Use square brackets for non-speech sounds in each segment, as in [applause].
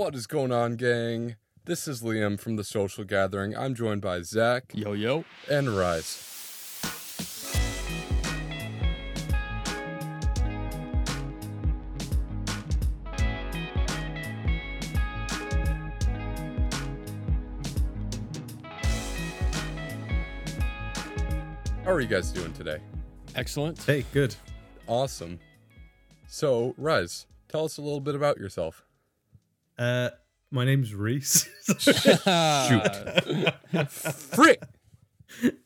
What is going on, gang? This is Liam from the Social Gathering. I'm joined by Zach Yo yo. and Rise. How are you guys doing today? Excellent. Hey, good. Awesome. So, Rise, tell us a little bit about yourself. Uh, my name's Reese. [laughs] Shoot. [laughs] Frick!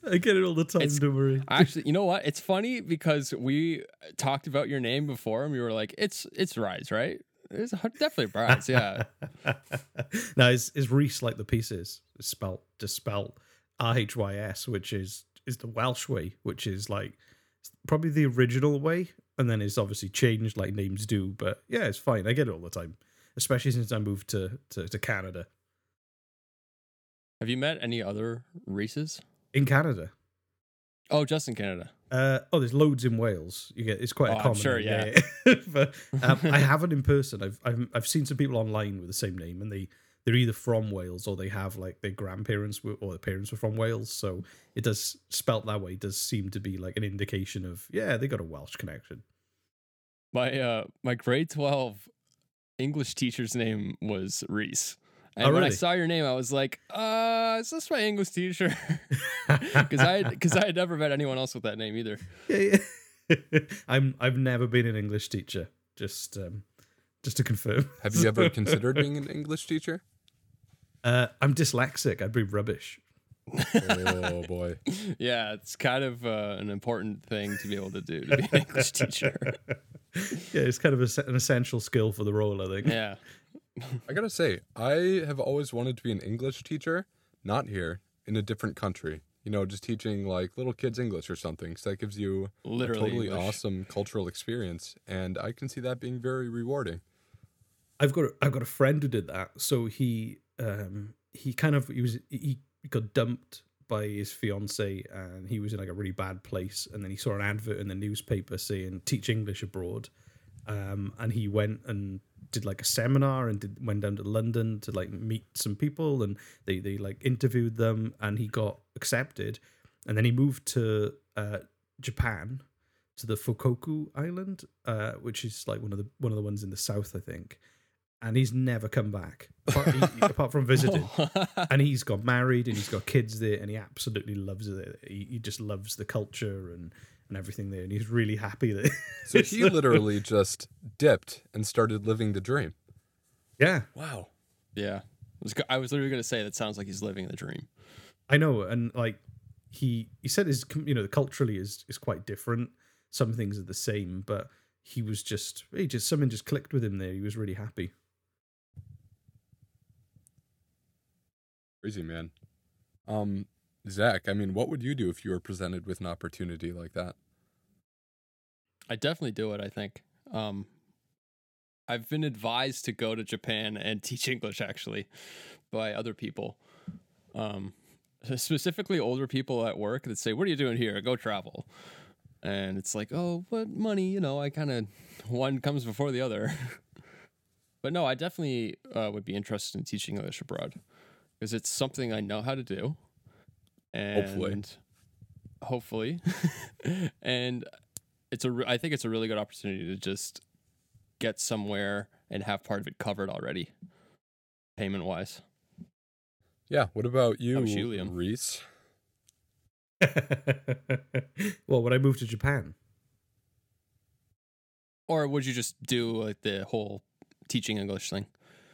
I get it all the time. It's- don't worry. Actually, you know what? It's funny because we talked about your name before, and we were like, "It's it's Rise, right? It's definitely Rise, yeah." [laughs] now is is Reese like the pieces? It's spelt just spelt R H Y S, which is is the Welsh way, which is like probably the original way, and then it's obviously changed like names do. But yeah, it's fine. I get it all the time, especially since I moved to to, to Canada. Have you met any other Reeses? In Canada. Oh, just in Canada. Uh, oh, there's loads in Wales. You get it's quite Oh, a I'm common. sure, yeah. yeah. [laughs] but [laughs] um, I haven't in person. I've, I've I've seen some people online with the same name, and they they're either from Wales or they have like their grandparents were, or their parents were from Wales. So it does spelt that way does seem to be like an indication of yeah they got a Welsh connection. My uh my grade twelve English teacher's name was Reese. And Oh, when I saw your name, I was like, "Uh, is this my English teacher?" [laughs] Because I because I had never met anyone else with that name either. yeah, yeah. [laughs] I'm I've never been an English teacher. Just um, just to confirm. Have you ever [laughs] considered being an English teacher? Uh, I'm dyslexic. I'd be rubbish. Oh boy. [laughs] Yeah, it's kind of uh, an important thing to be able to do to be an English [laughs] teacher. Yeah, it's kind of a, an essential skill for the role. I think. Yeah. I gotta say, I have always wanted to be an English teacher, not here, in a different country. You know, just teaching like little kids English or something. So that gives you Literally a totally English. awesome cultural experience, and I can see that being very rewarding. I've got a, I've got a friend who did that. So he um he kind of he was he got dumped by his fiance and he was in like a really bad place and then he saw an advert in the newspaper saying teach English abroad. Um and he went and did like a seminar and did went down to London to like meet some people and they they like interviewed them and he got accepted and then he moved to uh Japan to the Fukoku Island, uh, which is like one of the one of the ones in the south, I think. And he's never come back, apart, he- [laughs] apart from visiting. Oh. [laughs] And he's got married and he's got kids there, and he absolutely loves it. He, he just loves the culture and and everything there, and he's really happy there. [laughs] So he literally just dipped and started living the dream. yeah, Wow. yeah. I was, I was literally going to say that sounds like he's living the dream. I know, and like he he said his you know the culturally is is quite different. Some things are the same, but he was just he just something just clicked with him there. He was really happy. Crazy man. Um, Zach, I mean, what would you do if you were presented with an opportunity like that? I definitely do it, I think. Um, I've been advised to go to Japan and teach English actually by other people. Um, specifically older people at work that say, What are you doing here? Go travel. And it's like, Oh, but money, you know, I kind of, one comes before the other. [laughs] but no, I definitely uh, would be interested in teaching English abroad because it's something I know how to do. And Hopefully. Hopefully. [laughs] and it's a re- I think it's a really good opportunity to just get somewhere and have part of it covered already, payment wise. Yeah. What about you, about you, Reese? [laughs] well, would I move to Japan, Or would you just do like the whole teaching English thing?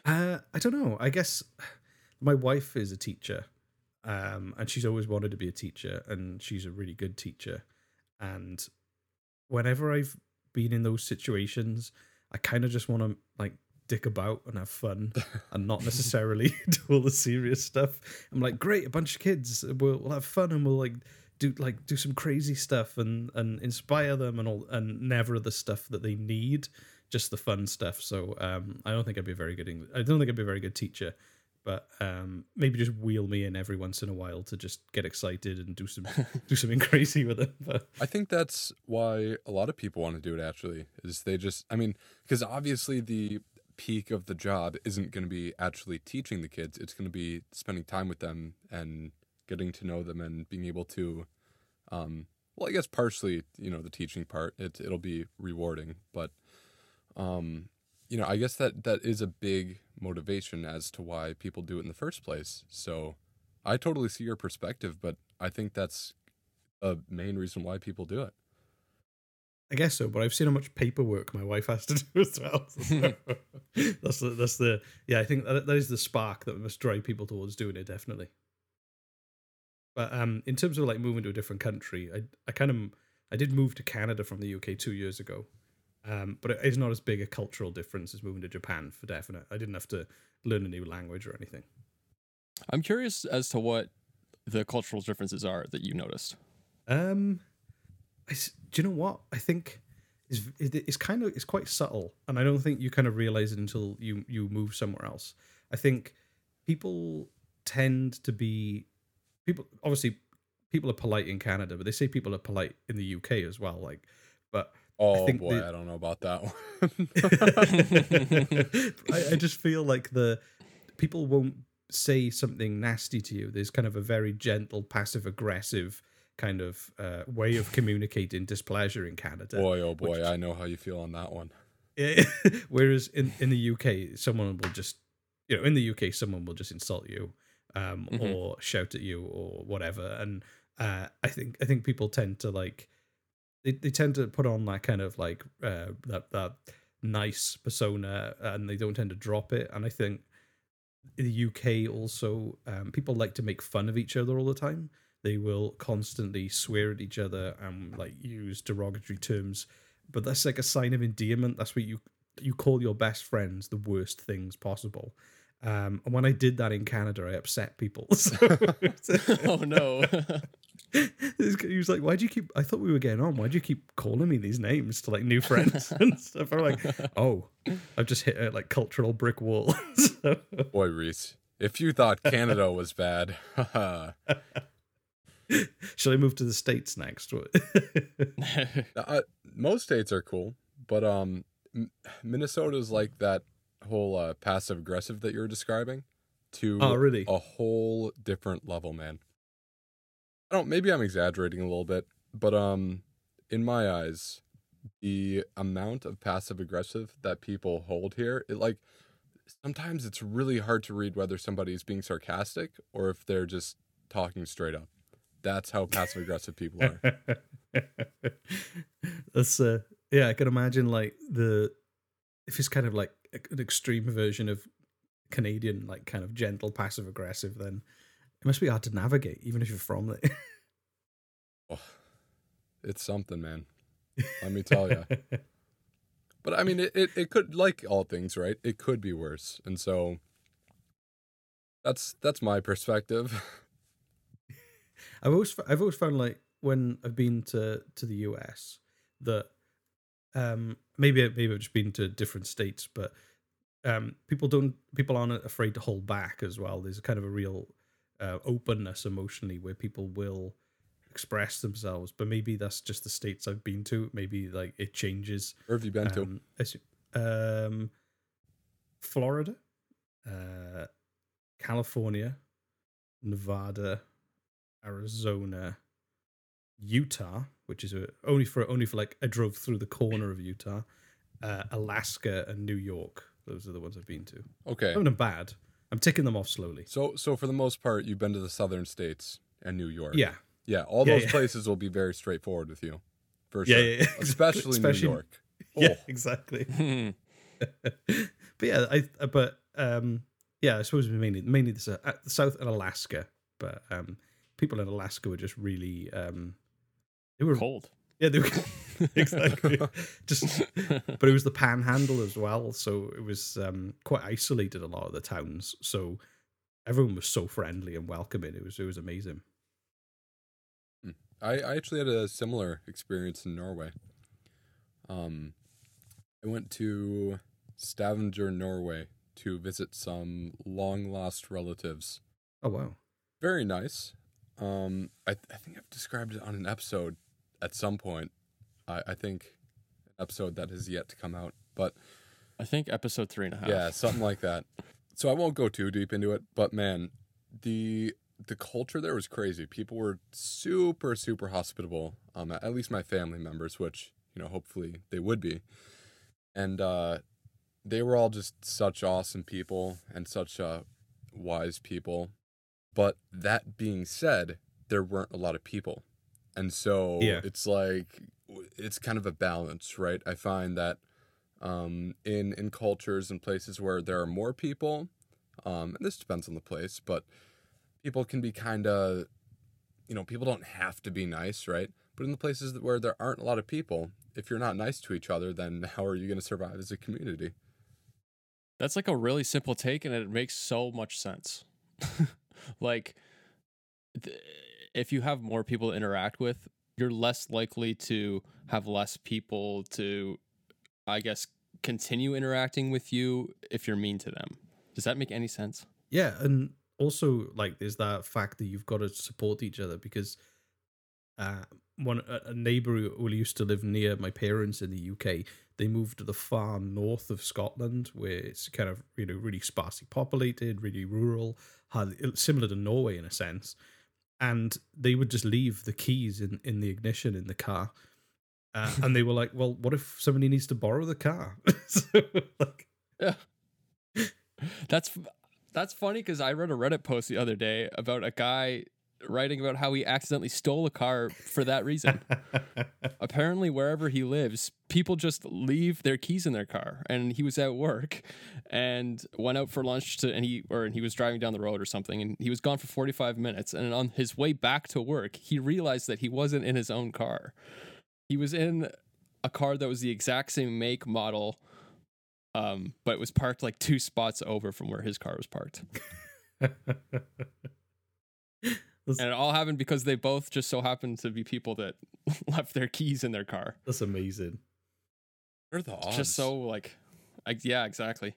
uh, I don't know. I guess my wife is a teacher, um, and she's always wanted to be a teacher, and she's a really good teacher. And whenever I've been in those situations, I kind of just want to like dick about and have fun, [laughs] and not necessarily [laughs] do all the serious stuff. I'm like, great, a bunch of kids, we'll, we'll have fun, and we'll like do like do some crazy stuff and and inspire them and all and never the stuff that they need just the fun stuff so um i don't think i'd be a very good English, i don't think i'd be a very good teacher but um maybe just wheel me in every once in a while to just get excited and do some [laughs] do something crazy with it but I think that's why a lot of people want to do it actually is they just I mean because obviously the peak of the job isn't going to be actually teaching the kids. It's going to be spending time with them and getting to know them and being able to, um, well, I guess partially, you know, the teaching part. It it'll be rewarding, but, um, you know, I guess that that is a big motivation as to why people do it in the first place. So, I totally see your perspective, but I think that's a main reason why people do it. I guess so, but I've seen how much paperwork my wife has to [laughs] do as well. So [laughs] that's the that's the yeah. I think that that is the spark that must drive people towards doing it. Definitely. But um, in terms of like moving to a different country, I I kind of I did move to Canada from the UK two years ago, um, but it's not as big a cultural difference as moving to Japan for definite. I didn't have to learn a new language or anything. I'm curious as to what the cultural differences are that you noticed. Um, I do you know what I think? Is it's kind of it's quite subtle, and I don't think you kind of realize it until you you move somewhere else. I think people tend to be people. Obviously, people are polite in Canada, but they say people are polite in the UK as well. Like, but Oh think boy, the- I don't know about that one. [laughs] [laughs] I, I just feel like the people won't say something nasty to you. There's kind of a very gentle, passive aggressive kind of uh, way of communicating displeasure in Canada. boy, oh boy, I know how you feel on that one. [laughs] Whereas in, in the UK, someone will just, you know, in the UK, someone will just insult you, um, Mhm. or shout at you or whatever. And uh, I think I think people tend to like, they, they tend to put on that kind of like uh, that that nice persona, and they don't tend to drop it. And I think the UK also, um, people like to make fun of each other all the time. They will constantly swear at each other and like use derogatory terms but that's like a sign of endearment. That's what you you call your best friends the worst things possible. Um, and when I did that in Canada, I upset people. [laughs] So [laughs] oh no. [laughs] he was like, "Why do you keep? I thought we were getting on. Why do you keep calling me these names to like new friends [laughs] and stuff?" I'm like, "Oh, I've just hit a like cultural brick wall." [laughs] So- Boy, Reese, if you thought Canada was bad. [laughs] Should I move to the states next? uh, most states are cool, but um, Minnesota's like that whole uh, passive aggressive that you're describing to oh, really? a whole different level, man. I don't. Maybe I'm exaggerating a little bit, but um, in my eyes, the amount of passive aggressive that people hold here, it like sometimes it's really hard to read whether somebody's being sarcastic or if they're just talking straight up. That's how passive aggressive people are. [laughs] That's uh yeah, I can imagine like the if it's kind of like an extreme version of Canadian, like kind of gentle, passive aggressive, then it must be hard to navigate, even if you're from there. [laughs] Oh, it's something, man. [laughs] Let me tell you. But I mean, it, it, it could, like all things, right? It could be worse. And so that's that's my perspective. [laughs] I've always I've always found like when I've been to to the US that um maybe maybe I've just been to different states, but um people don't people aren't afraid to hold back as well. There's a kind of a real uh, openness emotionally where people will express themselves, but maybe that's just the states I've been to. Maybe like it changes. Where have you been to? Um, as- um, Florida, uh, California, Nevada, Arizona, Utah, which is a, only for only for like I drove through the corner of Utah, uh, Alaska, and New York. Those are the ones I've been to. Okay. Haven't been bad. I'm ticking them off slowly. So so for the most part, you've been to the southern states and New York. Yeah, Yeah. All Yeah, those yeah. places will be very straightforward with you. For Yeah, sure. yeah, yeah, Especially, especially- New York. yeah, Oh, exactly. [laughs] Hmm. but yeah, I uh, but um yeah, I suppose mainly mainly the, uh, the South and Alaska, but um people in Alaska were just really um they were Cold. yeah they were [laughs] exactly just but it was the panhandle as well, so it was um quite isolated a lot of the towns, so everyone was so friendly and welcoming. It was it was amazing. I, I actually had a similar experience in Norway. Um, I went to Stavanger, Norway, to visit some long lost relatives. Oh wow. Very nice. Um, I, I think I've described it on an episode at some point. I, I think an episode that has yet to come out. But I think episode three and a half. Yeah, something like that. So I won't go too deep into it, but man, the the culture there was crazy. People were super super hospitable. Um, at least my family members, which you know hopefully they would be, and uh, they were all just such awesome people and such uh, wise people. But that being said, there weren't a lot of people, and so Yeah. it's like it's kind of a balance, right? I find that um, in in cultures and places where there are more people, um, and this depends on the place, but people can be kind of, you know, people don't have to be nice, right? But in the places where there aren't a lot of people, if you're not nice to each other, then [laughs] how are you going to survive as a community? That's like a really simple take, and it makes so much sense. [laughs] like, th- if you have more people to interact with, you're less likely to have less people to, I guess, continue interacting with you if you're mean to them. Does that make any sense? Yeah, and also like there's that fact that you've got to support each other because uh one a neighbor who used to live near my parents in the UK, they moved to the far north of Scotland where it's kind of you know really sparsely populated, really rural, similar to Norway in a sense. And they would just leave the keys in in the ignition in the car. Uh, [laughs] and they were like, "Well, what if somebody needs to borrow the car?" [laughs] so, like, That's that's funny because I read a Reddit post the other day about a guy writing about how he accidentally stole a car for that reason. [laughs] Apparently, wherever he lives, people just leave their keys in their car. And he was at work and went out for lunch to, and he or and he was driving down the road or something, and he was gone for forty five minutes. And on his way back to work, he realized that he wasn't in his own car. He was in a car that was the exact same make model um, but it was parked like two spots over from where his car was parked. [laughs] And it all happened because they both just so happened to be people that [laughs] left their keys in their car. That's amazing. What are the odds? Just so like, I, yeah, exactly.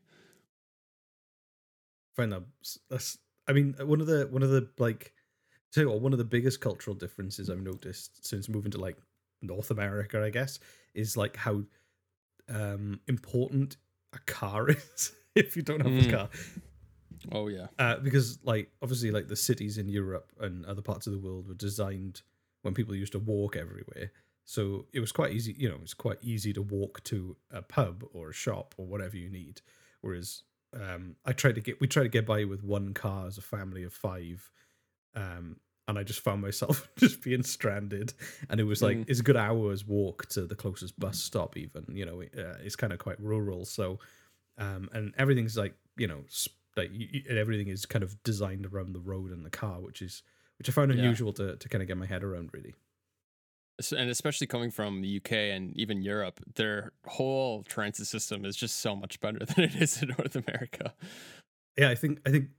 find that that's I mean one of the one of the like tell you what, one of the biggest cultural differences I've noticed since moving to like North America, I guess, is like how um important a car [laughs] is if you don't have Mm. a car. Oh yeah, Uh, because like obviously like the cities in Europe and other parts of the world were designed when people used to walk everywhere. So it was quite easy, you know, it's quite easy to walk to a pub or a shop or whatever you need. Whereas um, I tried to get we tried to get by with one car as a family of five, um, and I just found myself [laughs] just being stranded. And it was like Mm. it's a good hour's walk to the closest bus stop. Even you know, uh, it's kind of quite rural. So, um, and everything's like you know, s- like y- y- and everything is kind of designed around the road and the car, which is which I found Yeah. unusual to to kind of get my head around. Really, and especially coming from the UK and even Europe, their whole transit system is just so much better [laughs] than it is in North America. yeah, I think I think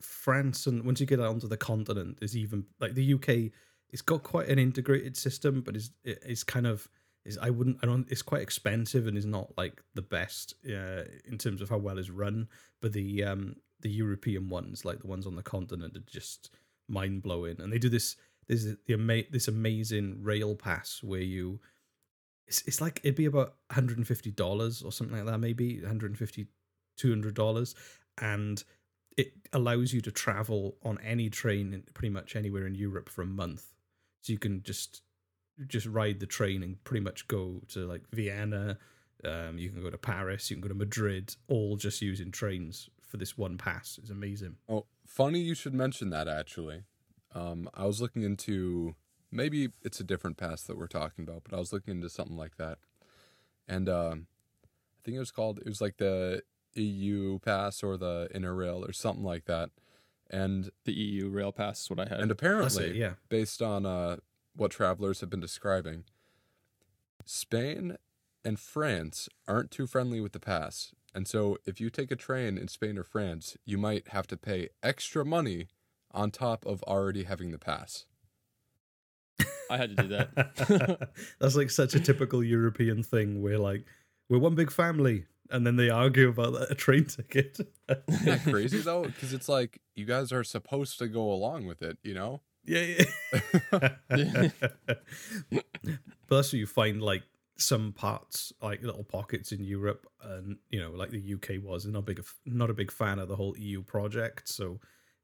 France and once you get onto the continent is even like the UK. It's got quite an integrated system, but is it's kind of is I wouldn't I don't it's quite expensive and is not like the best uh, in terms of how well it's run. But the um the European ones, like the ones on the continent, are just mind blowing. And they do this there's the ama- this amazing rail pass where you it's it's like it'd be about $150 or something like that maybe 150 $200 and it allows you to travel on any train pretty much anywhere in Europe for a month. So you can just just ride the train and pretty much go to like Vienna. Um, you can go to Paris. You can go to Madrid, all just using trains for this one pass. It's amazing. Oh, funny you should mention that actually. Um, I was looking into maybe it's a different pass that we're talking about, but I was looking into something like that. And um, I think it was called it was like the EU pass or the Interrail or something like that. And The EU rail pass is what I had. and apparently it. Yeah. based on uh, what travelers have been describing, Spain and France aren't too friendly with the pass. And so if you take a train in Spain or France, you might have to pay extra money on top of already having the pass. I had to do that. [laughs] That's like such a typical European thing where like we're one big family and then they argue about a train ticket. Isn't that [laughs] crazy though? Because it's like you guys are supposed to go along with it, you know? Yeah, yeah. [laughs] but that's what you find like some parts like little pockets in Europe and you know like the UK was not a big not a big fan of the whole EU project so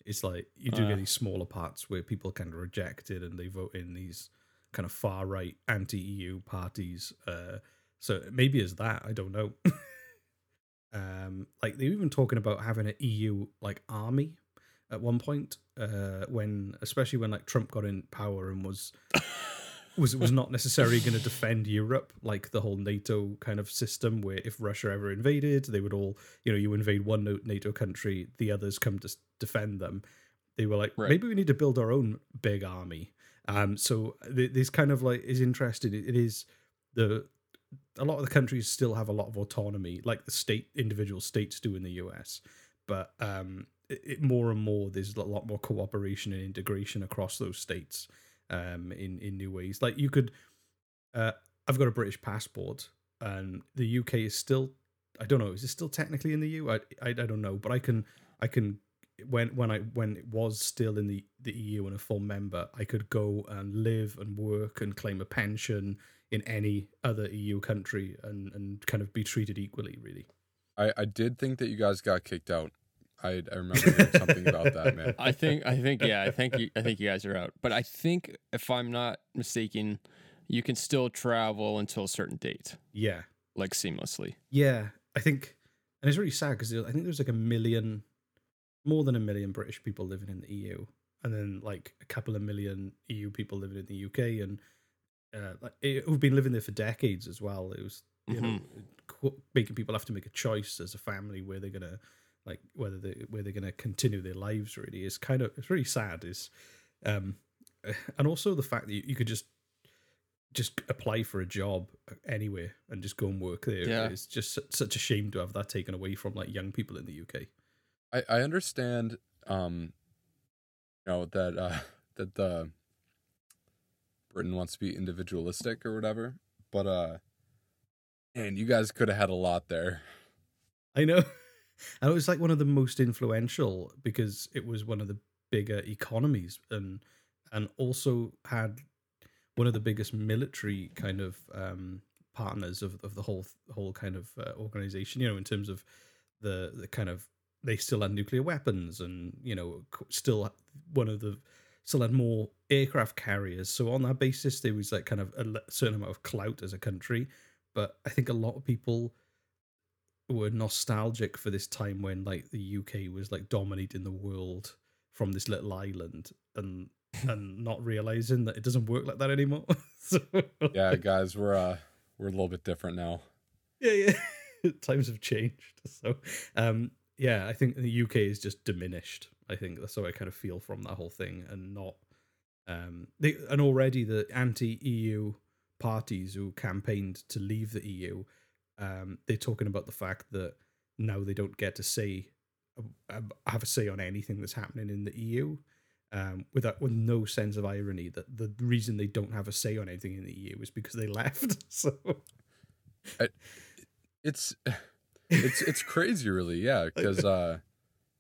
it's like you do Uh. get these smaller parts where people kind of reject it and they vote in these kind of far right anti EU parties uh so maybe it's that I don't know [laughs] um like they're even talking about having an EU like army at one point uh when especially when like Trump got in power and was [laughs] was was not necessarily going to defend Europe like the whole NATO kind of system where if Russia ever invaded they would all you know you invade one NATO country the others come to defend them. They were like Right. maybe we need to build our own big army. Um so th- this kind of like is interesting. It, it is the a lot of the countries still have a lot of autonomy like the state individual states do in the US but um it, more and more there's a lot more cooperation and integration across those states um in in new ways like you could uh i've got a british passport and the uk is still i don't know is it still technically in the eu i i, I don't know but i can i can when when i when it was still in the the eu and a full member i could go and live and work and claim a pension in any other eu country and and kind of be treated equally really I, I did think that you guys got kicked out. I, I remember something about that, man. [laughs] I think I think yeah, I think you, I think you guys are out. But I think if I'm not mistaken, you can still travel until a certain date, yeah like seamlessly. Yeah, I think, and it's really sad because I think there's like a million, more than a million British people living in the EU, and then like a couple of million EU people living in the UK, and uh, like who've been living there for decades as well. It was you know qu- making people have to make a choice as a family where they're gonna like whether they where they're gonna continue their lives. Really, is kind of it's really sad. Is um, [sighs] and also the fact that you, you could just just apply for a job anywhere and just go and work there. Yeah. It's just such a shame to have that taken away from like young people in the UK. I, I understand um you know that uh [laughs] that the Britain wants to be individualistic or whatever, but uh and you guys could have had a lot there. I know. [laughs] And it was like one of the most influential because it was one of the bigger economies and and also had one of the biggest military kind of um, partners of, of the whole whole kind of uh, organization. You know, in terms of the the kind of they still had nuclear weapons and you know still one of the still had more aircraft carriers. So on that basis, there was like kind of a certain amount of clout as a country. But I think a lot of people were nostalgic for this time when like the UK was like dominating the world from this little island and [laughs] and not realizing that it doesn't work like that anymore. [laughs] so Yeah, guys, we're uh we're a little bit different now. yeah, yeah. [laughs] Times have changed. So um yeah, I think the UK is just diminished. I think that's how I kind of feel from that whole thing and not um they and already the anti EU parties who campaigned to leave the EU um they're talking about the fact that now they don't get to say uh, have a say on anything that's happening in the EU um, without with no sense of irony that the reason they don't have a say on anything in the EU is because they [laughs] left. [laughs] So It's it's it's crazy really, yeah, [laughs] cuz uh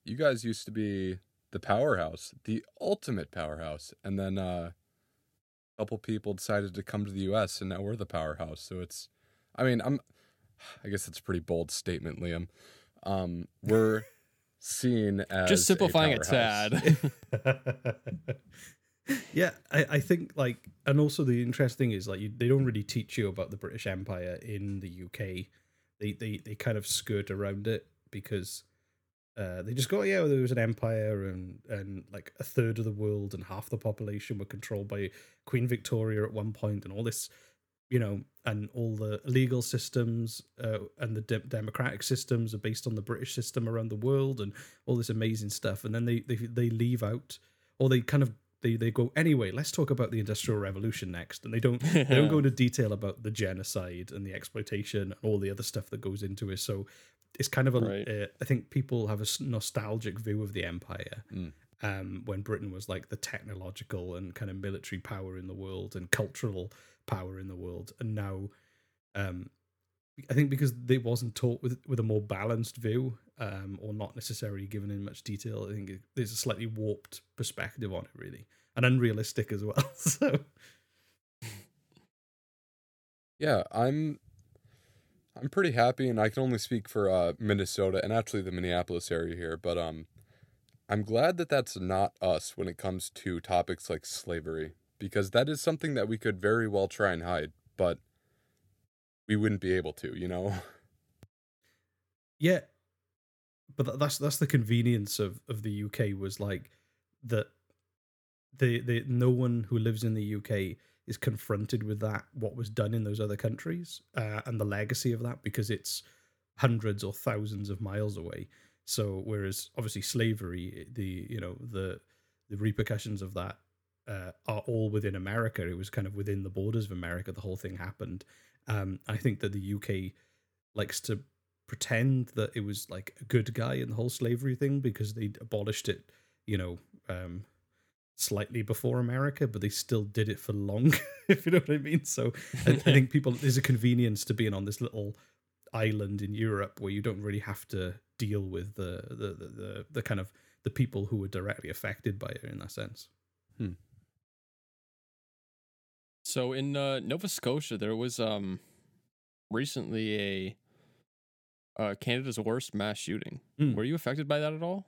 you guys used to be the powerhouse, the ultimate powerhouse, and then uh a couple people decided to come to the US and now we're the powerhouse. So it's I mean, I'm I guess it's a pretty bold statement, Liam. Um we're [laughs] seen as Just a simplifying it powerhouse. sad. [laughs] [laughs] yeah, I, I think like, and also the interesting is like you, they don't really teach you about the British Empire in the UK. They they they kind of skirt around it because uh, they just go, yeah, there was an empire and and like a third of the world and half the population were controlled by Queen Victoria at one point, and all this, you know, and all the legal systems uh, and the de- democratic systems are based on the British system around the world, and all this amazing stuff. And then they they they leave out, or they kind of they they go anyway. Let's talk about the Industrial Revolution next, and they don't they don't go into [laughs] detail about the genocide and the exploitation and all the other stuff that goes into it. So it's kind of a. Right. Uh, I think people have a nostalgic view of the empire. Mm. Um, when Britain was like the technological and kind of military power in the world and cultural power in the world, and now, um, I think because they wasn't taught with with a more balanced view, um, or not necessarily given in much detail. I think it, there's a slightly warped perspective on it, really, and unrealistic as well. [laughs] So Yeah, I'm I'm pretty happy and I can only speak for uh Minnesota and actually the Minneapolis area here, but um I'm glad that that's not us when it comes to topics like slavery because that is something that we could very well try and hide, but we wouldn't be able to, you know. [laughs] Yeah, but that's that's the convenience of of the UK was like that. The the no one who lives in the UK is confronted with that what was done in those other countries uh, and the legacy of that because it's hundreds or thousands of miles away. So whereas obviously slavery, the you know the the repercussions of that uh, are all within America. It was kind of within the borders of America. The whole thing happened. Um, I think that the UK likes to pretend that it was like a good guy in the whole slavery thing because they abolished it, you know, um, slightly before America, but they still did it for long, [laughs] if you know what I mean. So I, I [laughs] think people there's a convenience to being on this little island in Europe where you don't really have to deal with the the the, the, the kind of the people who were directly affected by it in that sense. So in uh, Nova Scotia, there was um recently a uh, Canada's worst mass shooting. Mm. Were you affected by that at all?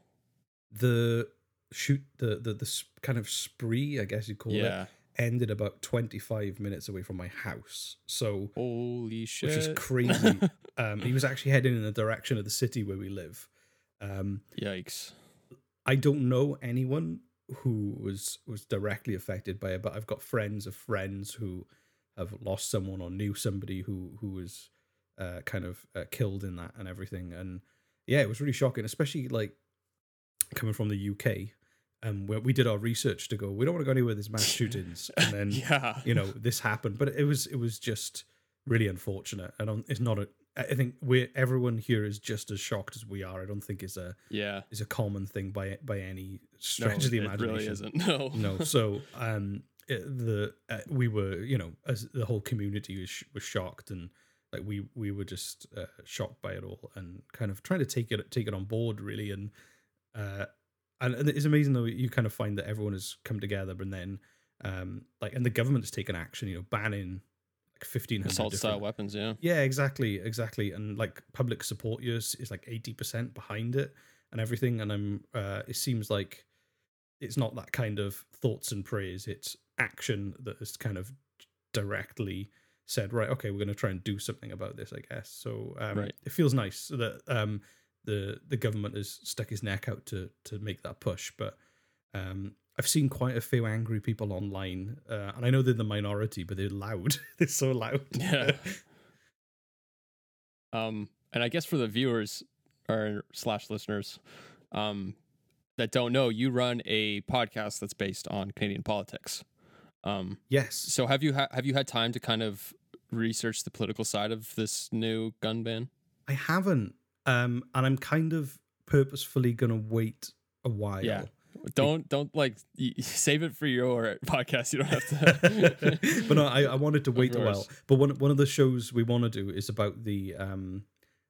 The shoot the the the kind of spree, I guess you call it, ended about 25 minutes away from my house. So Holy shit. which is crazy. [laughs] um, he was actually heading in the direction of the city where we live. Um, Yikes. I don't know anyone who was was directly affected by it, but I've got friends of friends who have lost someone or knew somebody who who was uh, kind of uh, killed in that and everything. And yeah, it was really shocking, especially like coming from the UK. Um, where we did our research to go, we don't want to go anywhere. There's mass [laughs] shootings, and then yeah. you know this happened but it was it was just really unfortunate and it's not a i think we're everyone here is just as shocked as we are i don't think it's a Yeah. is a common thing by by any No, stretch of the it imagination really isn't. [laughs] No. no so um it, the uh, we were you know as the whole community was, sh- was shocked and like we we were just uh, shocked by it all and kind of trying to take it take it on board really and uh and and it's amazing though you kind of find that everyone has come together and then um like and the government has taken action you know banning like 1500 Assault style weapons, yeah. yeah, exactly, exactly. And like public support use is like eighty percent behind it and everything. And I'm uh it seems like it's not that kind of thoughts and prayers, it's action that is kind of directly said, right, okay, we're gonna try and do something about this, I guess. So um Right. it feels nice that um the the government has stuck his neck out to to make that push. But um I've seen quite a few angry people online, uh, and I know they're the minority, but they're loud. [laughs] they're so loud. Yeah. [laughs] Um, and I guess for the viewers or slash listeners, um, that don't know, you run a podcast that's based on Canadian politics. Um, yes. so have you ha- have you had time to kind of research the political side of this new gun ban? I haven't. Um, and I'm kind of purposefully gonna wait a while. Yeah. Don't don't like [laughs] save it for your podcast. You don't have to. [laughs] but no, I, I wanted to wait a while. But one one of the shows we want to do is about the um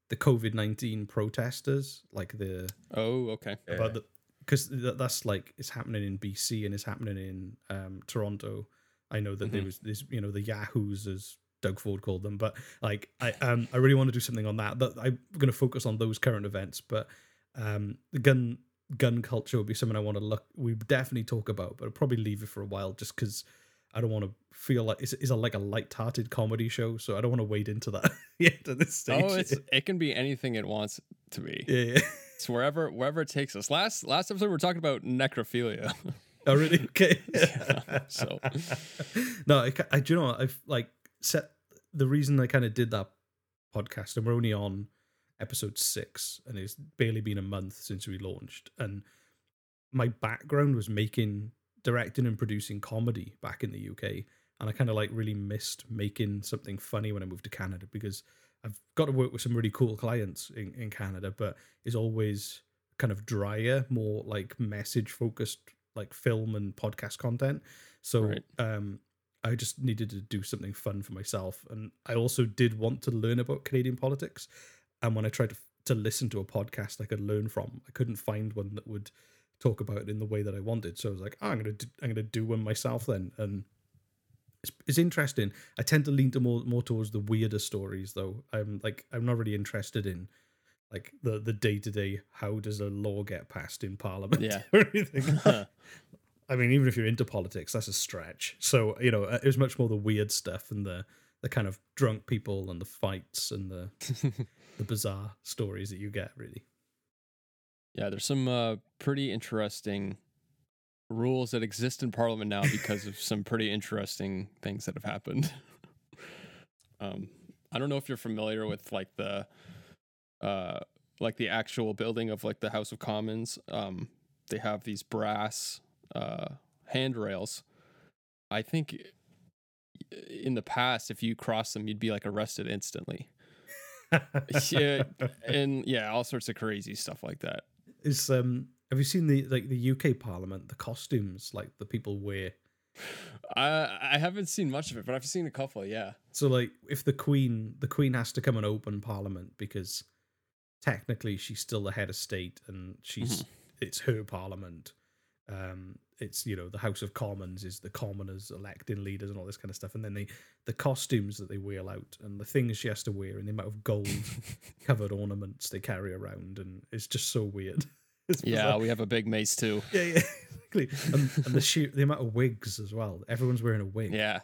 the COVID nineteen protesters, like the oh, okay. about the because th- that's like it's happening in BC and it's happening in um Toronto. I know that there Mhm. was this, you know, the Yahoos as Doug Ford called them, but like I um I really want to do something on that. That I'm going to focus on those current events, but um the gun gun culture would be something I want to look. We definitely talk about, but I'll probably leave it for a while just because I don't want to feel like it's, it's a, like a light-hearted comedy show, so I don't want to wade into that [laughs] yet at this oh, stage. Oh, it's it can be anything it wants to be. yeah, yeah. [laughs] It's wherever wherever it takes us. Last last episode we are talking about necrophilia. Oh, really? [laughs] Okay. Yeah, so- no, I, I, do you know. I've like set the reason I kind of did that podcast, and we're only on episode six, and it's barely been a month since we launched. And my background was making, directing, and producing comedy back in the UK. And I kind of like really missed making something funny when I moved to Canada because I've got to work with some really cool clients in, in Canada, but it's always kind of drier, more like message focused, like film and podcast content. So Right. um, I just needed to do something fun for myself, and I also did want to learn about Canadian politics. And when I tried to to listen to a podcast I could learn from, I couldn't find one that would talk about it in the way that I wanted. So I was like, oh, I'm gonna do, I'm gonna do one myself then, and it's, it's interesting. I tend to lean to more more towards the weirder stories, though. I'm like I'm not really interested in like the the day to day. How does a law get passed in Parliament? Yeah. [laughs] or anything. [laughs] I mean, even if you're into politics, that's a stretch. So you know, it was much more the weird stuff and the the kind of drunk people and the fights and the [laughs] the bizarre stories that you get. Really, Yeah, there's some uh, pretty interesting rules that exist in Parliament now because of some pretty interesting things that have happened. [laughs] um, I don't know if you're familiar with like the, uh, like the actual building of like the House of Commons. Um, they have these brass uh, handrails. I think in the past, if you cross them, you'd be like arrested instantly. [laughs] yeah, [laughs] and yeah, all sorts of crazy stuff like that. is um. Have you seen the like the UK Parliament? The costumes like the people wear. I I haven't seen much of it, but I've seen a couple. Yeah. So like, if the Queen, the Queen has to come and open Parliament because technically she's still the head of state and she's it's her Parliament. Um, it's you know the House of Commons is the commoners electing leaders and all this kind of stuff, and then they the costumes that they wheel out and the things she has to wear and the amount of gold [laughs] covered ornaments they carry around, and it's just so weird. [laughs] It's Yeah, bizarre. we have a big mace too. yeah, yeah, [laughs] exactly. And, and the sheer, the amount of wigs as well. Everyone's wearing a wig. Yeah.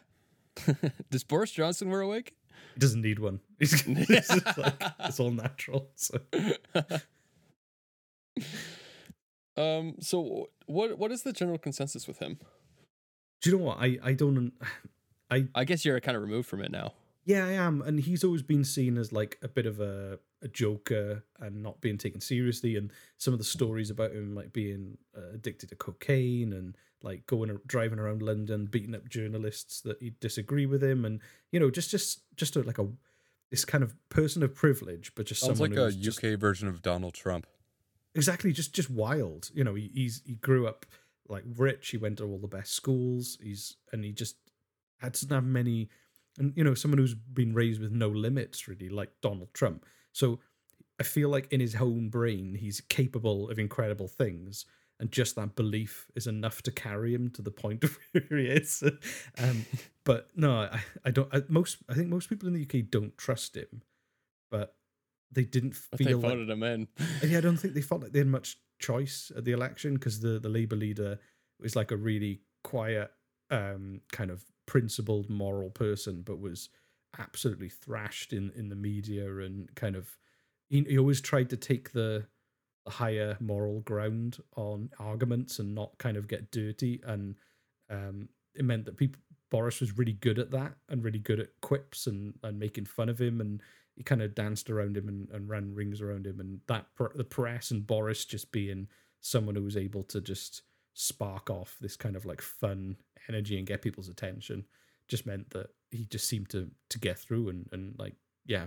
Does Boris Johnson wear a wig? He doesn't need one. He's, it's, like, it's all natural. So um. So what what is the general consensus with him? do you know what? I I don't. [sighs] I I guess you're kind of removed from it now. yeah, I am, and he's always been seen as like a bit of a a joker and not being taken seriously. And some of the stories about him, like being uh, addicted to cocaine and like going ar- driving around London, beating up journalists that he disagree with him, and you know, just just just a, like a this kind of person of privilege, but just Sounds someone like a who's just UK version of Donald Trump. Exactly just just wild you know he, he's he grew up like rich he went to all the best schools he's and he just had doesn't have many and you know someone who's been raised with no limits really like donald trump. So i feel like in his own brain he's capable of incredible things and just that belief is enough to carry him to the point [laughs] of where he is. Um but no i i don't I, most i think most people in the uk don't trust him but they didn't But they feel like voted him in. [laughs] yeah, I don't think they felt like they had much choice at the election because the the Labour leader was like a really quiet, um, kind of principled, moral person, but was absolutely thrashed in in the media and kind of he, he always tried to take the the higher moral ground on arguments and not kind of get dirty and um it meant that people Boris was really good at that and really good at quips and and making fun of him and he kind of danced around him and, and ran rings around him and that pr- the press and Boris just being someone who was able to just spark off this kind of like fun energy and get people's attention just meant that he just seemed to to get through and and like yeah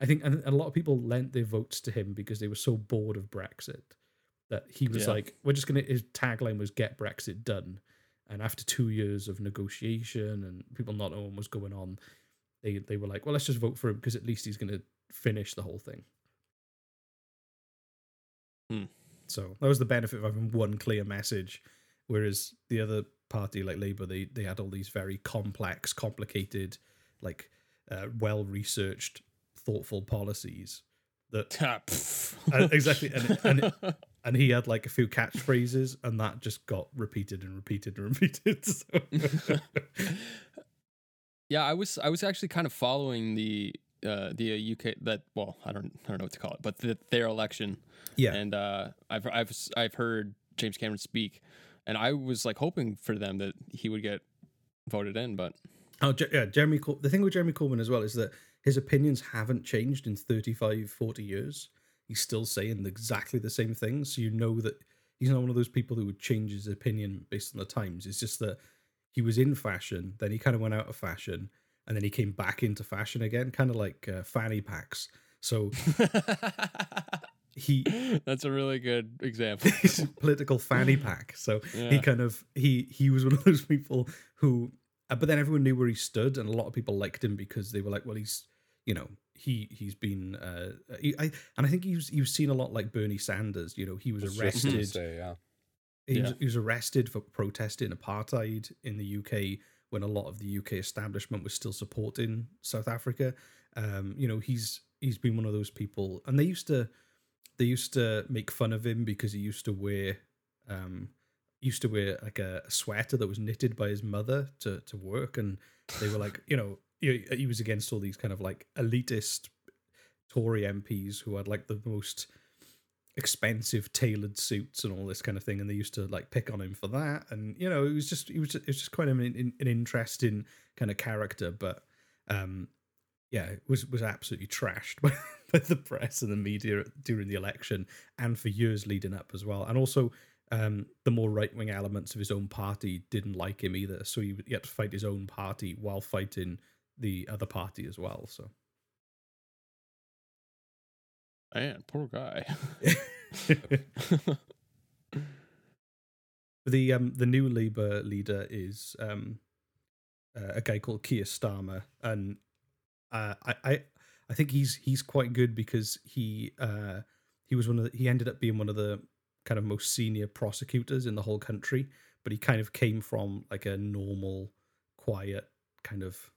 I think a lot of people lent their votes to him because they were so bored of Brexit that he was Yeah. like we're just gonna his tagline was get Brexit done and after two years of negotiation and people not knowing what was going on they they were like, well, let's just vote for him because at least he's going to finish the whole thing. Hmm. So that was the benefit of having one clear message, whereas the other party, like Labour, they they had all these very complex, complicated, like uh, well researched, thoughtful policies that [laughs] Uh, exactly, and and [laughs] and he had like a few catchphrases, and that just got repeated and repeated and [laughs] repeated. So. Yeah, I was I was actually kind of following the uh the uh, UK that well I don't I don't know what to call it, but the, their election. yeah, and uh, I've I've I've heard James Cameron speak, and I was like hoping for them that he would get voted in, but Oh, yeah, Jeremy. Cor- the thing with Jeremy Corbyn as well is that his opinions haven't changed in 35, 40 years. He's still saying exactly the same things. So you know that he's not one of those people who would change his opinion based on the times. It's just that he was in fashion, then he kind of went out of fashion, and then he came back into fashion again, kind of like uh, fanny packs. So he [laughs] that's a really good example. [laughs] he's a political fanny pack. So he kind of he he was one of those people who, uh, but then everyone knew where he stood, and a lot of people liked him because they were like, well, he's you know he he's been uh he, I and I think he was he was seen a lot like Bernie Sanders. You know, he was I was just gonna arrested. say, yeah. He, was, he was arrested for protesting apartheid in the UK when a lot of the UK establishment was still supporting South Africa. Um, you know, he's he's been one of those people, and they used to they used to make fun of him because he used to wear um used to wear like a, sweater that was knitted by his mother to to work, and they were like, you know, he, he was against all these kind of like elitist Tory MPs who had like the most expensive tailored suits and all this kind of thing and they used to like pick on him for that and you know it was just it was it was just quite an, an, an interesting kind of character but um yeah it was was absolutely trashed [laughs] by, by the press and the media during the election and for years leading up as well and also um the more right-wing elements of his own party didn't like him either so he, he had to fight his own party while fighting the other party as well so Man, poor guy. [laughs] [laughs] the um the new Labour leader is um uh, a guy called Keir Starmer, and uh, I I I think he's he's quite good because he uh he was one of the, he ended up being one of the kind of most senior prosecutors in the whole country, but he kind of came from like a normal, quiet kind of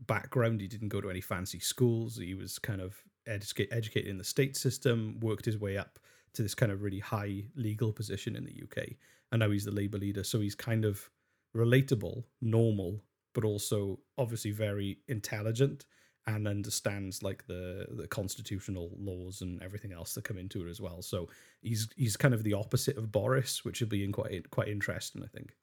background. He didn't go to any fancy schools. He was kind of educate, educated in the state system, worked his way up to this kind of really high legal position in the UK, and now he's the Labour leader. So he's kind of relatable, normal, but also obviously very intelligent and understands like the the constitutional laws and everything else that come into it as well. So he's he's kind of the opposite of Boris, which would be in quite quite interesting, I think.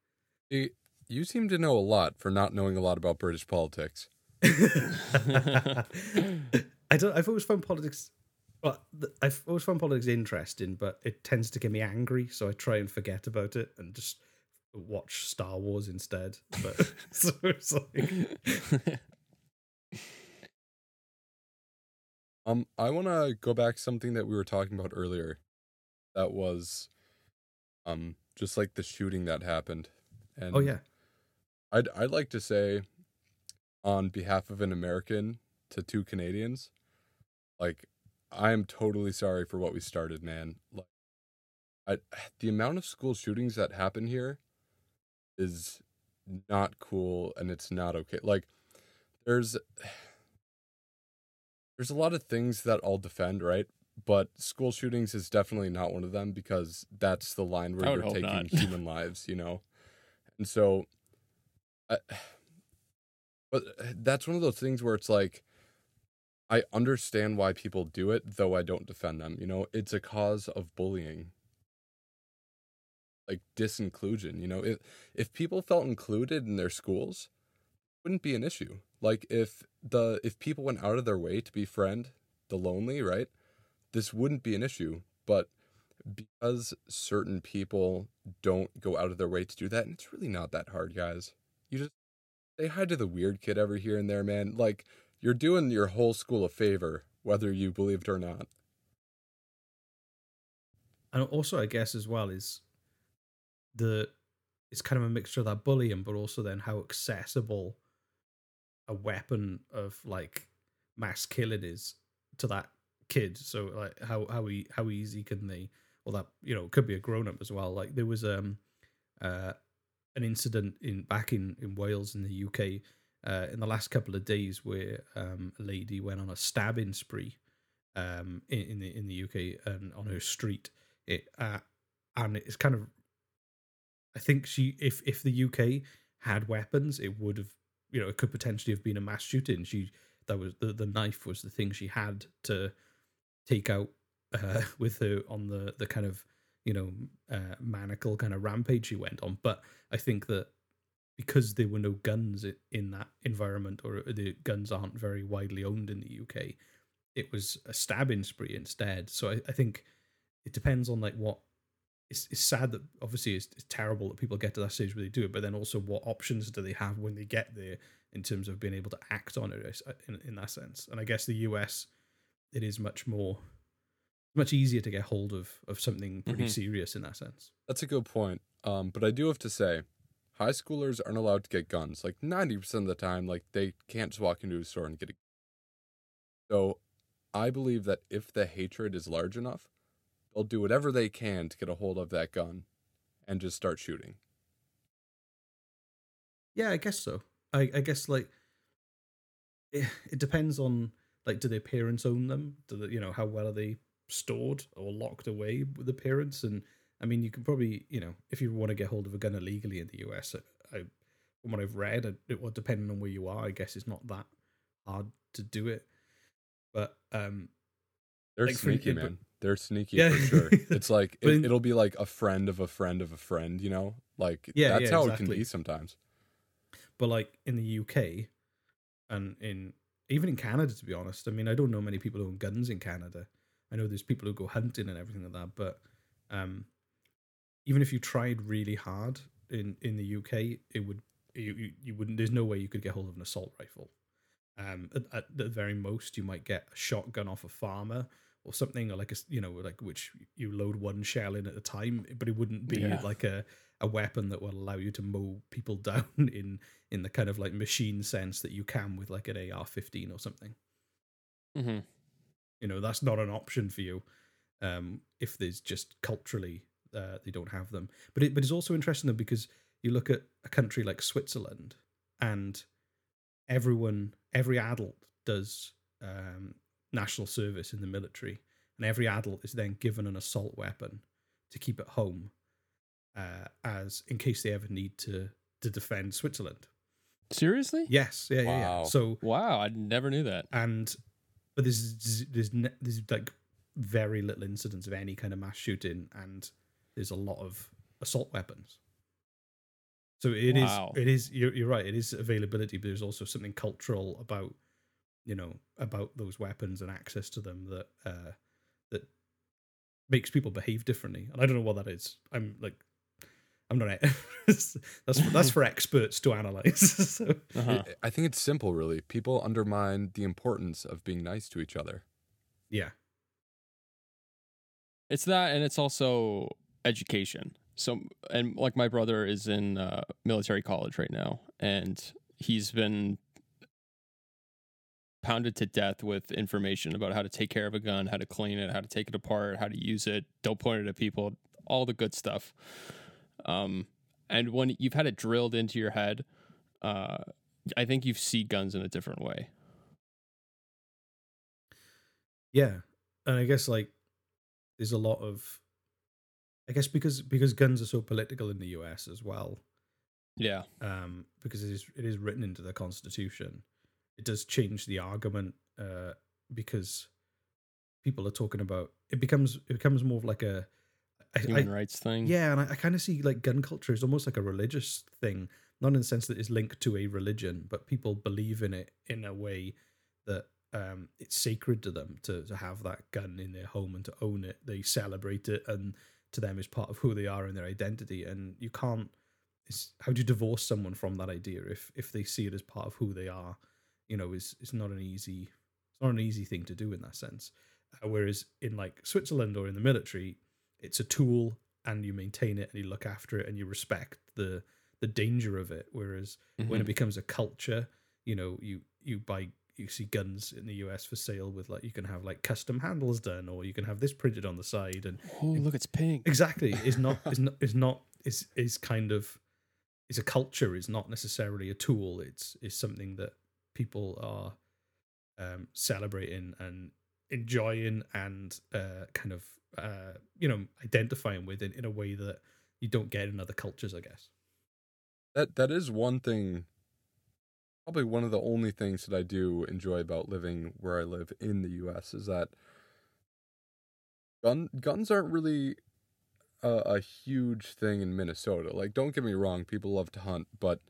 You seem to know a lot for not knowing a lot about British politics. [laughs] [laughs] I don't. I've always found politics. Well, I've always found politics interesting, but it tends to get me angry, so I try and forget about it and just watch Star Wars instead. But [laughs] so it's like. [laughs] Um, I want to go back to something that we were talking about earlier. That was, um, just like the shooting that happened. And oh yeah. I'd I'd like to say, on behalf of an American to two Canadians, like, I am totally sorry for what we started, man. Like, I, [sighs] the amount of school shootings that happen here is not cool and it's not okay. Like, there's [sighs] there's a lot of things that I'll defend, right? But school shootings is definitely not one of them because that's the line where you're taking human [laughs] lives, you know. And so, I, [sighs] but uh, that's one of those things where it's like I understand why people do it, though I don't defend them. You know, it's a cause of bullying. Like disinclusion, you know, if if people felt included in their schools, wouldn't be an issue. Like if the if people went out of their way to befriend the lonely, right? This wouldn't be an issue. But because certain people don't go out of their way to do that, and it's really not that hard, guys. You just say hi to the weird kid every here and there, man. Like you're doing your whole school a favor, whether you believe it or not. And also, I guess as well is the it's kind of a mixture of that bullying, but also then how accessible a weapon of like mass killing is to that kid. So like how how we how easy can they? Well, that you know could be a grown up as well. Like there was um uh an incident in back in in Wales in the UK uh, in the last couple of days where um, a lady went on a stabbing spree um, in, in, the in the UK and on her street. It uh, and it's kind of, I think she if if the UK had weapons, it would have you know it could potentially have been a mass shooting. She that was the the knife was the thing she had to take out uh, [laughs] with her on the the kind of you know uh, maniacal kind of rampage she went on. But I think that because there were no guns in that environment or the guns aren't very widely owned in the UK, it was a stabbing spree instead. So I, I think it depends on like what. It's, it's sad that obviously it's, it's terrible that people get to that stage where they do it, but then also what options do they have when they get there in terms of being able to act on it uh, in, in that sense? And I guess the US, it is much more much easier to get hold of of something pretty mm-hmm. serious in that sense. That's a good point. Um, but I do have to say, high schoolers aren't allowed to get guns. Like 90% of the time, like they can't just walk into a store and get a So I believe that if the hatred is large enough, they'll do whatever they can to get a hold of that gun and just start shooting. Yeah, I guess so. I, I guess like it, it depends on like do their parents own them? Do they, you know how well are they stored or locked away with the parents? And I mean, you can probably you know if you want to get hold of a gun illegally in the US, I, I from what I've read, it, well, depending on where you are, I guess it's not that hard to do it. But um, they're like, sneaky, man. They're sneaky Yeah. for sure. [laughs] It's like it, it'll be like a friend of a friend of a friend. You know, like Yeah, that's yeah, how it can be sometimes. but like in the UK and in even in Canada, to be honest, I mean, I don't know many people who own guns in Canada. I know there's people who go hunting and everything like that, but um, even if you tried really hard in in the UK, it would you, you, you wouldn't. There's no way you could get hold of an assault rifle. Um, at, at the very most, you might get a shotgun off a farmer or something, or like a you know like which you load one shell in at a time, but it wouldn't be Yeah. like a a weapon that will allow you to mow people [laughs] down in in the kind of like machine sense that you can with like an AR-15 or something. hmm You know, that's not an option for you um, if there's just culturally uh, they don't have them. But it, but it's also interesting though because you look at a country like Switzerland and everyone, every adult does um, national service in the military, and every adult is then given an assault weapon to keep at home uh, as in case they ever need to to defend Switzerland. Seriously? Yes, yeah, yeah, yeah. So Wow, I never knew that. and but there's z- there's ne- there's like very little incidents of any kind of mass shooting, and there's a lot of assault weapons. So it is Wow. it is you're you're right. It is availability, but there's also something cultural about you know about those weapons and access to them that uh that makes people behave differently. And I don't know what that is. I'm like. I'm not. [laughs] that's that's for experts to analyze. [laughs] so, Uh-huh. I- I think it's simple, really. People undermine the importance of being nice to each other. yeah, It's that, and it's also education. So, and like my brother is in uh, military college right now, and he's been pounded to death with information about how to take care of a gun, how to clean it, how to take it apart, how to use it, don't point it at people, all the good stuff. Um, and when you've had it drilled into your head, uh, I think you see guns in a different way. Yeah, and I guess like there's a lot of, I guess because because guns are so political in the U.S. as well, Yeah. um, because it is it is written into the Constitution. It does change the argument uh, because people are talking about it becomes it becomes more of like a I, I, Human rights thing. yeah, and I, I kind of see like gun culture is almost like a religious thing, not in the sense that it's linked to a religion, but people believe in it in a way that um, it's sacred to them to, to have that gun in their home and to own it. They celebrate it, and to them is part of who they are and their identity. And you can't. It's, how do you divorce someone from that idea if if they see it as part of who they are? You know, is it's not an easy it's not an easy thing to do in that sense. Uh, whereas in like Switzerland or in the military, it's a tool and you maintain it and you look after it and you respect the the danger of it. Whereas when it Mhm. becomes a culture, you know, you you buy you see guns in the US for sale with like you can have like custom handles done or you can have this printed on the side and Oh, look, it's pink. exactly is not [laughs] is not is not is is kind of is a culture is not necessarily a tool it's is something that people are um celebrating and enjoying and uh kind of uh you know identifying with in, in a way that you don't get in other cultures i guess That that is one thing. Probably one of the only things that I do enjoy about living where I live in the U.S. is that gun guns aren't really a, a huge thing in Minnesota. Like, don't get me wrong, people love to hunt, but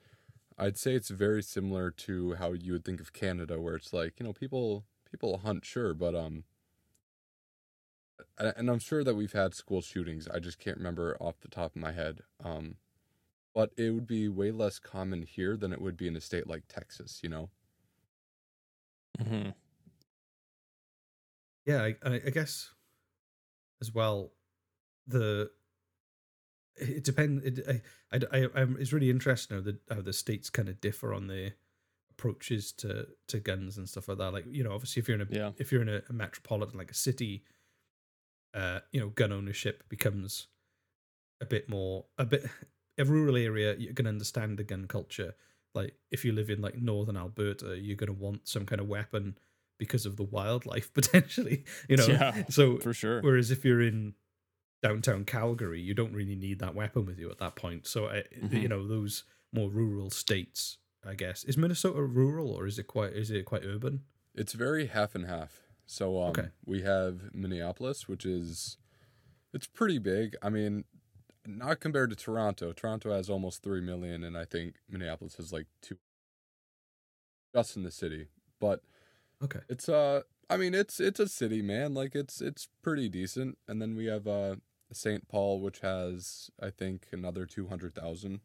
I'd say it's very similar to how you would think of Canada, where it's like you know people people hunt, sure, but um. And I'm sure that we've had school shootings. I just can't remember off the top of my head. Um, but it would be way less common here than it would be in a state like Texas, you know? hmm yeah I, I I guess as well the it depends it, I, I, I I'm, it's really interesting how the how the states kind of differ on their approaches to to guns and stuff like that like you know obviously if you're in a Yeah. if you're in a, a metropolitan like a city uh you know gun ownership becomes a bit more a bit a rural area you're going to understand the gun culture like if you live in like northern Alberta, you're gonna want some kind of weapon because of the wildlife [laughs] potentially. You know, Yeah, so for sure. Whereas if you're in downtown Calgary, you don't really need that weapon with you at that point. So I, you Mhm. know those more rural states, I guess, is Minnesota rural or is it quite is it quite urban? It's very half and half. So um, Okay. we have Minneapolis, which is it's pretty big. I mean, not compared to Toronto. Toronto has almost three million, and I think Minneapolis has like two, just in the city. But Okay, it's uh, I mean, it's it's a city, man. Like it's it's pretty decent. And then we have uh St. Paul, which has I think another two hundred thousand.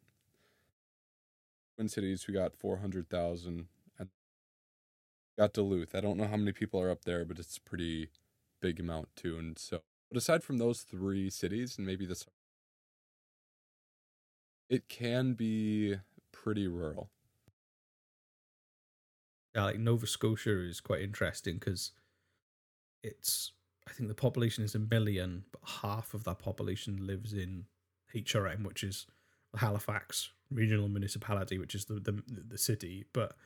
Twin Cities, we got four hundred thousand, and got Duluth. I don't know how many people are up there, but it's a pretty big amount too. And so, but aside from those three cities, and maybe this, it can be pretty rural. yeah, like Nova Scotia is quite interesting because it's I think the population is a million, but half of that population lives in HRM, which is Halifax Regional Municipality, which is the the, the city. But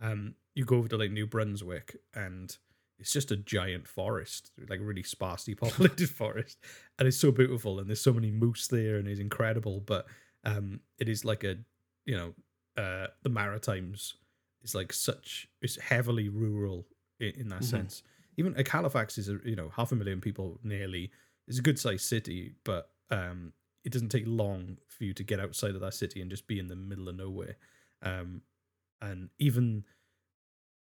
um, you go over to like New Brunswick, and it's just a giant forest, like really sparsely [laughs] populated forest, and it's so beautiful. And there's so many moose there, and it's incredible. But um, it is like a you know uh, the Maritimes is like such it's heavily rural in, in that Mhm. sense. Even like Halifax is a you know half a million people nearly. It's a good sized city, but um, it doesn't take long for you to get outside of that city and just be in the middle of nowhere. Um, and even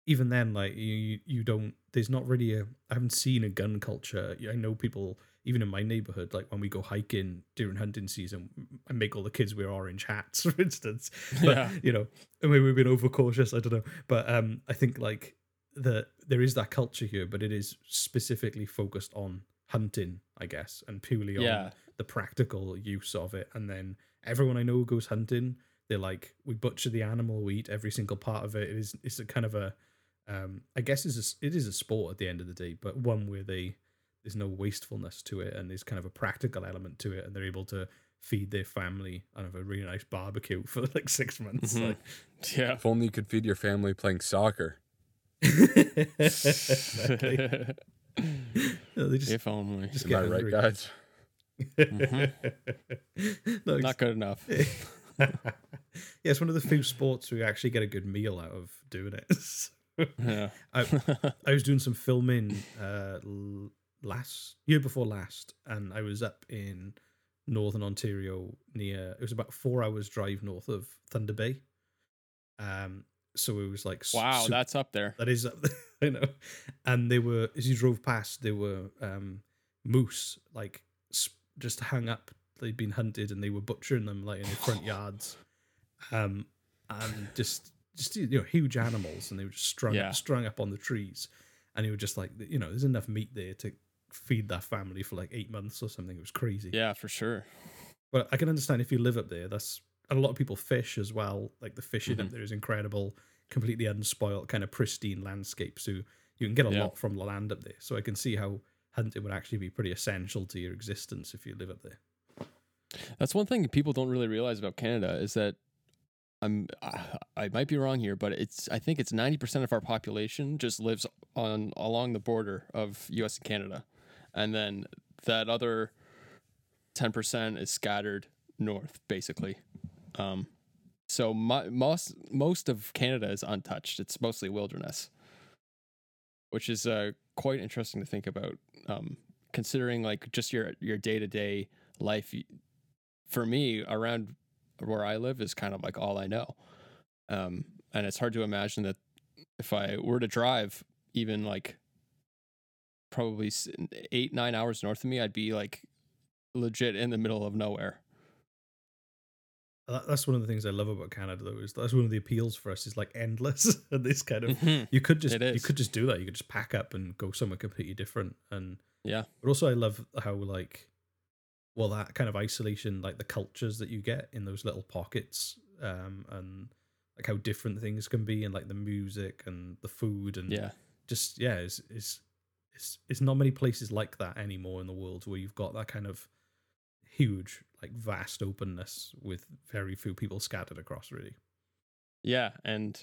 even then, like you you don't. There's not really a. I haven't seen a gun culture. I know people even in my neighborhood, like when we go hiking during hunting season, I make all the kids wear orange hats, [laughs] for instance. But Yeah. you know, and maybe we've been overcautious. I don't know, but um, I think like the there is that culture here, but it is specifically focused on hunting, I guess, and purely on Yeah. the practical use of it. And then everyone I know goes hunting, they're like, we butcher the animal, we eat every single part of it. It is it's a kind of a, um, I guess it's a, it is a sport at the end of the day, but one where they there's no wastefulness to it, and there's kind of a practical element to it, and they're able to feed their family and have a really nice barbecue [laughs] for like six months. Mhm. Like, Yeah. If only you could feed your family playing soccer. exactly. [laughs] No, they just, if only. just Am get I right, hungry. guys? [laughs] No, Not good enough. yeah, it's one of the few sports where you actually get a good meal out of doing it. So, Yeah. I, I was doing some filming uh, l- last year before last, and I was up in northern Ontario near. It was about four hours drive north of Thunder Bay. Um, so it was like wow, sup- that's up there. that is up there, [laughs] I know. And they were as you drove past, there were um moose like just hung up. They'd been hunted and they were butchering them like in their front [sighs] yards. Um, and just just you know huge animals, and they were just strung Yeah. up, strung up on the trees. And you were just like, you know, there's enough meat there to feed that family for like eight months or something. It was crazy. Yeah, for sure. But I can understand if you live up there, that's and a lot of people fish as well. Like the fishing up Mhm. there is incredible, completely unspoiled, kind of pristine landscape. So you can get a Yeah. lot from the land up there. So I can see how hunting would actually be pretty essential to your existence if you live up there. That's one thing people don't really realize about Canada is that I'm I, I might be wrong here, but it's I think it's 90% of our population just lives on along the border of US and Canada. And then that other 10% is scattered north basically. Um so mo- most most of Canada is untouched. It's mostly wilderness. Which is uh quite interesting to think about um considering like just your your day-to-day life for me around where I live is kind of like all I know. Um, and it's hard to imagine that if I were to drive even like probably eight, nine hours north of me, I'd be like legit in the middle of nowhere. That's one of the things I love about Canada, though. Is that's one of the appeals for us is like endless [laughs] and this kind of Mhm. you could just you could just do that. You could just pack up and go somewhere completely different. And Yeah. but also I love how like well that kind of isolation, like the cultures that you get in those little pockets, um, and like how different things can be, and like the music and the food, and Yeah. just yeah, it's it's it's it's not many places like that anymore in the world where you've got that kind of huge, like vast openness with very few people scattered across. Really, Yeah, and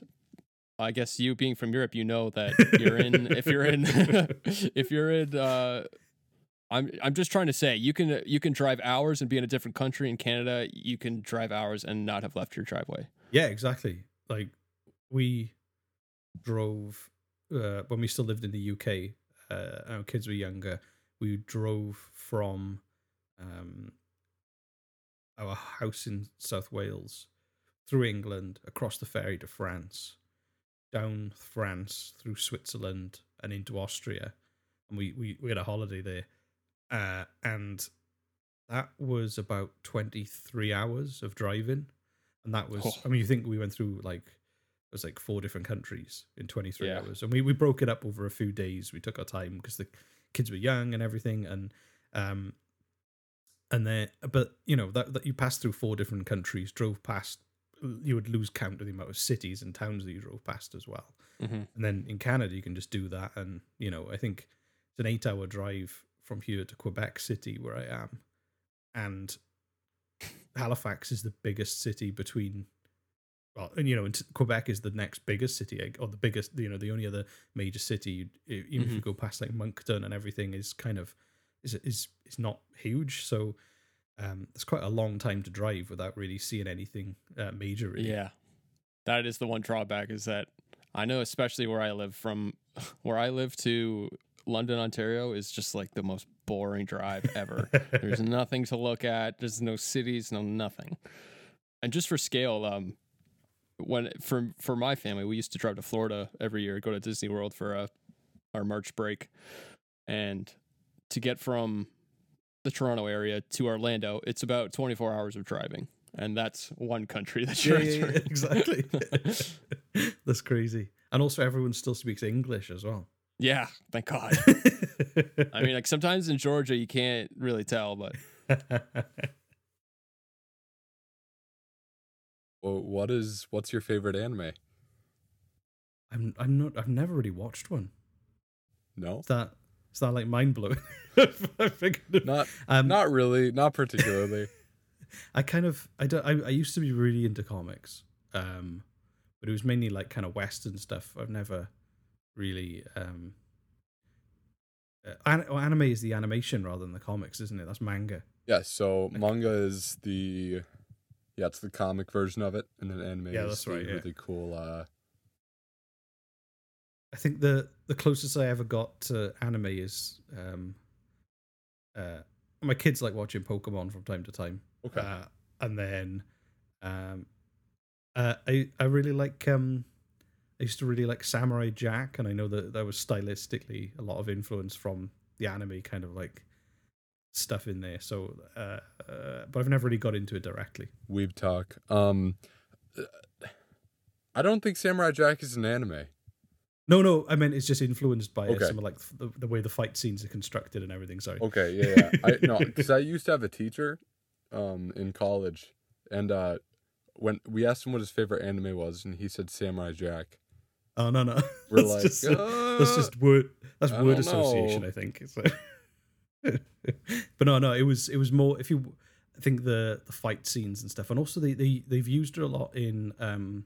I guess you being from Europe, you know that [laughs] you're in if you're in [laughs] if you're in uh I'm I'm just trying to say you can you can drive hours and be in a different country in Canada, you can drive hours and not have left your driveway. Yeah, exactly. Like we drove uh, when we still lived in the UK. Uh, our kids were younger. We drove from um, our house in South Wales through England, across the ferry to France, down France through Switzerland and into Austria, and we we, we had a holiday there, uh, and that was about twenty three hours of driving, and that was Oh. I mean you think we went through like it was like four different countries in 23 Yeah. hours. And we, we broke it up over a few days. We took our time because the kids were young and everything. And um and then but you know that, that you passed through four different countries drove past you would lose count of the amount of cities and towns that you drove past as well. Mm-hmm. and then in canada you can just do that. And you know i think it's an eight hour drive from here to quebec city where i am. And halifax is the biggest city between well, and you know, and Quebec is the next biggest city, or the biggest, you know, the only other major city. Even if you go past like Moncton and everything, is kind of is is is not huge. So um, it's quite a long time to drive without really seeing anything uh, major. Really. Yeah. That is the one drawback is that I know especially where I live from [laughs] where I live to London, Ontario is just like the most boring drive ever. There's [laughs] nothing to look at. There's no cities, no nothing. And just for scale, um, when for for my family, we used to drive to Florida every year, go to Disney World for uh, our March break, and to get from the Toronto area to Orlando, it's about 24 hours of driving, and that's one country [laughs] that you're yeah, yeah, exactly. [laughs] [laughs] That's crazy. And also, everyone still speaks English as well. yeah, thank God. I mean, like sometimes in Georgia you can't really tell, but Well, what is what's your favorite anime? I'm I'm not. I've never really watched one. No, Is that is that like mind blowing? [laughs] I figured. not Um, not really, not [laughs] particularly. I kind of I don't I, I used to be really into comics, um, but it was mainly like kind of Western stuff. I've never really um. Uh, an- anime is the animation rather than the comics, isn't it? That's manga. yeah, so manga is the yeah, it's the comic version of it, and then anime Yeah, is that's right, yeah. really cool. Uh, I think the the closest I ever got to anime is um. Uh, my kids like watching Pokemon from time to time. okay, Uh, and then um uh, I I really like um I used to really like Samurai Jack and I know that there was stylistically a lot of influence from the anime kind of like stuff in there so uh, uh but I've never really got into it directly. Weeb talk. Um, I don't think Samurai Jack is an anime. No no I meant it's just influenced by Okay. some of like the, the way the fight scenes are constructed and everything sorry. Okay, yeah, yeah. I [laughs] no, because I used to have a teacher, um, in college, and uh, when we asked him what his favorite anime was, and he said Samurai Jack. Oh no no. We're [laughs] that's like, just, uh, that's uh, just word that's I word association know. i think So- [laughs] [laughs] but no no it was it was more if you i think the the fight scenes and stuff and also they, they they've used it a lot in um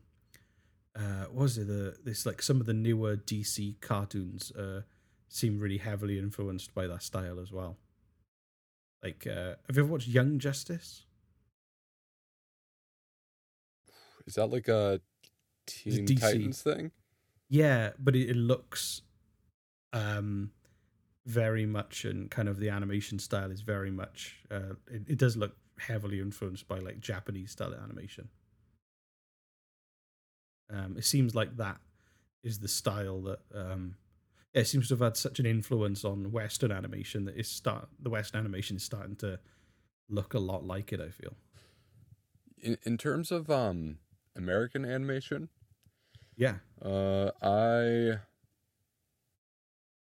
uh what was it the this like some of the newer dc cartoons uh seem really heavily influenced by that style as well like uh have you ever watched young justice Is that like a Teen. Titans thing? Yeah, but it, it looks um very much and kind of the animation style is very much uh it, it does look heavily influenced by like Japanese style animation. Um it seems like that is the style that um yeah, it seems to have had such an influence on Western animation that is start the Western animation is starting to look a lot like it, I feel. In in terms of um American animation, Yeah. uh, I.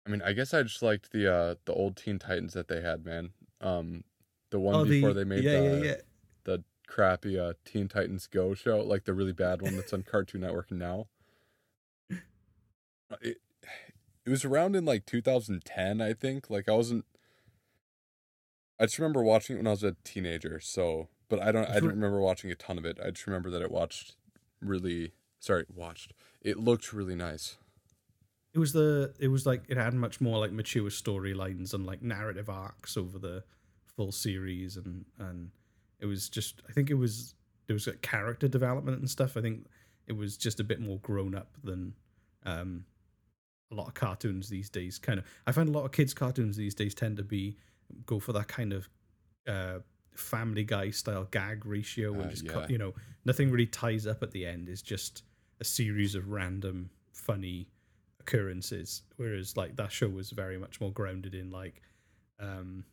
I mean, I guess I just liked the uh the old Teen Titans that they had, man. Um, the one before they made Oh, yeah, the yeah, yeah. the crappy uh Teen Titans Go show, like the really bad one that's on Cartoon Network now. Uh, It, it was around in like 2010, I think. Like I wasn't. I just remember watching it when I was a teenager. So, but I don't. I didn't remember watching a ton of it. I just remember that it watched really sorry, watched. It looked really nice. It was the it was like it had much more like mature storylines and like narrative arcs over the full series and and it was just I think it was there was like character development and stuff. I think it was just a bit more grown up than um a lot of cartoons these days kind of I find a lot of kids cartoons these days tend to be go for that kind of uh family guy style gag ratio and Uh, just yeah. cut, you know nothing really ties up at the end it's just a series of random funny occurrences whereas like that show was very much more grounded in like um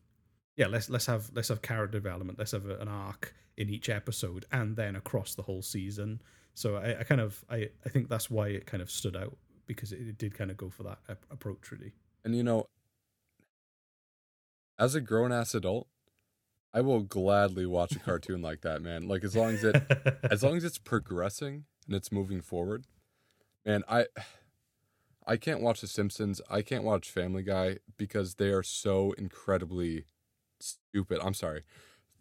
yeah let's let's have let's have character development let's have a, an arc in each episode and then across the whole season so i, I kind of I, I think that's why it kind of stood out because it, it did kind of go for that ap- approach really And you know, as a grown ass adult, I will gladly watch a cartoon like that, man. Like as long as it [laughs] as long as it's progressing and it's moving forward. Man, I I can't watch The Simpsons. I can't watch Family Guy because they are so incredibly stupid. I'm sorry.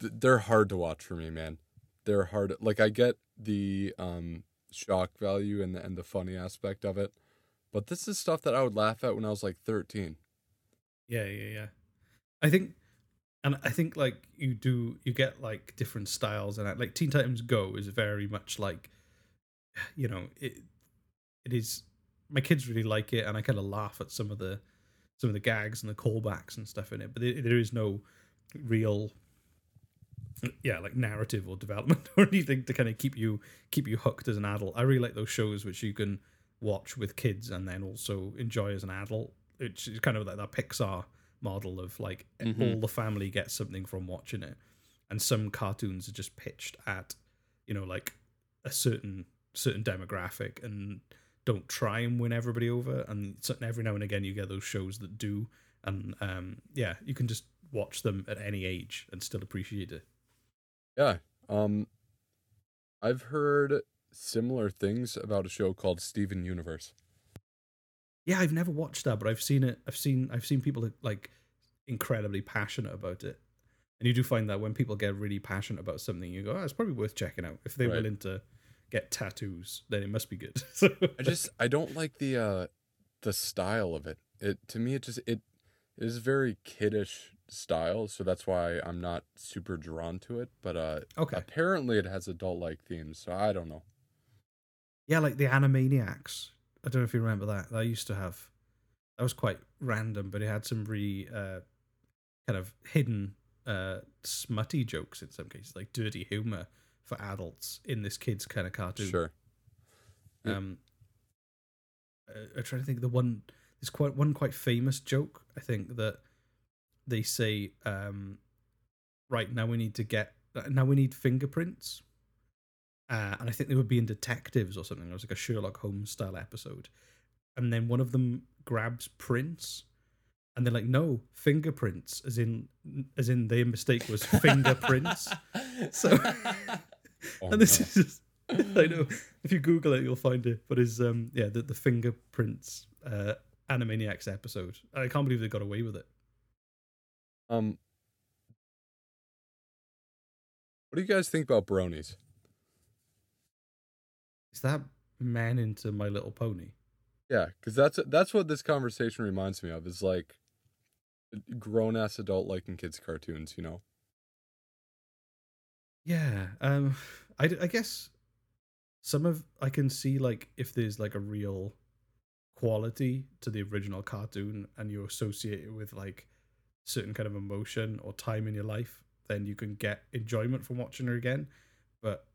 Th- They're hard to watch for me, man. They're hard. Like I get the um shock value and the, and the funny aspect of it, but this is stuff that I would laugh at when I was like 13. Yeah, yeah, yeah. I think, and I think like you do, you get like different styles, and like Teen Titans Go is very much like, you know, it it is. My kids really like it, and I kind of laugh at some of the some of the gags and the callbacks and stuff in it, but there, there is no real. Yeah, like narrative or development [laughs] or anything to kind of keep you keep you hooked as an adult. I really like those shows which you can watch with kids and then also enjoy as an adult. It's kind of like that Pixar model of like Mhm. all the family gets something from watching it, and some cartoons are just pitched at you know like a certain certain demographic and don't try and win everybody over. And every now and again you get those shows that do, and um yeah, you can just watch them at any age and still appreciate it. Yeah. Um I've heard similar things about a show called Steven Universe. Yeah, I've never watched that, but I've seen it. I've seen I've seen people like incredibly passionate about it. And you do find that when people get really passionate about something, you go, "Oh, it's probably worth checking out." If they're Right. willing to get tattoos, then it must be good. [laughs] I just I don't like the uh the style of it. It to me it just it is very kiddish style, so that's why I'm not super drawn to it, but uh okay, apparently it has adult like themes, so I don't know. yeah, like the Animaniacs. I don't know if you remember that. That used to have that was quite random, but it had some really uh, kind of hidden, uh, smutty jokes in some cases, like dirty humor for adults in this kids kind of cartoon. Sure. Um, uh, I'm trying to think of the one. There's quite one quite famous joke. I think that they say, um, "Right now we need to get now we need fingerprints," uh, and I think they were being detectives or something. It was like a Sherlock Holmes style episode, and then one of them grabs prints. And they're like, no, fingerprints, as in, as in their mistake was [laughs] fingerprints. [laughs] So, Oh, and this no. is just, [laughs] I know [laughs] if you Google it, you'll find it. But is um yeah the the fingerprints uh Animaniacs episode. I can't believe they got away with it. Um What do you guys think about bronies? Is that man into My Little Pony? Yeah, because that's that's what this conversation reminds me of. Is like grown ass adult liking kids cartoons. You know. Yeah. Um. [sighs] I, I guess some of I can see like if there's like a real quality to the original cartoon and you associate it with like certain kind of emotion or time in your life, then you can get enjoyment from watching her again. But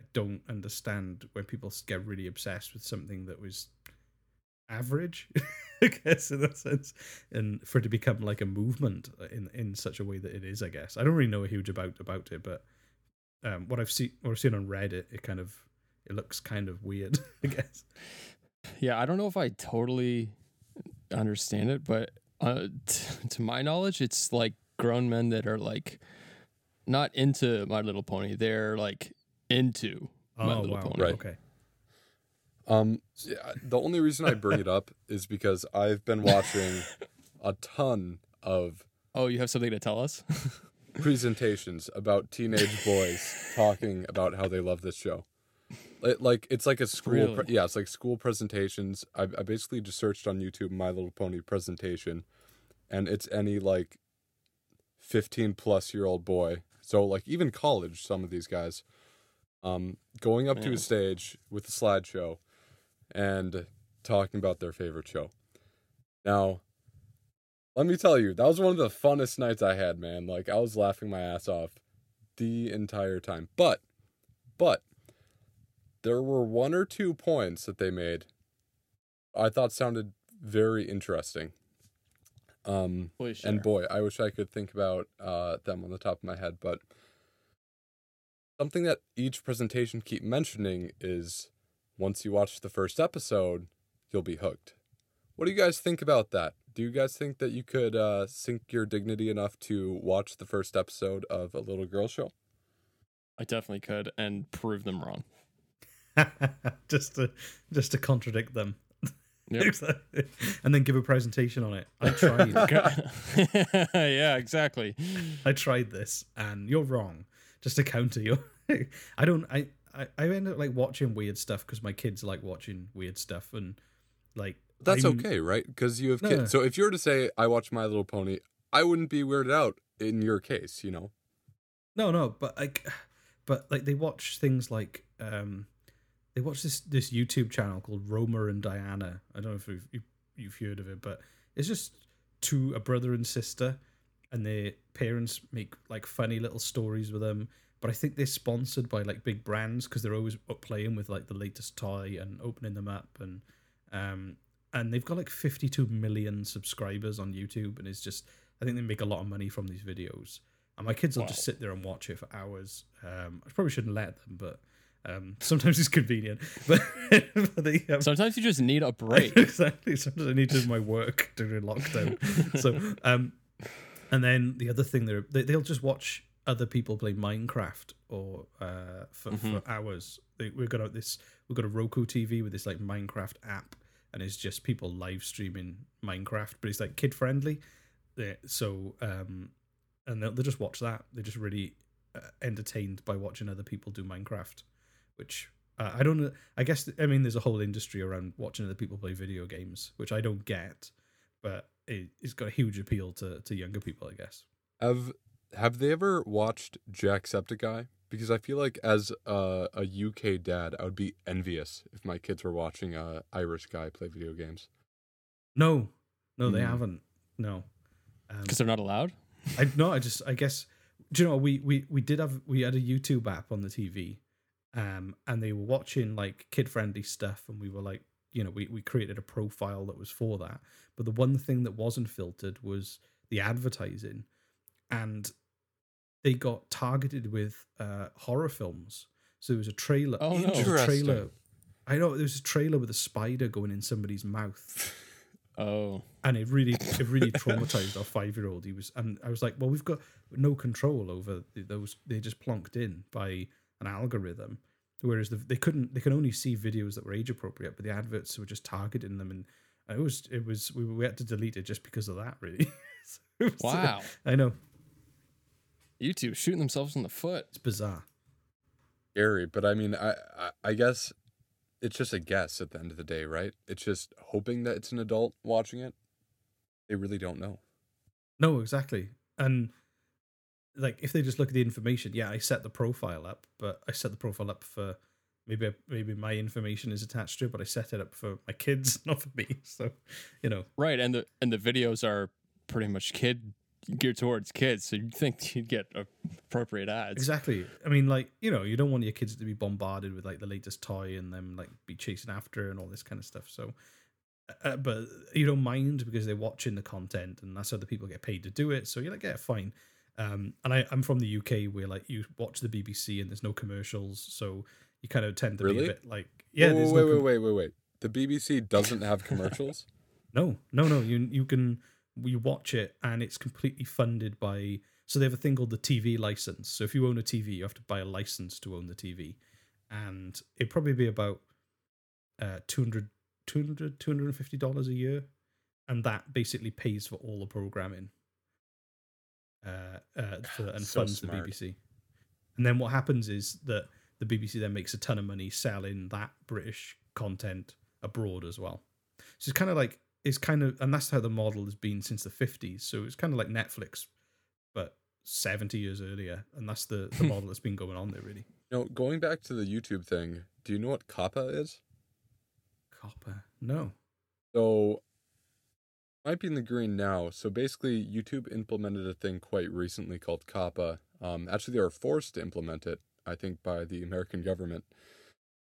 I don't understand when people get really obsessed with something that was average, [laughs] I guess in that sense, and for it to become like a movement in in such a way that it is. I guess I don't really know a huge about about it, but um, what I've seen what I've seen on Reddit, it kind of it looks kind of weird. [laughs] I guess. Yeah, I don't know if I totally understand it, but uh, t- to my knowledge, it's like grown men that are like not into My Little Pony. They're like into My oh Little wow. Pony. Right. Okay. Um, yeah, the only reason I bring it up [laughs] is because I've been watching a ton of Oh, you have something to tell us? [laughs] presentations about teenage [laughs] boys talking about how they love this show. It, like it's like a school. Pre- yeah, it's like school presentations. I, I basically just searched on YouTube My Little Pony presentation, and it's any like fifteen plus year old boy. So like even college, some of these guys, um, going up to a stage with a slideshow, and talking about their favorite show. Now, let me tell you, that was one of the funnest nights I had, man. Like I was laughing my ass off the entire time. But, but there were one or two points that they made I thought sounded very interesting. Um, Please and boy, I wish I could think about uh, them on the top of my head, but something that each presentation keep mentioning is once you watch the first episode, you'll be hooked. What do you guys think about that? Do you guys think that you could uh, sink your dignity enough to watch the first episode of a little girl show? I definitely could and prove them wrong. [laughs] just to just to contradict them. Yep. [laughs] And then give a presentation on it. I tried. [laughs] yeah, exactly. I tried this, and you're wrong. Just to counter you, I don't. I I, I end up like watching weird stuff because my kids like watching weird stuff, and like That's I'm- okay, right? Because you have No, kids. no. So if you were to say, I watch My Little Pony, I wouldn't be weirded out in your case, you know? No, no, but like, [sighs] but like they watch things like um, they watch this this YouTube channel called Roma and Diana. I don't know if you've, you- you've heard of it, but it's just two a brother and sister, and their parents make like funny little stories with them. But I think they're sponsored by like big brands because they're always up playing with like the latest toy and opening them up and um and they've got like 52 million subscribers on YouTube and it's just I think they make a lot of money from these videos. And my kids will just sit there and watch it for hours. Um, I probably shouldn't let them, but um, [laughs] sometimes it's convenient. [laughs] But, but they, um, Sometimes you just need a [laughs] break. exactly. Sometimes I need to do my work during lockdown. so, um, and then the other thing they're, they they'll just watch other people play Minecraft or uh, for, Mhm. for hours. They, we've got a, this we've got a Roku TV with this like Minecraft app, and it's just people live streaming Minecraft, but it's like kid friendly. So, um, and they'll, they'll just watch that. They're just really uh, entertained by watching other people do Minecraft, which uh, I don't. I guess I mean there's a whole industry around watching other people play video games, which I don't get, but it, it's got a huge appeal to to younger people, I guess. Have Have they ever watched Jacksepticeye? Because I feel like as a, a UK dad, I would be envious if my kids were watching a Irish guy play video games. No, no, they Hmm. haven't. No, um, Because they're not allowed? I no, I just I guess do you know we we we did have we had a YouTube app on the TV, um, and they were watching like kid friendly stuff, and we were like, you know, we we created a profile that was for that. But the one thing that wasn't filtered was the advertising, and they got targeted with uh, horror films. So there was a trailer. Oh, no. a trailer. Interesting. I know there was a trailer with a spider going in somebody's mouth [laughs] Oh. and it really it really traumatized our five year old. He was, and I was like, well, we've got no control over those. They just plonked in by an algorithm, whereas the, they couldn't. They can only see videos that were age appropriate, but the adverts were just targeting them, and it was it was we, we had to delete it just because of that. Really, [laughs] So it was, Wow. I know YouTube shooting themselves in the foot. it's bizarre. Scary, but I mean, I, I I guess it's just a guess at the end of the day, right? It's just hoping that it's an adult watching it. They really don't know. No, exactly. And like if they just look at the information, yeah, I set the profile up, but I set the profile up for maybe maybe my information is attached to it, but I set it up for my kids, [laughs] not for me. So, you know, Right, and the and the videos are pretty much kid geared towards kids, so you'd think [laughs] you'd get appropriate ads. exactly. I mean, like you know, you don't want your kids to be bombarded with like the latest toy and them like be chasing after and all this kind of stuff. So, uh, but you don't mind because they're watching the content and that's how the people get paid to do it. So you're like, yeah, fine. Um, and I, I'm from the UK where like you watch the BBC and there's no commercials, so you kind of tend to be a bit like, yeah, Whoa, wait, no wait, com- wait, wait, wait. The BBC doesn't have [laughs] commercials. No, no, no. You you can you watch it and it's completely funded by. So they have a thing called the TV license. So if you own a TV, you have to buy a license to own the TV, and it'd probably be about uh 200 200 250 dollars a year, and that basically pays for all the programming. Uh, uh, for, and So funds smart. the BBC. And then what happens is that the BBC then makes a ton of money selling that British content abroad as well. So it's kind of like it's kind of, and that's how the model has been since the fifties. So it's kind of like Netflix, but seventy years earlier, and that's the the [laughs] model that's been going on there really. You know, going back to the YouTube thing, do you know what COPPA is? Copper, no. So might be in the green now. So basically, YouTube implemented a thing quite recently called COPPA. Um, actually, they were forced to implement it, I think, by the American government,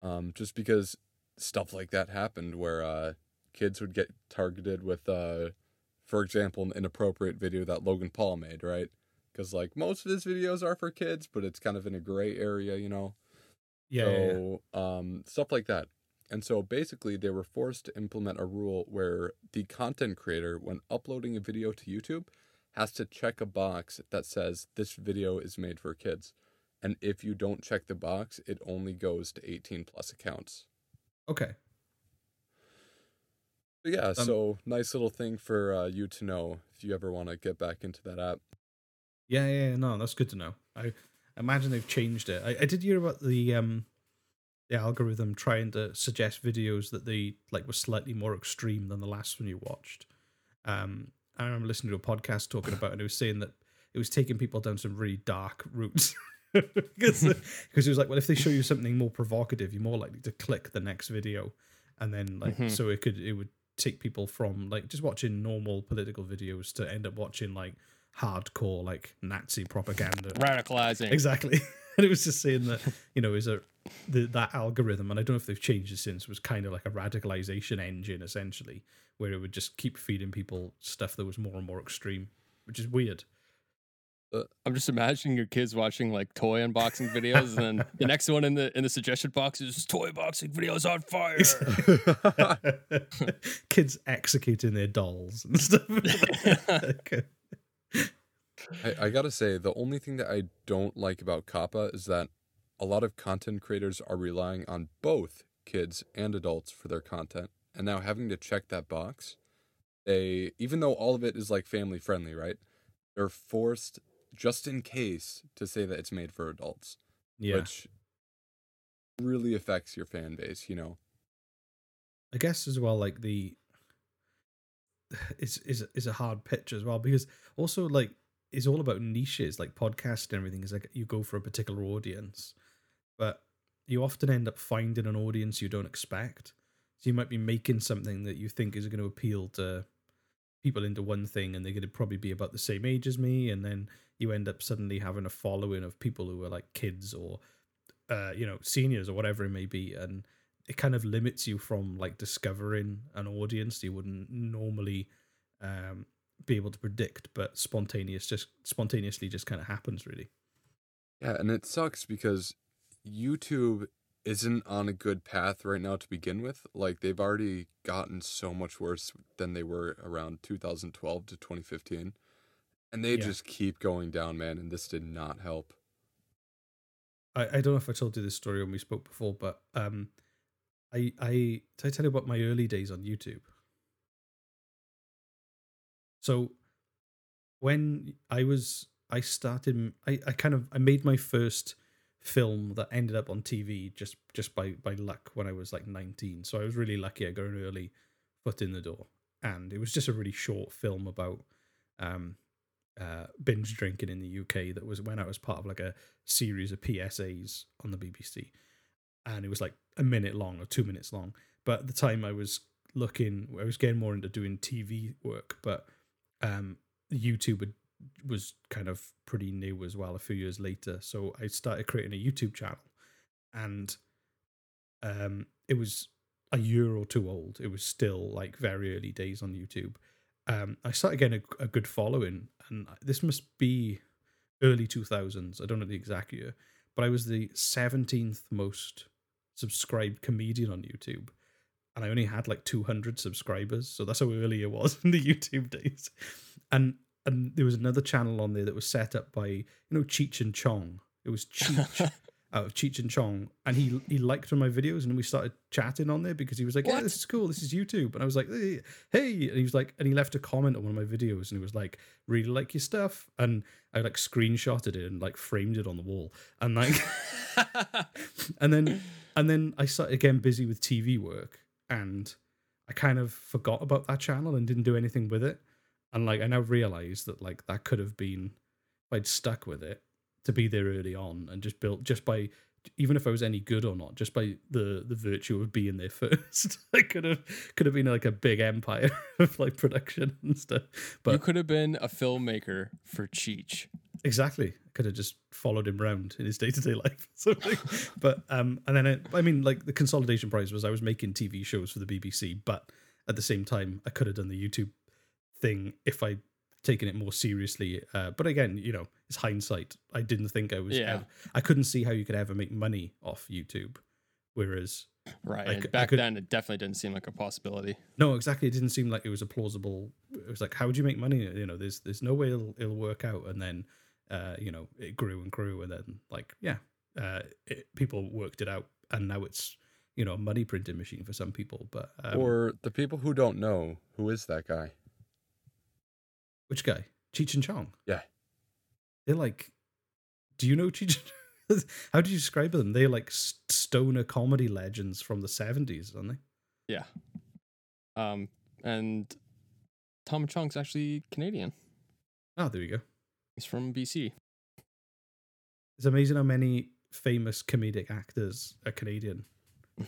um, just because stuff like that happened, where uh, kids would get targeted with, uh, for example, an inappropriate video that Logan Paul made, right? Because like most of his videos are for kids, but it's kind of in a gray area, you know. Yeah, yeah, yeah. so um, stuff like that. And so basically, they were forced to implement a rule where the content creator, when uploading a video to YouTube, has to check a box that says this video is made for kids. And if you don't check the box, it only goes to 18 plus accounts. Okay. But yeah, so nice little thing for uh, you to know if you ever want to get back into that app. Yeah, yeah, no, that's good to know. I imagine they've changed it. I, I did hear about the um the algorithm trying to suggest videos that they like were slightly more extreme than the last one you watched. Um, I remember listening to a podcast talking about it. and It was saying that it was taking people down some really dark routes. [laughs] because because [laughs] it was like, well, if they show you something more provocative, you're more likely to click the next video, and then like Mhm. so it could it would take people from like just watching normal political videos to end up watching like hardcore like Nazi propaganda. Radicalizing. Exactly. [laughs] and it was just saying that, you know, is a the, that algorithm, and I don't know if they've changed it since, was kind of like a radicalization engine essentially, where it would just keep feeding people stuff that was more and more extreme, which is weird. Uh, I'm just imagining your kids watching like toy unboxing videos, and then [laughs] the next one in the in the suggestion box is toy boxing videos on fire. [laughs] Kids executing their dolls and stuff. Okay. [laughs] I, I gotta say, the only thing that I don't like about COPPA is that a lot of content creators are relying on both kids and adults for their content. And now having to check that box, they, even though all of it is like family friendly, right? They're forced, just in case, to say that it's made for adults, Yeah. which really affects your fan base, you know? I guess as well, like the it's is is a hard pitch as well because also like it's all about niches, like podcast and everything. Is like you go for a particular audience, but you often end up finding an audience you don't expect. So you might be making something that you think is going to appeal to people into one thing, and they're going to probably be about the same age as me, and then you end up suddenly having a following of people who are like kids or uh, you know seniors or whatever it may be, and it kind of limits you from like discovering an audience you wouldn't normally um, be able to predict, but spontaneous just spontaneously just kind of happens really. Yeah, and it sucks because YouTube isn't on a good path right now to begin with. Like they've already gotten so much worse than they were around 2012 to 2015. And they Yeah. just keep going down, man, and this did not help. I, I don't know if I told you this story when we spoke before, but um, I I did I tell you about my early days on YouTube. So when I was I started I, I kind of I made my first film that ended up on TV just just by by luck when I was like 19. So I was really lucky I got an early foot in the door. And it was just a really short film about um uh, binge drinking in the UK that was went out as part of like a series of PSAs on the BBC, and it was like a minute long or two minutes long. But at the time, I was looking, I was getting more into doing TV work, but um, YouTube had, was kind of pretty new as well. A few years later, so I started creating a YouTube channel, and um, it was a year or two old. It was still like very early days on YouTube um, I started getting a, a good following, and this must be early 2000s. I don't know the exact year, but I was the 17th most subscribed comedian on YouTube, and I only had like 200 subscribers. So that's how early it was [laughs] in the YouTube days. And and there was another channel on there that was set up by you know Cheech and Chong. It was Cheech out [laughs] of uh, Cheech and Chong, and he he liked one of my videos, and we started chatting on there because he was like, "Yeah, What? this is cool. This is YouTube," and I was like, "Hey, hey," and he was like, and he left a comment on one of my videos, and he was like, "Really like your stuff," and I like screenshotted it and like framed it on the wall, and like [laughs] and then and then I started again busy with TV work, and I kind of forgot about that channel and didn't do anything with it. And like I now realize that like that could have been if I'd stuck with it to be there early on and just built just by even if I was any good or not, just by the the virtue of being there [laughs] first, I could have could have been like a big empire [laughs] of like production [laughs] and stuff. But you could have been a filmmaker for Cheech. Exactly. Could have just followed him around in his day to day life. Something. but um, and then it, I mean, like the consolidation prize was I was making TV shows for the BBC, but at the same time, I could have done the YouTube thing if I taken it more seriously. Uh, but again, you know, it's hindsight. I didn't think I was. Yeah. ever- I couldn't see how you could ever make money off YouTube. Whereas, Right. I and I back could- then, it definitely didn't seem like a possibility. no, exactly, it didn't seem like it was a plausible. It was like, how would you make money? You know, there's there's no way it'll, it'll work out. And then, uh, you know, it grew and grew, and then like, yeah, uh, it, people worked it out, and now it's you know a money printing machine for some people. But um, For the people who don't know, who is that guy? Which guy? Cheech and Chong. Yeah. They're like, do you know Cheech? [laughs] How do you describe them? They're like stoner comedy legends from the seventies, aren't they? Yeah. Um, and Tom Chong's actually Canadian. Oh, there you go. He's from BC. It's amazing how many famous comedic actors are Canadian.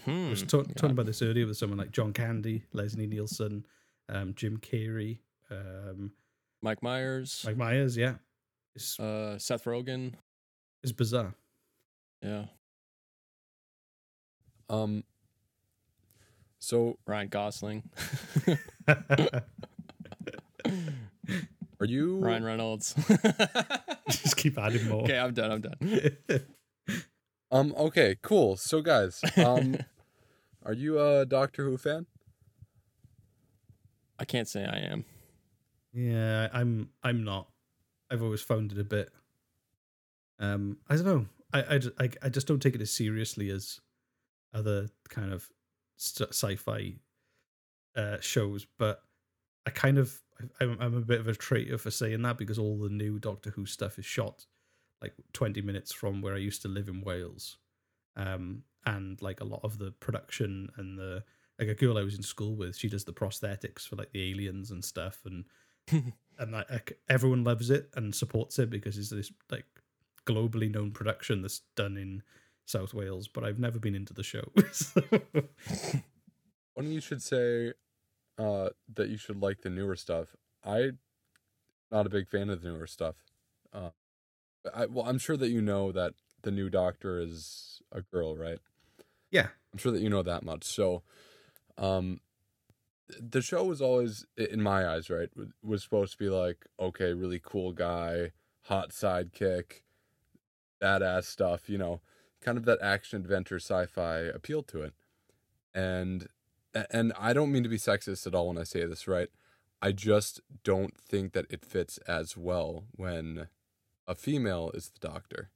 I was Yeah. talking about this earlier with someone like John Candy, Leslie Nielsen, um, Jim Carrey, um, Mike Myers, Mike Myers. Yeah, it's, uh, Seth Rogen. it's bizarre. Yeah. Um. So, Ryan Gosling. [laughs] are you? Ryan Reynolds. [laughs] Just keep adding more. okay, I'm done. I'm done. [laughs] Um. Okay. Cool. So, guys, um, are you a Doctor Who fan? I can't say I am. Yeah, I'm. I'm not. I've always found it a bit. Um, I don't know. I I, ju- I, I just don't take it as seriously as other kind of sci-fi uh, shows. But I kind of I'm, I'm a bit of a traitor for saying that because all the new Doctor Who stuff is shot like 20 minutes from where I used to live in Wales, um, and like a lot of the production and the like a girl I was in school with, she does the prosthetics for like the aliens and stuff, and and like, like everyone loves it and supports it because it's this like globally known production that's done in South Wales. But I've never been into the show. So- [laughs] One, you should say uh, that you should like the newer stuff. I not a big fan of the newer stuff. Uh, I, well, I'm sure that you know that the new Doctor is a girl, right? yeah, I'm sure that you know that much. So, um, the show was always, in my eyes, right, was supposed to be like, okay, really cool guy, hot sidekick, badass stuff, you know, kind of that action adventure sci-fi appeal to it. And and I don't mean to be sexist at all when I say this, right? I just don't think that it fits as well when a female is the doctor.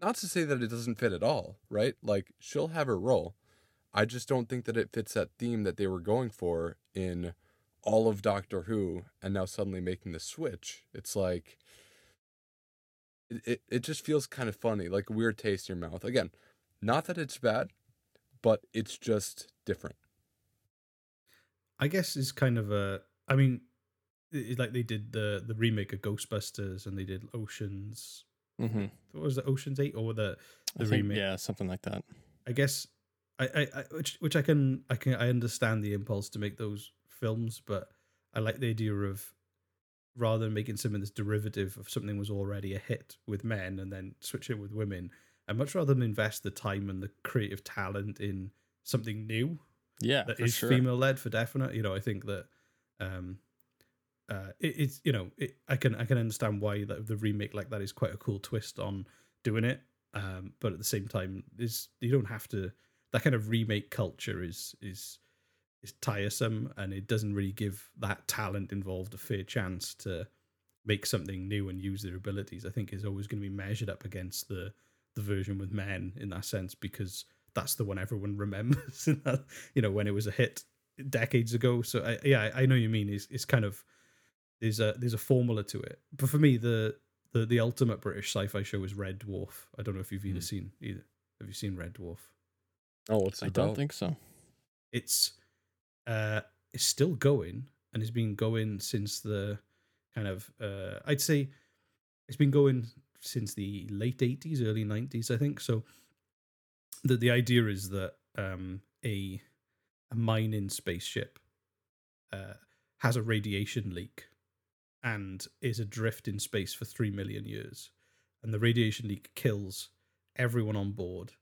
Not to say that it doesn't fit at all, right? Like she'll have her role. I just don't think that it fits that theme that they were going for in all of Doctor Who and now suddenly making the switch. It's like it, it, it just feels kind of funny, like a weird taste in your mouth. Again, not that it's bad, but it's just different. I guess is kind of a. I mean, it, like they did the the remake of Ghostbusters and they did Oceans. Mm-hmm. What was it? Oceans Eight or the I the think, remake? yeah, something like that. I guess I, I, I which which I can I can I understand the impulse to make those films, but I like the idea of rather than making something that's derivative of something was already a hit with men and then switch it with women. I'd much rather them invest the time and the creative talent in something new Yeah, that is sure. female led for definite. You know, I think that um uh it, it's you know it, I can I can understand why the, the remake like that is quite a cool twist on doing it. Um, but at the same time, is you don't have to. That kind of remake culture is is is tiresome, and it doesn't really give that talent involved a fair chance to make something new and use their abilities. I think is always going to be measured up against the the version with men in that sense because that's the one everyone remembers. [laughs] in that, you know, when it was a hit decades ago. So I, yeah, I, I know you mean. It's it's kind of there's a there's a formula to it. But for me, the the the ultimate British sci-fi show is Red Dwarf. I don't know if you've either Mm. seen either. Have you seen Red Dwarf? Oh, what's it I about? don't think so. It's uh it's still going and it's been going since the kind of uh I'd say it's been going since the late 80s early 90s I think so the the idea is that um a a mining spaceship uh has a radiation leak and is adrift in space for 3 million years and the radiation leak kills everyone on board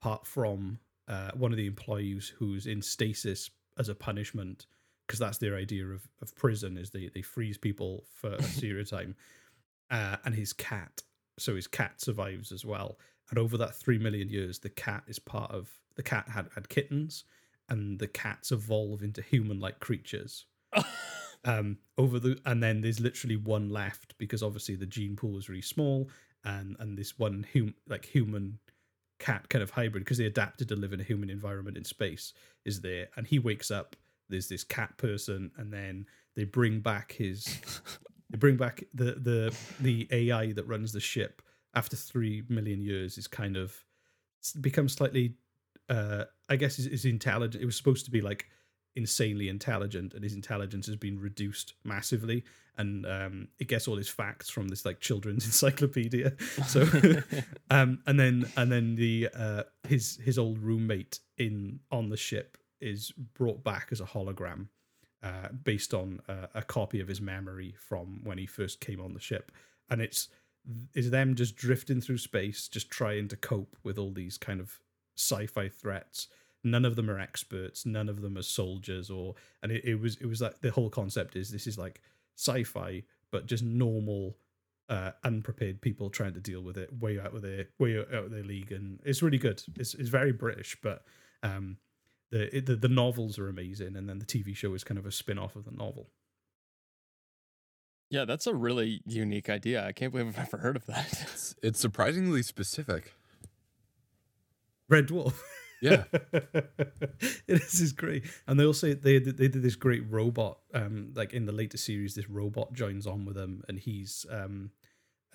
apart from uh, one of the employees who's in stasis as a punishment because that's their idea of, of prison is they, they freeze people for a [laughs] serious time. Uh, and his cat. So his cat survives as well. And over that three million years the cat is part of the cat had, had kittens and the cats evolve into human-like creatures. [laughs] Um over the and then there's literally one left because obviously the gene pool is really small and and this one hum like human cat kind of hybrid because they adapted to live in a human environment in space is there. And he wakes up there's this cat person and then they bring back his [laughs] they bring back the the the ai that runs the ship after 3 million years is kind of becomes slightly uh i guess is, is intelligent. It was supposed to be like insanely intelligent and his intelligence has been reduced massively. And um it gets all his facts from this like children's [laughs] encyclopedia. So [laughs] um and then and then the uh his his old roommate in on the ship is brought back as a hologram uh based on uh, a copy of his memory from when he first came on the ship. And it's is them just drifting through space just trying to cope with all these kind of sci-fi threats none of them are experts none of them are soldiers or and it, it was it was like the whole concept is this is like sci-fi but just normal uh unprepared people trying to deal with it way out of their way out of their league and it's really good it's, it's very british but um the, it, the the novels are amazing and then the tv show is kind of a spin-off of the novel Yeah, that's a really unique idea. I can't believe I've [laughs] never heard of that. It's, it's surprisingly specific. red dwarf [laughs] Yeah. [laughs] this is great. And they also they did- they did this great robot um like in the later series this robot joins on with them and he's um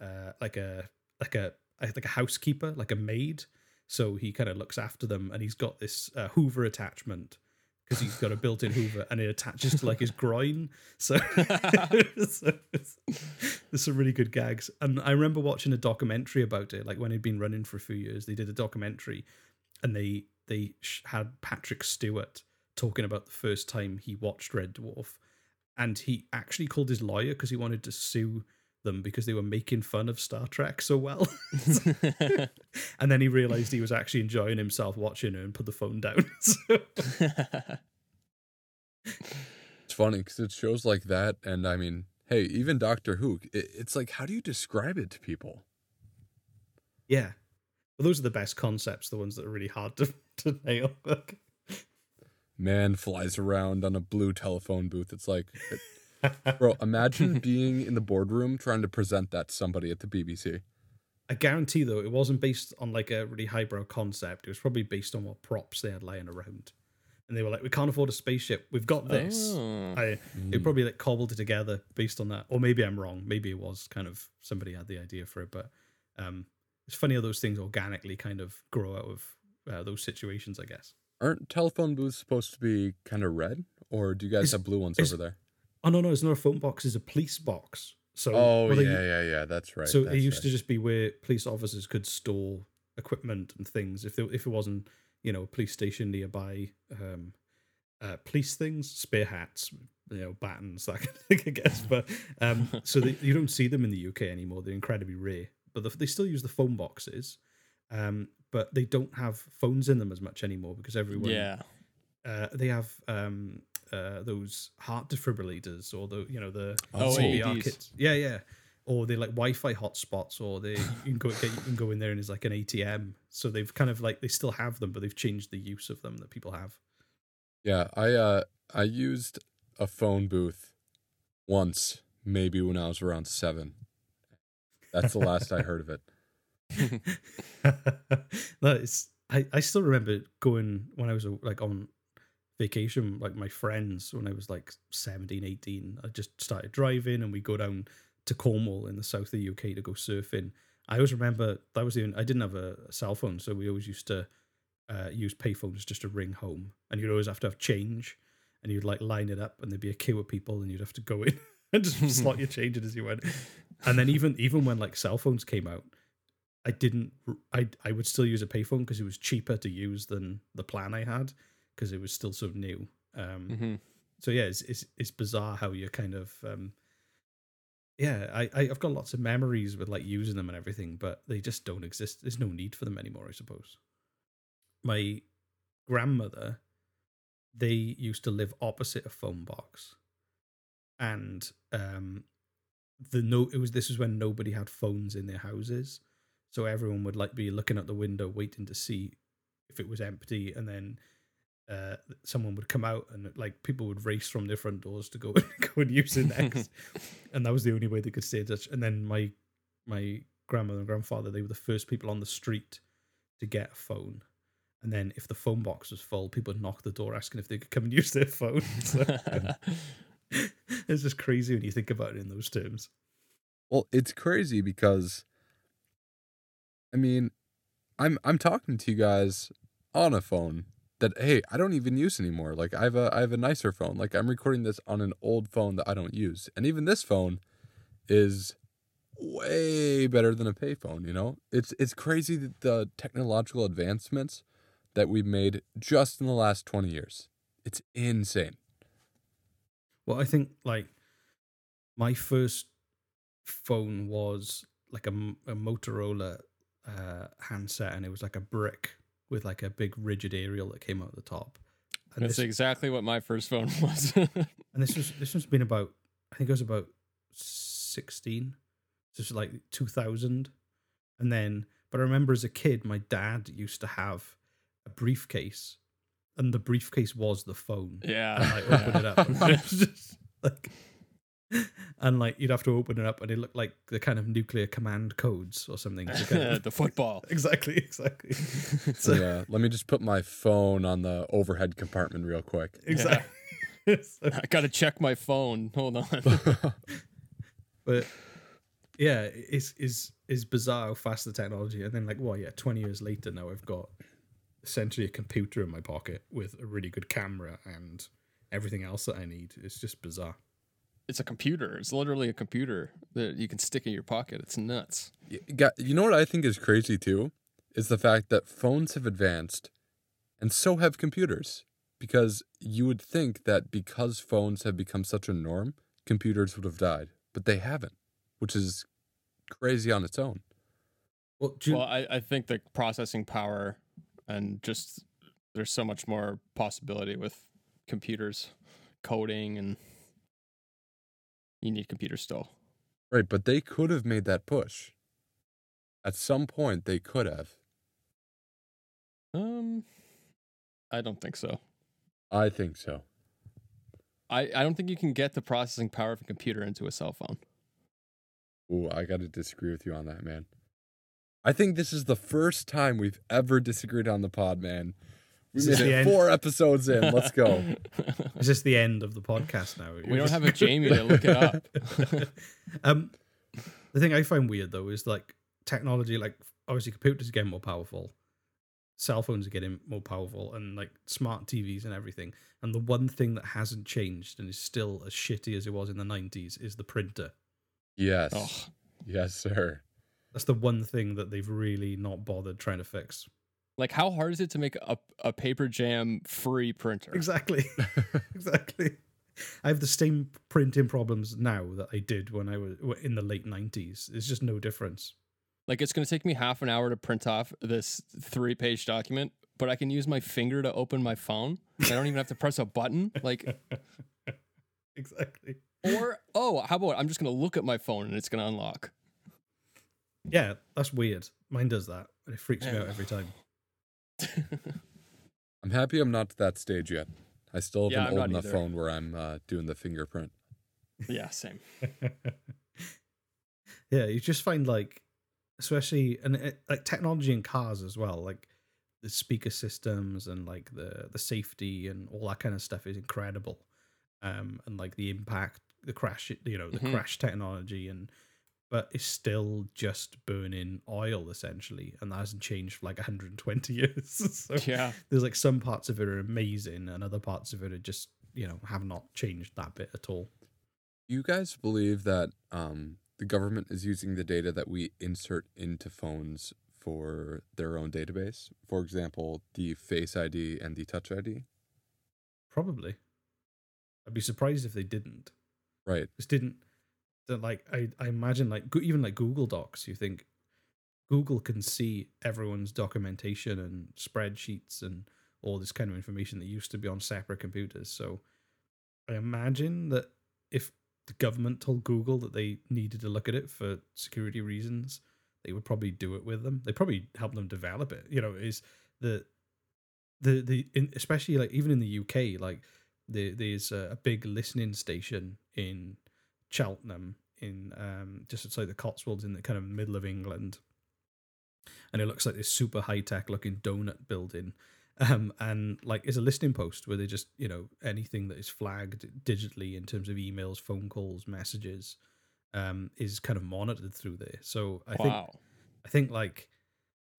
uh like a like a like a housekeeper like a maid. So he kind of looks after them and he's got this uh, hoover attachment because he's got a built-in hoover and it attaches to like his [laughs] groin. So, [laughs] so there's some really good gags. And i remember watching a documentary about it like when it'd been running for a few years. They did a documentary and they they sh- had Patrick Stewart talking about the first time he watched Red Dwarf, and he actually called his lawyer because he wanted to sue them because they were making fun of Star Trek so well. [laughs] and then he realized he was actually enjoying himself watching it and put the phone down. [laughs] So- It's funny because it shows like that, and I mean, hey, even Doctor Who, it, it's like, how do you describe it to people? yeah, well, those are the best concepts, the ones that are really hard to, to nail. [laughs] Man flies around on a blue telephone booth. It's like, bro, imagine [laughs] being in the boardroom trying to present that to somebody at the BBC. I guarantee though it wasn't based on like a really highbrow concept. It was probably based on what props they had lying around, and they were like, "We can't afford a spaceship. We've got this." Oh. I they probably like cobbled it together based on that, or maybe I'm wrong. Maybe it was kind of somebody had the idea for it, but um, it's funny how those things organically kind of grow out of uh, those situations. I guess. Aren't telephone booths supposed to be kind of red, or do you guys have blue ones over there? Oh no, no, it's not a phone box. It's a police box. So Oh well, they- yeah, yeah, yeah. That's right. so that's it used right. to just be where police officers could store equipment and things if there, if it wasn't you know a police station nearby um uh police things spear hats you know batons that [laughs] kind of thing i guess but um [laughs] so they, you don't see them in the uk anymore they're incredibly rare but the, they still use the phone boxes um but they don't have phones in them as much anymore because everyone yeah. uh, they have um, uh, those heart defibrillators or the you know the Oh, CPR kits. Yeah, yeah. Or they like Wi-Fi hotspots, or they you can go get, you can go in there and it's like an ATM. So they've kind of like they still have them, but they've changed the use of them that people have. Yeah, I uh I used a phone booth once, maybe when I was around seven. That's the last I heard of it. [laughs] no, it's I, I still remember going when I was like on vacation, like my friends when I was like 17, 18. I just started driving and we go down to Cornwall in the south of the UK to go surfing. I always remember that was the I didn't have a, a cell phone, so we always used to uh, use payphones just to ring home, and you'd always have to have change, and you'd like line it up, and there'd be a queue of people, and you'd have to go in [laughs] and just slot your [laughs] change in as you went. And then even even when like cell phones came out, I didn't I I would still use a payphone because it was cheaper to use than the plan I had because it was still so sort of new. Um, hmm so yeah, it's, it's it's bizarre how you're kind of um yeah, I, I I've got lots of memories with like using them and everything, but they just don't exist. There's no need for them anymore, I suppose. My grandmother, they used to live opposite a phone box. And um the no it was this was when nobody had phones in their houses. So everyone would like be looking at the window waiting to see if it was empty and then uh, someone would come out and like people would race from their front doors to go and [laughs] go and use it next, [laughs] and that was the only way they could stay in touch. And then my my grandmother and grandfather they were the first people on the street to get a phone. And then if the phone box was full, people would knock the door asking if they could come and [laughs] use their phone. So, it's just crazy when you think about it in those terms. Well, it's crazy because I mean, I'm I'm talking to you guys on a phone that hey, I don't even use anymore. Like I have a I have a nicer phone. Like I'm recording this on an old phone that I don't use. And even this phone is way better than a payphone, you know? It's it's crazy that the technological advancements that we've made just in the last 20 years. It's insane. Well, I think like my first phone was like a, a Motorola uh, handset, and it was like a brick with like a big rigid aerial that came out the top. And That's this, exactly what my first phone [laughs] was. and this was this was been about I think it was about sixteen, just like two thousand, and then. But I remember as a kid, my dad used to have a briefcase, and the briefcase was the phone. yeah. and like open it up. [laughs] [laughs] And it was just like, [laughs] and like you'd have to open it up, and it looked like the kind of nuclear command codes or something. kind of- [laughs] the football. [laughs] exactly, exactly, So yeah, let me just put my phone on the overhead compartment real quick. exactly. So- I gotta check my phone. Hold on. but yeah, it's is is bizarre how fast the technology. And then like, well, yeah, twenty years later now, I've got essentially a computer in my pocket with a really good camera and everything else that I need. It's just bizarre. It's a computer. It's literally a computer that you can stick in your pocket. It's nuts. You know what I think is crazy too? Is the fact that phones have advanced and so have computers. Because you would think that because phones have become such a norm, computers would have died. But they haven't, which is crazy on its own. Well, do you, Well, I, I think the processing power and just there's so much more possibility with computers, coding, and you need computers still. Right, but they could have made that push. At some point, they could have. Um, I don't think so. I think so. I, I don't think you can get the processing power of a computer into a cell phone. Ooh, I got to disagree with you on that, man. I think this is the first time we've ever disagreed on the pod, man. We Is made the it end? four episodes in. Let's go. [laughs] is this the end of the podcast now? we don't have a Jamie to look it up. [laughs] um, the thing I find weird though is like technology, like obviously computers are getting more powerful, cell phones are getting more powerful, and like smart TVs and everything. And the one thing that hasn't changed and is still as shitty as it was in the '90s is the printer. Yes. Oh, Yes, sir. That's the one thing that they've really not bothered trying to fix. Like how hard is it to make a, a paper jam free printer? Exactly, [laughs] [laughs] exactly. I have the same printing problems now that I did when I was in the late '90s. There's just no difference. Like it's going to take me half an hour to print off this three page document, but I can use my finger to open my phone. I don't even have to press a button. Like, [laughs] exactly. or, oh, how about I'm just going to look at my phone and it's going to unlock. Yeah, that's weird. Mine does that, and it freaks me out every time. [laughs] I'm happy I'm not to that stage yet. I still have Yeah, an I'm old enough either. phone where I'm uh, doing the fingerprint. yeah, same. [laughs] yeah, you just find like, especially and it, like technology in cars as well, like the speaker systems and like the the safety and all that kind of stuff is incredible. Um, and like the impact, the crash, you know, the Mhm. crash technology and. But it's still just burning oil essentially, and that hasn't changed for like 120 [laughs] years. so Yeah. there's like some parts of it are amazing, and other parts of it are just you know have not changed that bit at all. You guys believe that um, the government is using the data that we insert into phones for their own database? For example, the Face ID and the Touch ID? Probably, I'd be surprised if they didn't. Right. Just didn't. That like I I imagine like even like Google Docs. You think Google can see everyone's documentation and spreadsheets and all this kind of information that used to be on separate computers. So I imagine that if the government told Google that they needed to look at it for security reasons, they would probably do it with them. They probably help them develop it. You know, is the the the in, especially like even in the UK, like there there's a, a big listening station in Cheltenham in um just outside the Cotswolds in the kind of middle of England. And it looks like this super high tech looking donut building. Um, and like it's a listening post where they just, you know, anything that is flagged digitally in terms of emails, phone calls, messages, um, is kind of monitored through there. So I think. I think like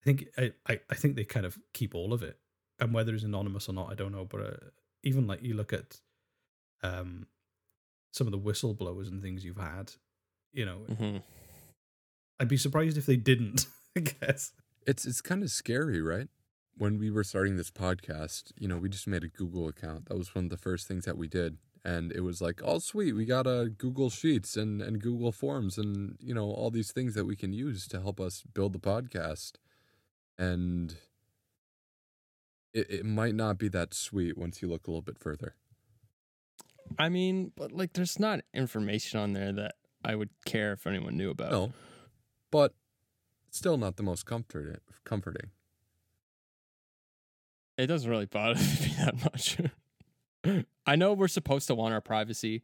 I think I, I, I think they kind of keep all of it, and whether it's anonymous or not, I don't know. But uh, even like you look at um some of the whistleblowers and things you've had, you know, hmm I'd be surprised if they didn't. [laughs] I guess. It's it's kind of scary, right? When we were starting this podcast, you know, we just made a Google account. That was one of the first things that we did. And it was like, oh sweet, we got a Google Sheets and, and Google Forms and, you know, all these things that we can use to help us build the podcast. And it, it might not be that sweet once you look a little bit further. I mean, but like, there's not information on there that I would care if anyone knew about. No. But still not the most comforting comforting. It doesn't really bother [laughs] me that much. [laughs] I know we're supposed to want our privacy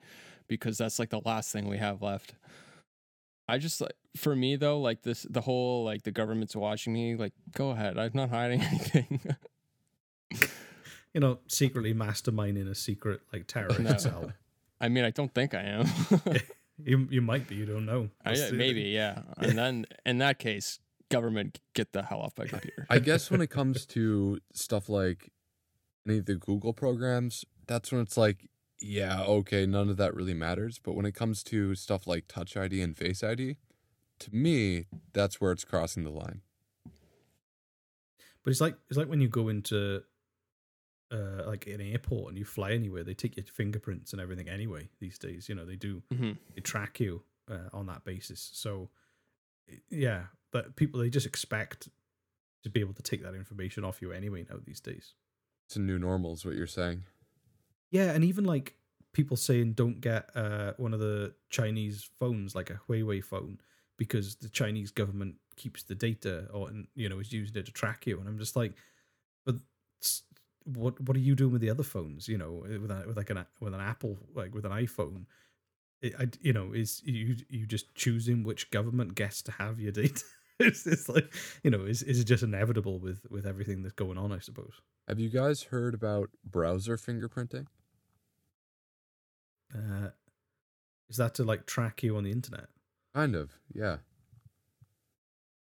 because that's like the last thing we have left. I just like for me though, like this the whole like the government's watching me, like go ahead. I'm not hiding [laughs] anything. You know, secretly masterminding a secret like terrorist No. cell. I mean, I don't think I am. [laughs] [laughs] You you might be. You don't know. I, That's the- maybe, yeah. [laughs] And then in that case, government get the hell off my computer. I guess when it comes to stuff like any of the Google programs, that's when it's like, yeah, okay, none of that really matters. But when it comes to stuff like Touch ID and Face ID, to me, that's where it's crossing the line. But it's like it's like when you go into uh like in an airport and you fly anywhere, they take your fingerprints and everything anyway these days. You know, they do Mhm. they track you uh, on that basis. So yeah, but people they just expect to be able to take that information off you anyway now these days. It's a new normal, is what you're saying. Yeah, and even like people saying don't get uh one of the Chinese phones like a Huawei phone because the Chinese government keeps the data or and you know is using it to track you and I'm just like but s- what what are you doing with the other phones you know with a, with like an with an Apple like with an iPhone it, I, you know is you you just choosing which government gets to have your data [laughs] it's, it's like you know is is it just inevitable with with everything that's going on I suppose Have you guys heard about browser fingerprinting? uh is that to like track you on the internet Kind of, yeah.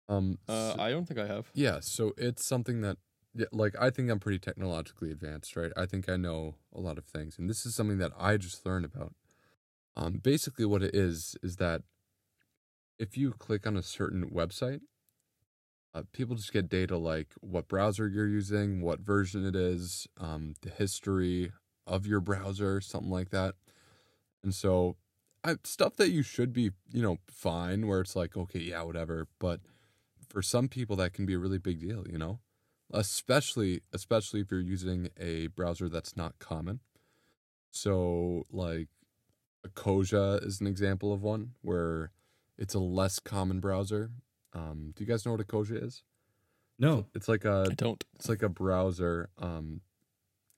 Um, Uh, so- I don't think I have. Yeah, so it's something that, yeah, like, I think I'm pretty technologically advanced, right? I think I know a lot of things, and this is something that I just learned about. Um, basically, what it is is that if you click on a certain website, uh, people just get data like what browser you're using, what version it is, um, the history of your browser, something like that. And so, I, stuff that you should be, you know, fine, where it's like, okay, yeah, whatever. But for some people, that can be a really big deal, you know, especially especially if you're using a browser that's not common. So, like, Ecosia is an example of one where it's a less common browser. Um, do you guys know what a Ecosia is? no It's like a I don't. it's like a browser. Um,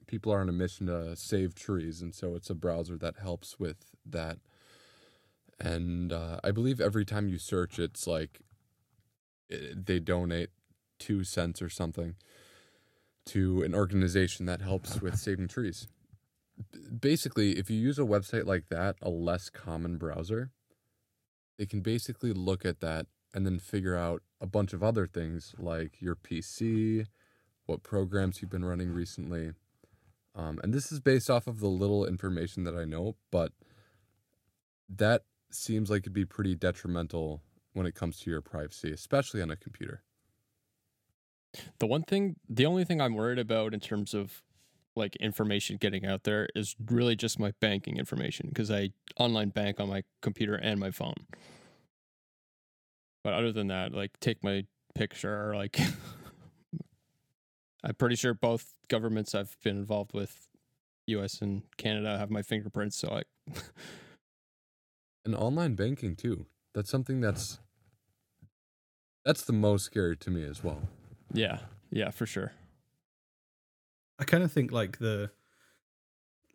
people are on a mission to save trees, and so it's a browser that helps with that. And uh, I believe every time you search, it's like it, they donate two cents or something to an organization that helps with [laughs] saving trees. B- Basically, if you use a website like that, a less common browser, they can basically look at that and then figure out a bunch of other things like your PC, what programs you've been running recently. Um, and this is based off of the little information that I know, but that seems like it'd be pretty detrimental when it comes to your privacy, especially on a computer. The one thing, the only thing I'm worried about in terms of like information getting out there is really just my banking information because I online bank on my computer and my phone. But other than that, like take my picture or like [laughs] I'm pretty sure both governments I've been involved with, US and Canada, have my fingerprints, so I And online banking too. That's something that's that's the most scary to me as well. Yeah, yeah, for sure. I kind of think like the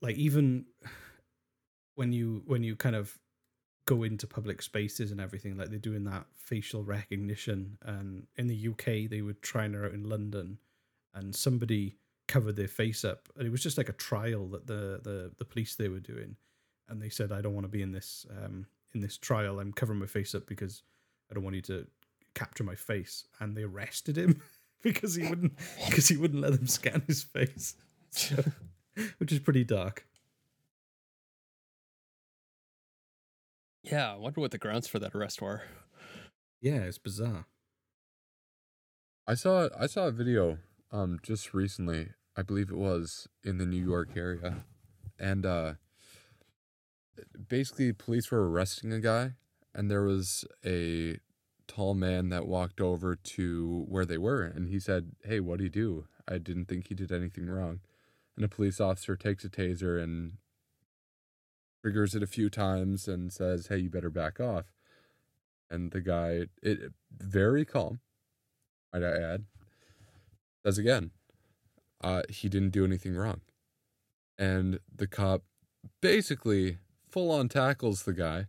like even when you when you kind of go into public spaces and everything like they're doing that facial recognition and in the UK they were trying it out in London and somebody covered their face up and it was just like a trial that the the the police they were doing and they said I don't want to be in this um in this trial. I'm covering my face up because I don't want you to capture my face and they arrested him [laughs] [laughs] because he wouldn't because he wouldn't let them scan his face so, [laughs] which is pretty dark Yeah, I wonder what the grounds for that arrest were. yeah it's bizarre I saw I saw a video um just recently. I believe it was in the New York area. And uh basically police were arresting a guy and there was a tall man that walked over to where they were and he said, "Hey, what do you do? I didn't think he did anything wrong." And a police officer takes a taser and triggers it a few times and says, "Hey, you better back off." And the guy, it very calm, might I add, says again, uh, he didn't do anything wrong. And the cop basically full on tackles the guy,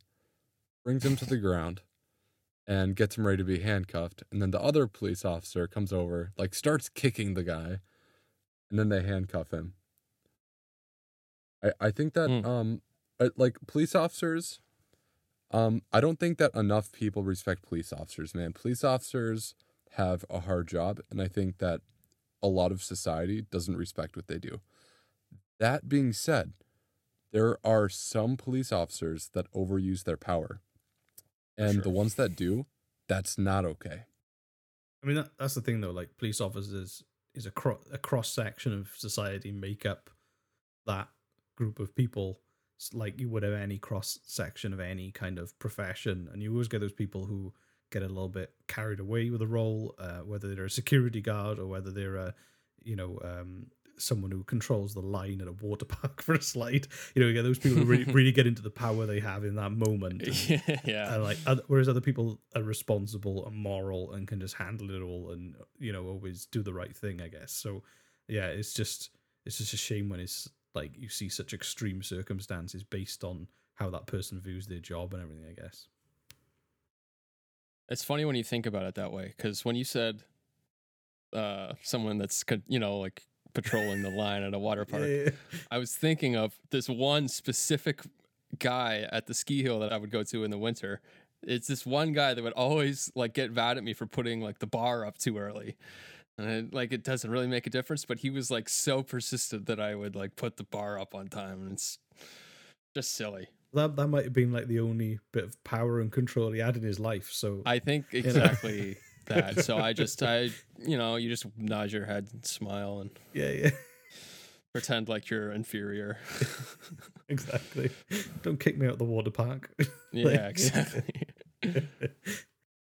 brings him to the ground, and gets him ready to be handcuffed. And then the other police officer comes over, like starts kicking the guy, and then they handcuff him. I, I think that Hmm. um uh, like police officers um I don't think that enough people respect police officers, man. Police officers have a hard job and I think that a lot of society doesn't respect what they do. That being said, there are some police officers that overuse their power. And Sure. the ones that do, that's not okay. I mean, that, that's the thing though. Like police officers is a cro- a cross section of society make up that group of people, like you would have any cross section of any kind of profession, and you always get those people who get a little bit carried away with a role, uh, whether they're a security guard or whether they're a, you know, um, someone who controls the line at a water [laughs] park for a slide. You know, you get those people who really, really get into the power they have in that moment. and- [laughs] yeah. and like other, whereas other people are responsible and moral and can just handle it all and you know always do the right thing i guess so yeah it's just it's just a shame when it's like you see such extreme circumstances based on how that person views their job and everything i guess It's funny when you think about it that way, because when you said uh, someone that's you know like patrolling the line at a water park, I was thinking of this one specific guy at the ski hill that I would go to in the winter. It's this one guy that would always like get mad at me for putting like the bar up too early. And it, like it doesn't really make a difference, but he was like so persistent that I would like put the bar up on time and it's just silly. that that might have been like the only bit of power and control he had in his life so I think exactly [laughs] that. So I just [laughs] I you know, you just nod your head and smile and yeah yeah pretend like you're inferior. [laughs] exactly don't kick me out the water park [laughs] yeah, exactly.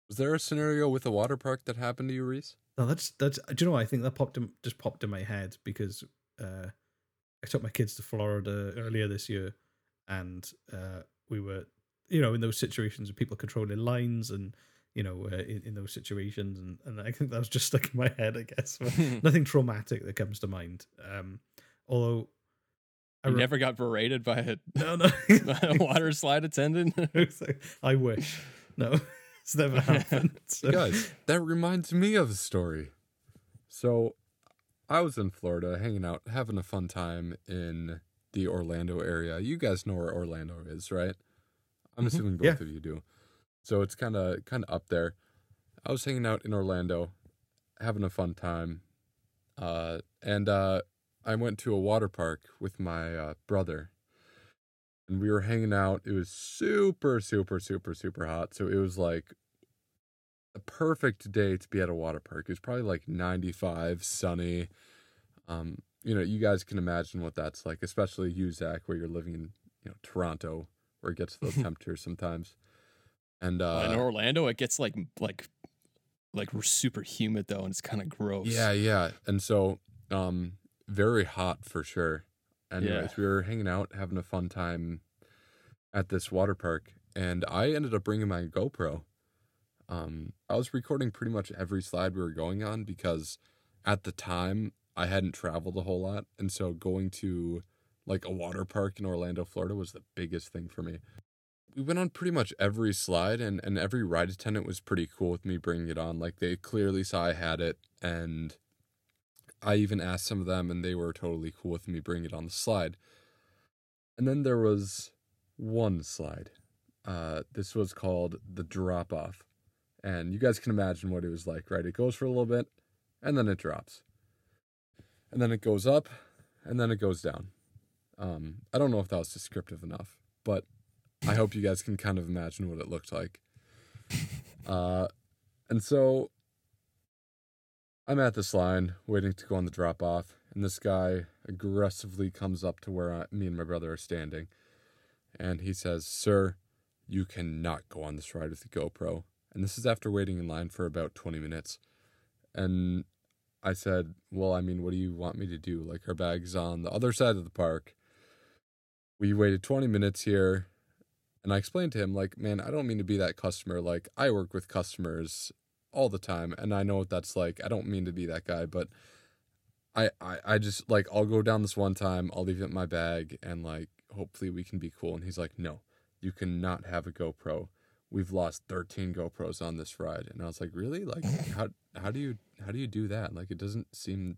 Was there a scenario with a water park that happened to you, Rhys? No, that's that's. Do you know? what? I think that popped in, just popped in my head because uh, I took my kids to Florida earlier this year, and uh, we were, you know, in those situations of people controlling lines, and you know, uh, in, in those situations, and, and I think that was just stuck in my head. I guess [laughs] [laughs] nothing traumatic that comes to mind. Um, although I re- never got berated by a, no [laughs] no a water slide attendant. I wish no, it's never happened. So. Guys, that reminds me of a story. So, I was in Florida hanging out, having a fun time in the Orlando area. You guys know where Orlando is, right? I'm Mhm. assuming both Yeah. of you do. So it's kind of kind of up there. I was hanging out in Orlando, having a fun time, uh, and uh, I went to a water park with my uh, brother, and we were hanging out. It was super, super, super, super hot. So it was like a perfect day to be at a water park. It was probably like 95, sunny. Um, you know, you guys can imagine what that's like, especially you, Zach, where you're living in, you know, Toronto, where it gets to those [laughs] temperatures sometimes. And uh, in Orlando, it gets like like like super humid though, and it's kind of gross. Yeah, yeah. And so, um, very hot for sure. Anyways, Yeah. we were hanging out, having a fun time at this water park, and I ended up bringing my GoPro. Um, I was recording pretty much every slide we were going on because at the time I hadn't traveled a whole lot, and so going to like a water park in Orlando, Florida was the biggest thing for me. We went on pretty much every slide, and, and every ride attendant was pretty cool with me bringing it on. Like they clearly saw I had it, and I even asked some of them, and they were totally cool with me bringing it on the slide. And then there was one slide. Uh, this was called the drop off. And you guys can imagine what it was like, right? It goes for a little bit, and then it drops. And then it goes up, and then it goes down. Um, I don't know if that was descriptive enough, but I hope you guys can kind of imagine what it looked like. [laughs] Uh, and so I'm at this line waiting to go on the drop off, and this guy aggressively comes up to where I, me and my brother are standing. And he says, Sir, you cannot go on this ride with the GoPro. And this is after waiting in line for about 20 minutes. And I said, Well, I mean, what do you want me to do? Like, our bag's on the other side of the park. We waited 20 minutes here. And I explained to him, like, man, I don't mean to be that customer. Like, I work with customers all the time and i know what that's like. I don't mean to be that guy but I, I i just like i'll go down this one time i'll leave it in my bag and like hopefully we can be cool. And he's like no you cannot have a gopro. We've lost 13 gopros on this ride. And i was like really? Like [laughs] how how do you how do you do that? Like it doesn't seem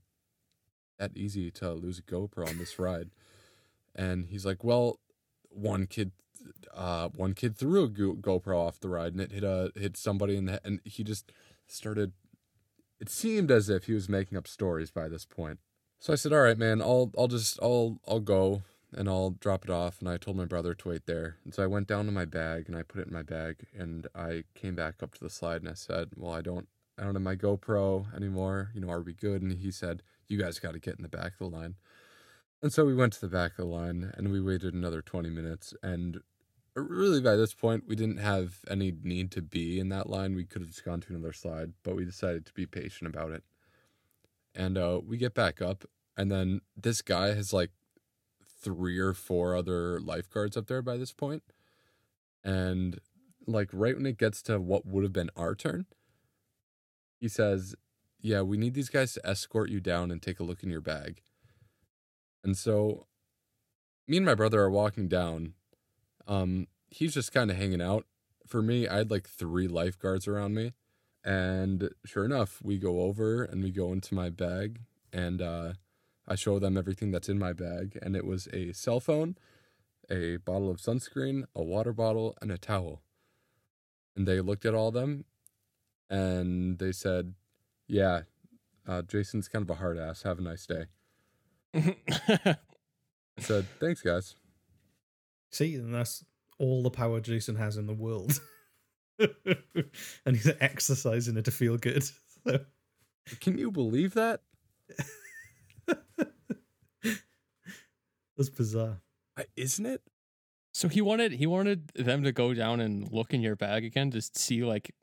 that easy to lose a gopro on this ride. And he's like well one kid uh one kid threw a GoPro off the ride and it hit a hit somebody in the and he just started it seemed as if he was making up stories by this point. So I said, "All right, man, I'll I'll just I'll I'll go and I'll drop it off." And I told my brother to wait there. And so I went down to my bag and I put it in my bag and I came back up to the slide and I said, "Well, I don't I don't have my GoPro anymore. You know, are we good?" And he said, "You guys got to get in the back of the line." And so we went to the back of the line and we waited another 20 minutes. And really, by this point, we didn't have any need to be in that line. We could have just gone to another slide, but we decided to be patient about it. And uh, we get back up, and then this guy has like three or four other lifeguards up there by this. And like right when it gets to what would have been our turn, he says, Yeah, we need these guys to escort you down and take a look in your bag. And so me and my brother are walking down. Um, he's just kind of hanging out. For me, I had like three lifeguards around me. And sure enough, we go over and we go into my bag and uh, I show them everything that's in my bag. And it was a cell phone, a bottle of sunscreen, a water bottle, and a towel. And they looked at all of them and they said, Yeah, uh, Jason's kind of a hard ass. Have a nice day. [laughs] I said, Thanks, guys. See, and that's all the power Jason has in the world. [laughs] and he's exercising it to feel good. [laughs] So, Can you believe that? [laughs] that's bizarre. I, isn't it? so he wanted he wanted them to go down and look in your bag again to see like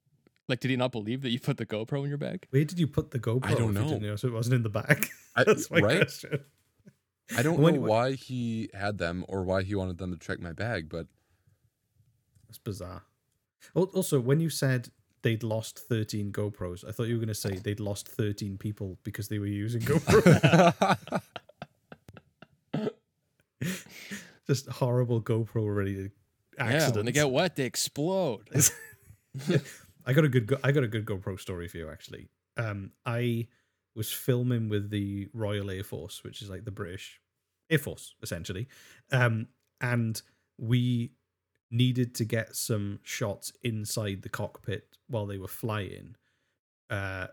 like did he not believe that you put the GoPro in your bag? Where did you put the GoPro? I don't if you didn't know. So it wasn't in the bag. I, that's my right? question. I don't When- know why he had them or why he wanted them to check my bag, but That's bizarre. Also, when you said they'd lost 13 GoPros, I thought you were going to say they'd lost 13 people because they were using [laughs] GoPro. Just horrible GoPro related accidents. Yeah, when they get wet, they explode. [laughs] I got a good go- I got a good GoPro story for you actually. Um, I was filming with the Royal Air Force, which is like the British Air Force essentially, um, and we needed to get some shots inside the cockpit while they were flying. Uh,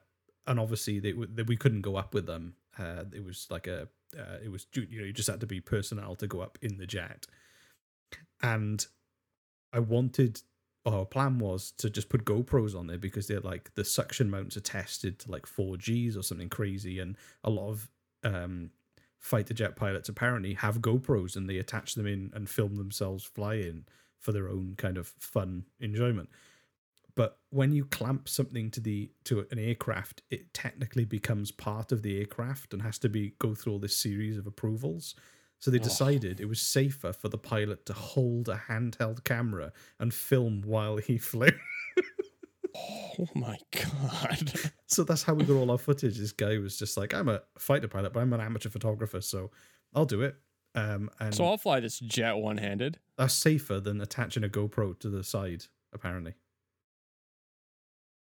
and obviously they, they we couldn't go up with them. Uh, it was like a uh, it was you know you just had to be personnel to go up in the jet. And I wanted our plan was to just put GoPros on there because they're like the suction mounts are tested to like 4Gs or something crazy, and a lot of um, fighter jet pilots apparently have GoPros and they attach them in and film themselves flying for their own kind of fun enjoyment. But when you clamp something to the to an aircraft, it technically becomes part of the aircraft and has to be go through all this series of approvals. So they Oh. decided it was safer for the pilot to hold a handheld camera and film while he [laughs] flew. Oh my god. [laughs] so that's how we got all our footage. This guy was just like, I'm a fighter pilot, but I'm an amateur photographer, so I'll do it. Um, and so I'll fly this jet one handed. that's safer than attaching a GoPro to the side, apparently.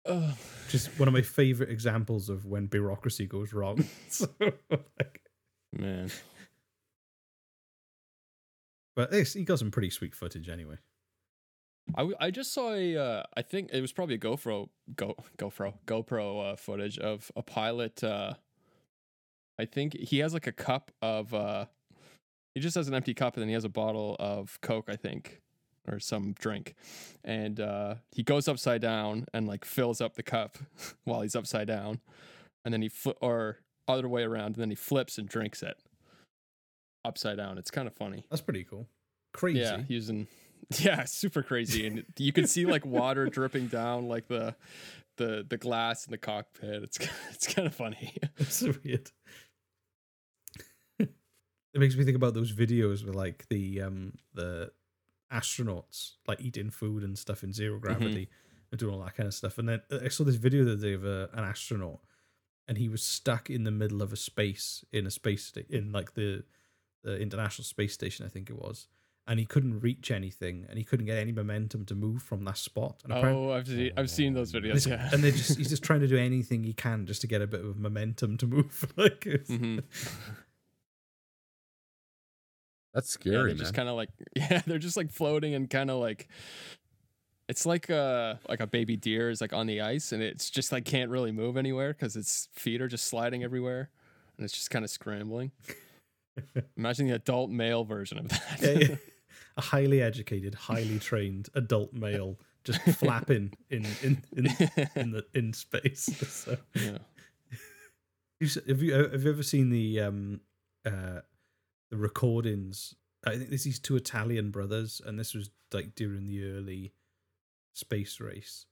Which is one of my favorite examples of when bureaucracy goes wrong. [laughs] so, like, Man. But this, he got some pretty sweet footage anyway. I, just saw a uh, I think it was probably a GoPro Go GoPro GoPro uh, footage of a pilot. Uh, I think he has like a cup of. Uh, he just has an empty cup and then he has a bottle of Coke. I think, or some drink, and uh, he goes upside down and like fills up the cup [laughs] while he's upside down, and then he flip or other way around, and then he flips and drinks it upside down. It's kind of funny. That's pretty cool. Crazy. Yeah, using [laughs] yeah, super crazy, and you can see like water [laughs] dripping down like the the the glass in the cockpit. It's [laughs] it's kind of funny. It's weird. it makes me think about those videos with like the um the astronauts like eating food and stuff in zero gravity and doing all that kind of stuff. And then uh, I saw this video the other day of a, an astronaut and he was stuck in the middle of a space in a space sta- in like the the International Space Station, I think it was. And he couldn't reach anything, and he couldn't get any momentum to move from that spot. And oh, I've seen I've seen those videos. it's- Yeah, and they're just [laughs] he's just trying to do anything he can just to get a bit of momentum to move. [laughs] like, it's- Mhm. That's yeah, scary, they're man. just kind of like [laughs] yeah, they're just like floating and kind of like. It's like a like a baby deer is like on the ice and it's just like can't really move anywhere because its feet are just sliding everywhere, and it's just kind of scrambling. Imagine the adult male version of that. Yeah, yeah. [laughs] a highly educated, highly trained adult male just flapping in in in, in the in space. [laughs] So, yeah. have you have you ever seen the um uh the recordings? I think there's these two Italian brothers, and this was like during the early space race.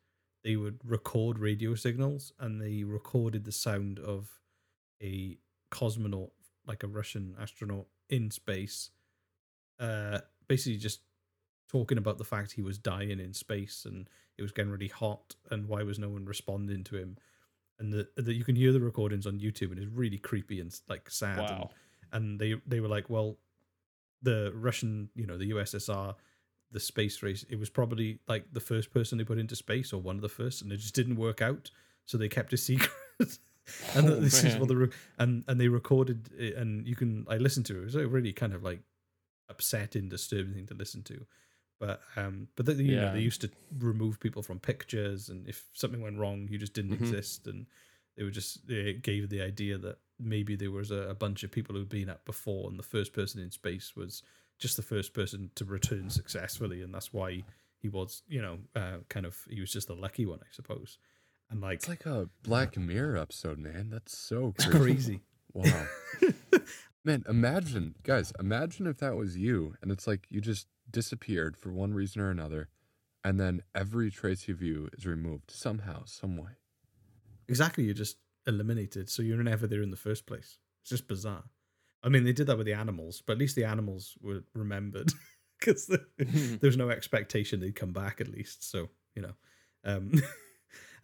They would record radio signals, and they recorded the sound of a cosmonaut, like a Russian astronaut in space, uh, basically just talking about the fact he was dying in space and it was getting really hot, and why was no one responding to him? And the, the you can hear the recordings on YouTube, and it's really creepy and like sad. and- Wow. and they they were like, well, the Russian, you know, the USSR, the space race, it was probably like the first person they put into space or one of the first, and it just didn't work out, so they kept it [laughs] secret. And Oh, this is what the and and they recorded it, and you can I listened to it. It was a really kind of like upsetting, disturbing thing to listen to. But um, but they, you know they used to remove people from pictures, and if something went wrong, you just didn't Mhm. exist, and they were just they gave the idea that maybe there was a, a bunch of people who'd been up before, and the first person in space was just the first person to return successfully, and that's why he was, you know, uh, kind of he was just the lucky one, I suppose. And like, It's like a Black Mirror episode, man. That's so [laughs] crazy. crazy. Wow. [laughs] Man, imagine, guys, imagine if that was you and it's like you just disappeared for one reason or another, and then every trace of you is removed somehow, some way. exactly, you're just eliminated, so you're never there in the first place. It's just bizarre. I mean, they did that with the animals, but at least the animals were remembered [laughs] because there's no expectation they'd come back at least. So you know, um,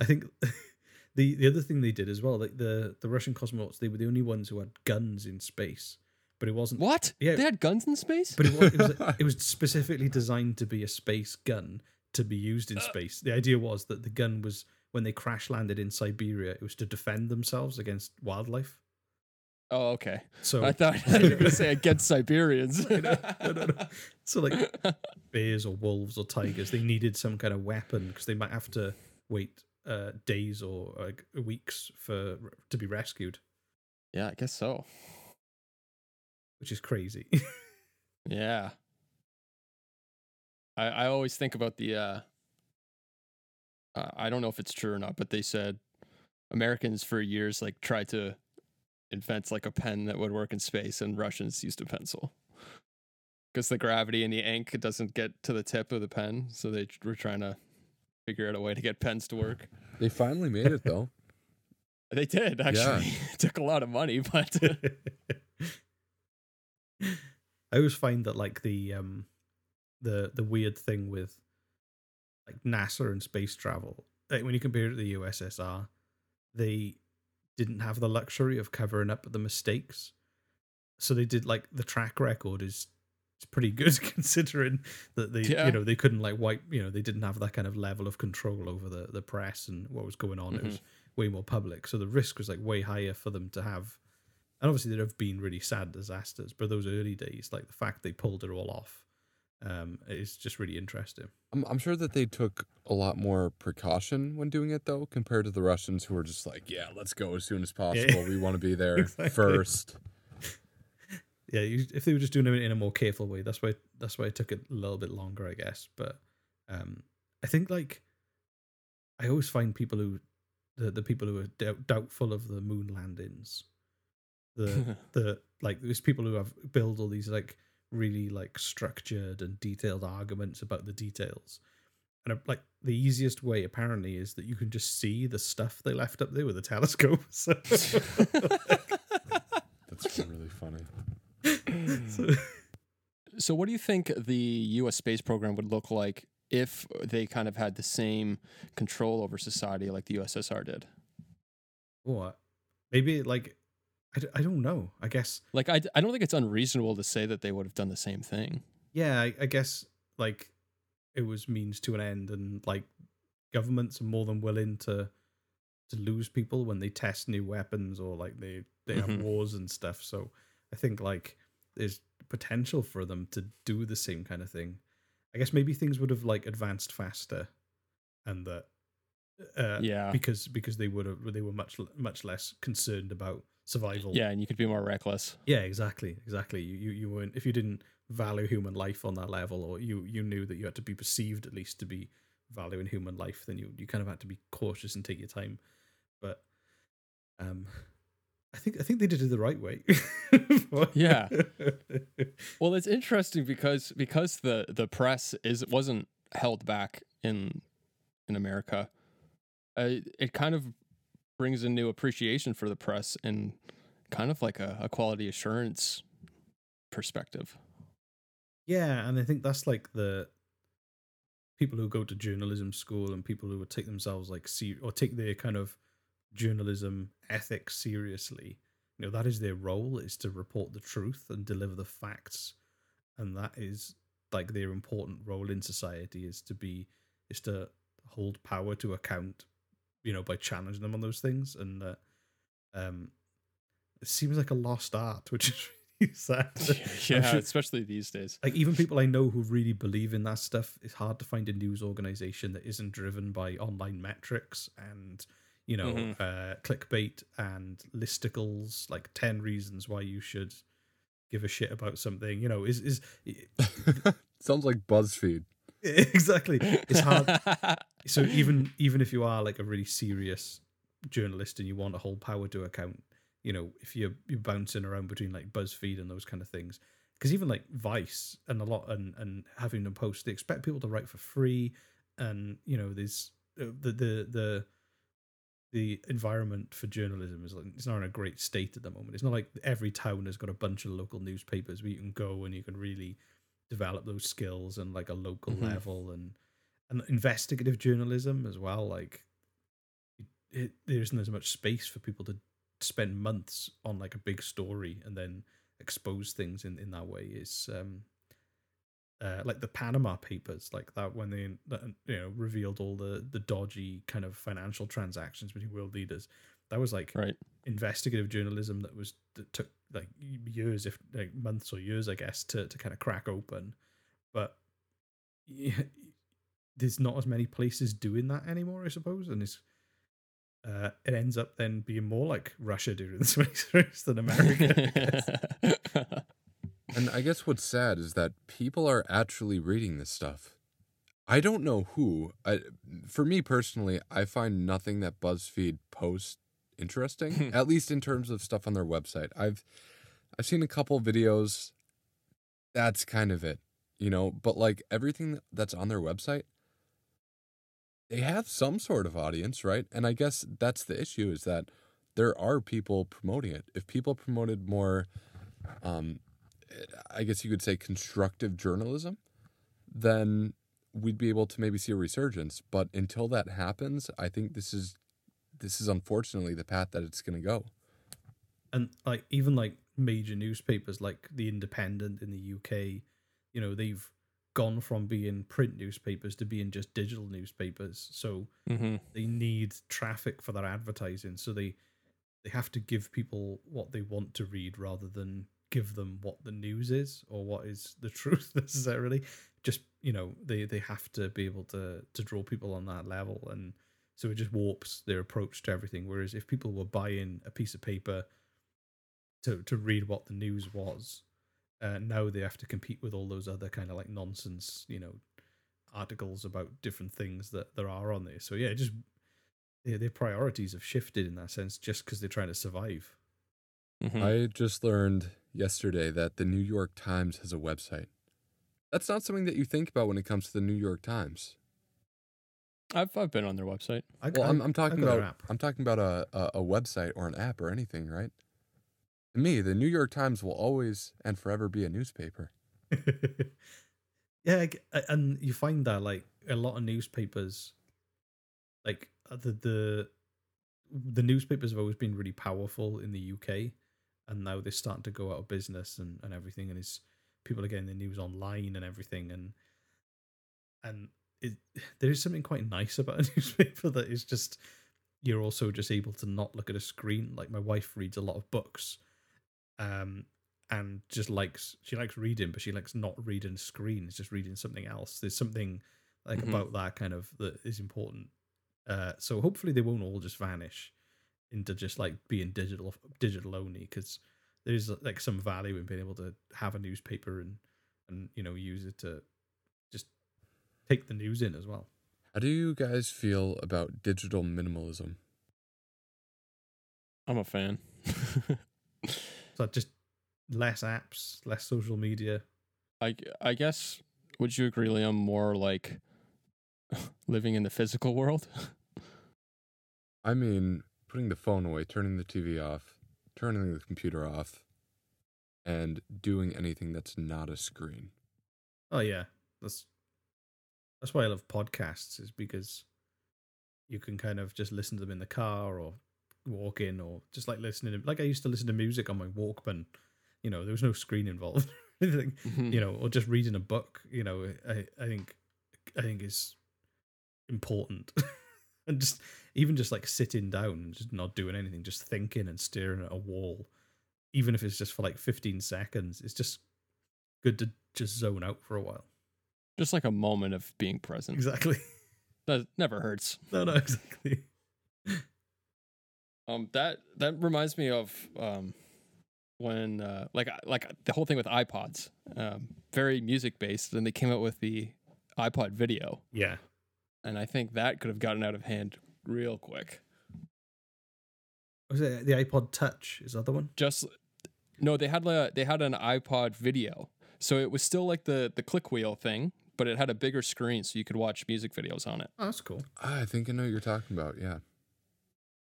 I think [laughs] the the other thing they did as well, like the the Russian cosmonauts, they were the only ones who had guns in space, but it wasn't. What? Yeah. They had guns in space? But it was, it was [laughs] it was specifically designed to be a space gun to be used in Uh. space. The idea was that the gun was when they crash landed in Siberia, it was to defend themselves against wildlife. Oh, okay. So I thought you were going to say against Siberians. [laughs] no, no, no. So like bears or wolves or tigers, they needed some kind of weapon because they might have to wait uh, days or like weeks for to be rescued, yeah, I guess so. which is crazy. [laughs] Yeah. I I always think about the uh I don't know if it's true or not, but they said Americans for years like tried to invent like a pen that would work in space and Russians used a pencil. Cuz the gravity in the ink doesn't get to the tip of the pen, so they were trying to figure out a way to get pens to work. They finally made it though. [laughs] They did actually. it [laughs] took a lot of money, but [laughs] I always find that like the um the the weird thing with like NASA and space travel, like when you compare it to the USSR, they didn't have the luxury of covering up the mistakes. So they did like the track record is it's pretty good [laughs] considering that they Yeah. you know they couldn't like wipe you know they didn't have that kind of level of control over the the press and what was going on. It was way more public, so the risk was like way higher for them to have. And obviously there have been really sad disasters, but those early days, like the fact they pulled it all off, um, is just really interesting. I'm, I'm sure that they took a lot more precaution when doing it though, compared to the Russians who were just like, "Yeah, let's go as soon as possible. We want to be [laughs] there Exactly. first. Yeah, you, if they were just doing it in a more careful way, that's why that's why it took it a little bit longer, I guess. But um, I think like I always find people who the the people who are doubt, doubtful of the moon landings, the [laughs] the like there's people who have build all these like really like structured and detailed arguments about the details. And uh, like the easiest way apparently is that you can just see the stuff they left up there with a telescope. [laughs] So, [laughs] That's really funny. So [clears throat] So, what do you think the U.S. space program would look like if they kind of had the same control over society like the USSR did? What? Maybe like I, d- I don't know. I guess Like, I, I don't think it's unreasonable to say that they would have done the same thing. yeah. I, I guess like it was means to an end, and like governments are more than willing to to lose people when they test new weapons or like they they have mm-hmm. wars and stuff. So I think like there's potential for them to do the same kind of thing. I guess maybe things would have like advanced faster, and that uh, Yeah. because because they would have they were much much less concerned about survival. Yeah, and you could be more reckless. Yeah, exactly, exactly. You, you you weren't if you didn't value human life on that level, or you you knew that you had to be perceived at least to be valuing human life, then you you kind of had to be cautious and take your time. But um, I think I think they did it the right way. [laughs] Yeah. [laughs] Well, it's interesting because because the the press is wasn't held back in in America. Uh, it kind of brings a new appreciation for the press and kind of like a, a quality assurance perspective. Yeah, and I think that's like the people who go to journalism school and people who would take themselves like see or take their kind of journalism ethics seriously. You know, that is their role is to report the truth and deliver the facts, and that is like their important role in society is to be is to hold power to account. You know, by challenging them on those things, and uh, um, it seems like a lost art, [laughs] which is really sad. [laughs] Yeah, sure- especially these days. like even people I know who really believe in that stuff, it's hard to find a news organization that isn't driven by online metrics and you know Mhm. uh, clickbait and listicles, like ten reasons why you should give a shit about something. You know, is is [laughs] Sounds like BuzzFeed. [laughs] exactly. It's hard. [laughs] so even even if you are like a really serious journalist and you want a whole power to account, you know, if you're you're bouncing around between like BuzzFeed and those kind of things, because even like Vice and a lot and and having them post, they expect people to write for free, and you know, there's uh, the the the the environment for journalism is like it's not in a great state at the moment. It's not like every town has got a bunch of local newspapers where you can go and you can really develop those skills and like a local Mhm. level and and investigative journalism as well. Like it, it, there isn't as much space for people to spend months on like a big story and then expose things in in that way. Is um uh, like the Panama Papers, like that when they you know revealed all the the dodgy kind of financial transactions between world leaders. That was like Right. investigative journalism that was that took like years, if like months or years, I guess, to to kind of crack open. But yeah, there's not as many places doing that anymore, I suppose, and it's uh, it ends up then being more like Russia during the [laughs] space race than America. [laughs] And I guess what's sad is that people are actually reading this stuff. I don't know who. I, for me personally, I find nothing that BuzzFeed posts interesting, at least in terms of stuff on their website. I've I've seen a couple videos. That's kind of it, you know. But like everything that's on their website, they have some sort of audience, right? And I guess that's the issue is that there are people promoting it. If people promoted more, um, I guess you could say constructive journalism, then we'd be able to maybe see a resurgence. But until that happens, I think this is this is unfortunately the path that it's going to go. and like even like major newspapers like the Independent in the UK, you know, they've gone from being print newspapers to being just digital newspapers. So hmm they need traffic for their advertising. So they they have to give people what they want to read rather than give them what the news is or what is the [laughs] truth necessarily. Just you know, they they have to be able to to draw people on that level and so it just warps their approach to everything. Whereas if people were buying a piece of paper to to read what the news was, uh, now they have to compete with all those other kind of like nonsense, you know, articles about different things that there are on there. So yeah, just their, their priorities have shifted in that sense, just because they're trying to survive. hmm I just learned yesterday that the New York Times has a website. That's not something that you think about when it comes to the New York Times. I've I've been on their website. I, Well, I- I'm, I'm talking about. I'm talking about a, a a website or an app or anything, right? To me, the New York Times will always and forever be a newspaper. [laughs] yeah, I g- a- and you find that like a lot of newspapers, like uh, the the the newspapers have always been really powerful in the UK, and now they're starting to go out of business and and everything, and it's people are getting their news online and everything, and and it [laughs] there is something quite nice about a [laughs] newspaper that is just you're also just able to not look at a screen. Like my wife reads a lot of books, um, and just likes she likes reading, but she likes not reading screens, just reading something else. There's something like Mhm. about that kind of that is important. Uh, so hopefully they won't all just vanish into just like being digital digital only because there's like some value in being able to have a newspaper and and you know use it to just take the news in as well. How do you guys feel about digital minimalism? I'm a fan. [laughs] So just less apps, less social media. I I guess would you agree, Liam? More like [laughs] living in the physical world. [laughs] I mean, putting the phone away, turning the TV off, turning the computer off, and doing anything that's not a screen. Oh yeah, that's that's why I love podcasts is because you can kind of just listen to them in the car or walk in or just like listening to, like I used to listen to music on my Walkman. You know, there was no screen involved. [laughs] or anything, Mhm. you know, or just reading a book. You know, I I think I think is important. [laughs] and just even just like sitting down just not doing anything, just thinking and staring at a wall, even if it's just for like 15 seconds, it's just good to just zone out for a while. Just like a moment of being present. Exactly. [laughs] That never hurts. No, no, exactly. Um, that that reminds me of um, when uh, like like the whole thing with iPods, um, very music based, and they came out with the iPod video, Yeah. and I think that could have gotten out of hand real quick. Was it the iPod Touch? Is that the one? Just no, they had like they had an iPod video, so it was still like the the click wheel thing, but it had a bigger screen, so you could watch music videos on it. Oh, that's cool. Ah, I think I know what you're talking about. Yeah.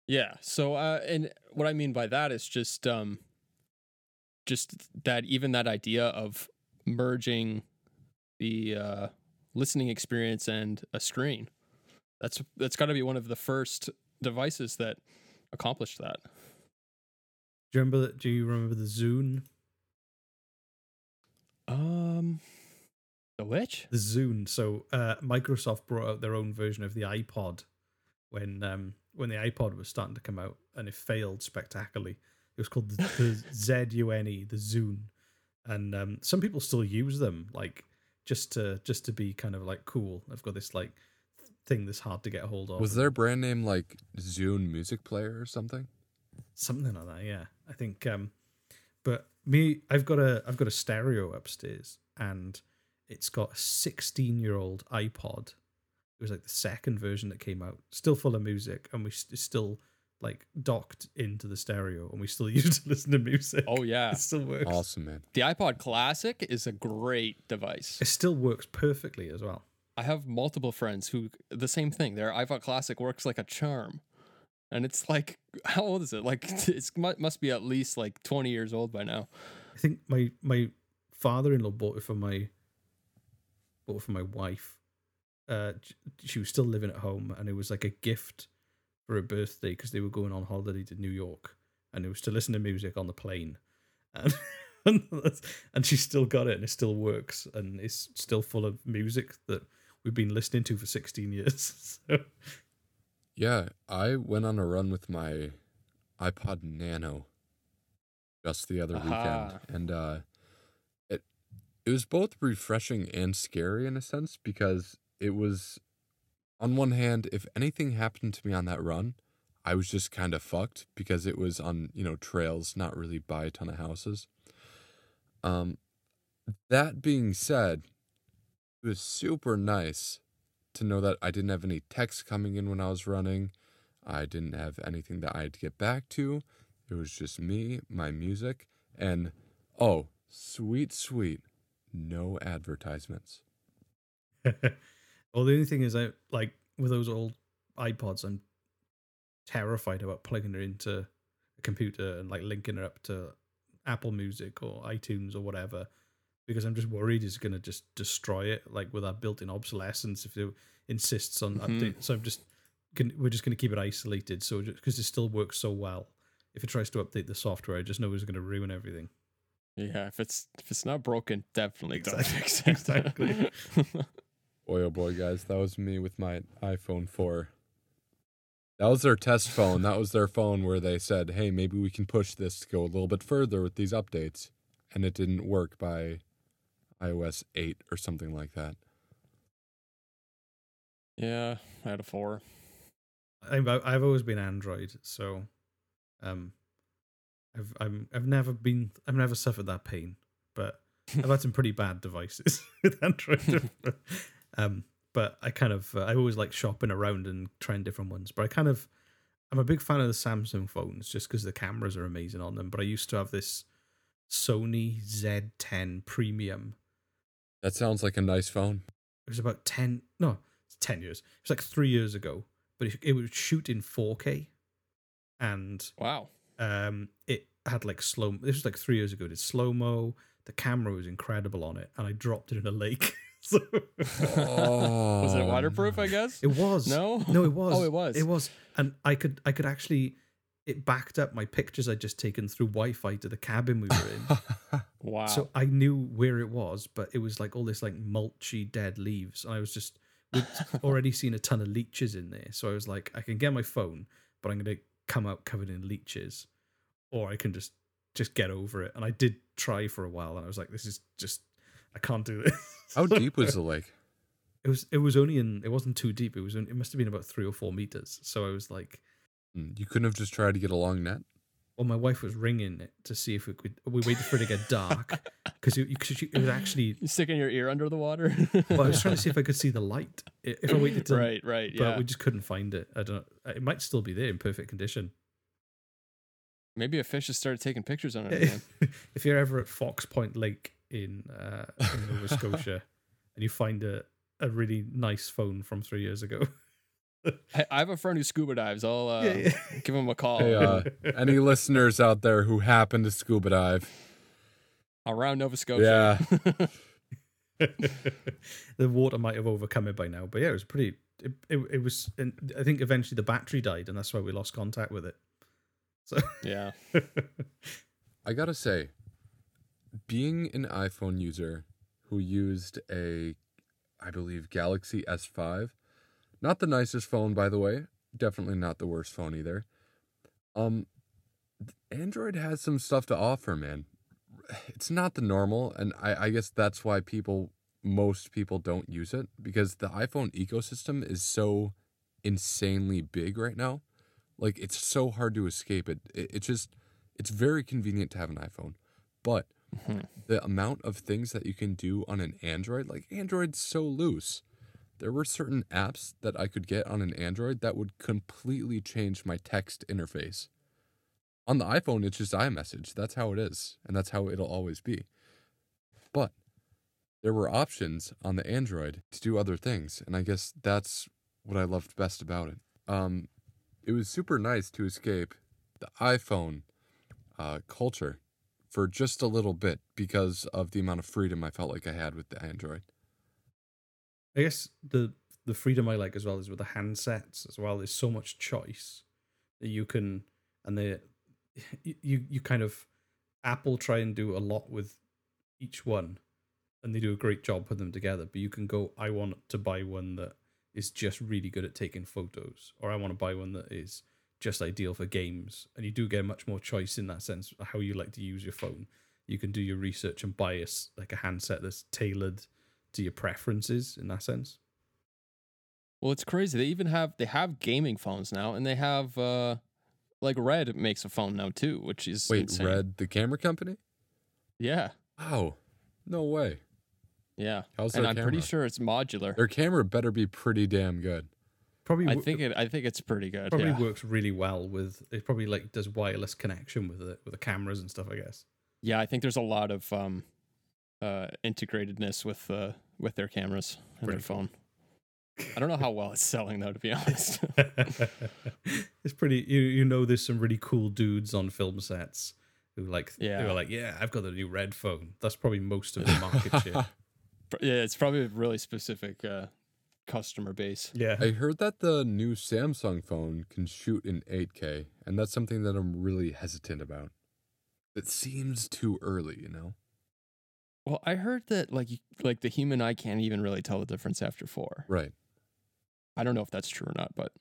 Yeah. So, uh, and what I mean by that is just, um, just that even that idea of merging the uh, listening experience and a screen. That's that's got to be one of the first devices that accomplished that. Do you remember? Do you remember the Zune? Um, the which? The Zune. So uh, Microsoft brought out their own version of the iPod when um, when the iPod was starting to come out, and it failed spectacularly. It was called the, the [laughs] ZUNE, the Zune, and um, some people still use them, like just to just to be kind of like cool. I've got this like thing that's hard to get a hold of. Was their brand name like Zune Music Player or something? something like that? Yeah, I think. Um, but me, I've got a I've got a stereo upstairs, and it's got a 16 year old iPod. It was like the second version that came out, still full of music, and we st- still like docked into the stereo, and we still [laughs] used to listen to music. Oh yeah, It still works. Awesome, man. the iPod Classic is a great device. It still works perfectly as well. I have multiple friends who the same thing. Their iPod Classic works like a charm, and it's like, [laughs] how old is it? Like it's mu- must be at least like 20 years old by now. I think my my father in law bought it for my bought it for my wife. Uh, she was still living at home, and it was like a gift for her birthday because they were going on holiday to New York, and it was to listen to music on the plane, and that's- [laughs] and she still got it, and it still works, and it's still full of music that we've been listening to for sixteen years. [laughs] So Yeah, I went on a run with my iPod Nano just the other Aha. weekend, and uh, it it was both refreshing and scary in a sense because it was, on one hand, if anything happened to me on that run, I was just kind of fucked because it was on you know trails, not really by a ton of houses. Um, that being said, it was super nice to know that I didn't have any texts coming in when I was running. I didn't have anything that I had to get back to. It was just me, my music, and oh, sweet, sweet, no advertisements. [laughs] well, the only thing is, I like with those old iPods, I'm terrified about plugging it into a computer and like linking it up to Apple Music or iTunes or whatever, because I'm just worried it's going to just destroy it, like with our built-in obsolescence if it insists on Mhm. update. So I'm just gonna, we're just going to keep it isolated, so because it still works so well. If it tries to update the software, I just know it's going to ruin everything. Yeah, if it's if it's not broken, definitely don't fix [laughs] it. exactly. [laughs] Boy, oh boy, guys, that was me with my iPhone 4. That was their test phone. That was their phone where they said, hey, maybe we can push this to go a little bit further with these updates. And it didn't work by iOS 8 or something like that. yeah, I had a four. I've I've always been Android, so um, I've I'm I've never been I've never suffered that pain, but [laughs] I've had some pretty bad devices [laughs] with Android. [laughs] um, but I kind of uh, I always like shopping around and trying different ones. But I kind of I'm a big fan of the Samsung phones just because the cameras are amazing on them. But I used to have this Sony Z10 Premium. That sounds like a nice phone. It was about ten no, it's ten years. It was like three years ago, but it, it would shoot in 4K, and Wow. um it had like slow this was like three years ago it did slow mo the camera was incredible on it and i dropped it in a lake [laughs] so Oh, Was it waterproof? I guess. it was No? no it was [laughs] Oh, it was. it was and i could i could actually it backed up my pictures i'd just taken through wi-fi to the cabin we were in [laughs] Wow. so i knew where it was but it was like all this like mulchy dead leaves and i was just we'd [laughs] already seen a ton of leeches in there so i was like i can get my phone but i'm going to come out covered in leeches or i can just just get over it and i did try for a while and i was like this is just i can't do this How [laughs] deep was the lake? it was it was only in it wasn't too deep it was only, it must have been about three or four meters so i was like Hmm, You couldn't have just tried to get a long net? Well my wife was ringing it to see if we could we waited for it to get dark [laughs] because it, it was actually you sticking your ear under the water. well i was trying to see if i could see the light if i waited till right, right. but Yeah. we just couldn't find it. I don't. know. It might still be there in perfect condition. Maybe a fish has started taking pictures on it again. [laughs] if you're ever at Fox Point Lake in uh, in Nova Scotia [laughs] and you find a a really nice phone from three years ago, I, I have a friend who scuba dives. I'll uh, Yeah, yeah. [laughs] give him a call Hey, uh, any [laughs] listeners out there who happen to scuba dive? around Nova Scotia. Yeah. [laughs] the water might have overcome it by now. But yeah, it was pretty. It it, it was. And I think eventually the battery died, and that's why we lost contact with it. So yeah. I gotta say, being an iPhone user who used a, I believe, Galaxy S5, not the nicest phone, by the way, definitely not the worst phone either. Um, Android has some stuff to offer, man. It's not the normal, and I, I guess that's why people, most people, don't use it because the iPhone ecosystem is so insanely big right now. Like it's so hard to escape it. it it's just, it's very convenient to have an iPhone, but the amount of things that you can do on an Android, like Android's so loose. There were certain apps that I could get on an Android that would completely change my text interface. On the iPhone, it's just iMessage. That's how it is, and that's how it'll always be. But there were options on the Android to do other things, and I guess that's what I loved best about it. Um, it was super nice to escape the iPhone uh, culture for just a little bit because of the amount of freedom I felt like I had with the Android. I guess the the freedom I like as well is with the handsets as well. There's so much choice that you can, and they, you you kind of, Apple try and do a lot with each one, and they do a great job putting them together. But you can go, I want to buy one that is just really good at taking photos, or I want to buy one that is just ideal for games. And you do get much more choice in that sense how you like to use your phone. You can do your research and buy a, like a handset that's tailored to your preferences in that sense. Well, it's crazy. They even have they have gaming phones now, and they have uh like Red makes a phone now too, which is Wait, insane. Red, the camera company? Yeah, Wow, no way. yeah. How's and their I'm camera? pretty sure it's modular. Their camera better be pretty damn good. Probably I think it. I think it's pretty good. probably yeah. works really well with it probably like does wireless connection with it with the cameras and stuff i guess yeah, I think there's a lot of um uh integratedness with uh with their cameras and their Pretty cool. phone. I don't know how well it's selling though, to be honest. [laughs] it's pretty you you know there's some really cool dudes on film sets who like Yeah. who are like yeah i've got the new red phone that's probably most of the market share [laughs] yeah, it's probably a really specific uh customer base. yeah I heard that the new Samsung phone can shoot in 8K, and that's something that I'm really hesitant about. It seems too early, you know? Well, I heard that like like the human eye can't even really tell the difference after four. Right. I don't know if that's true or not, but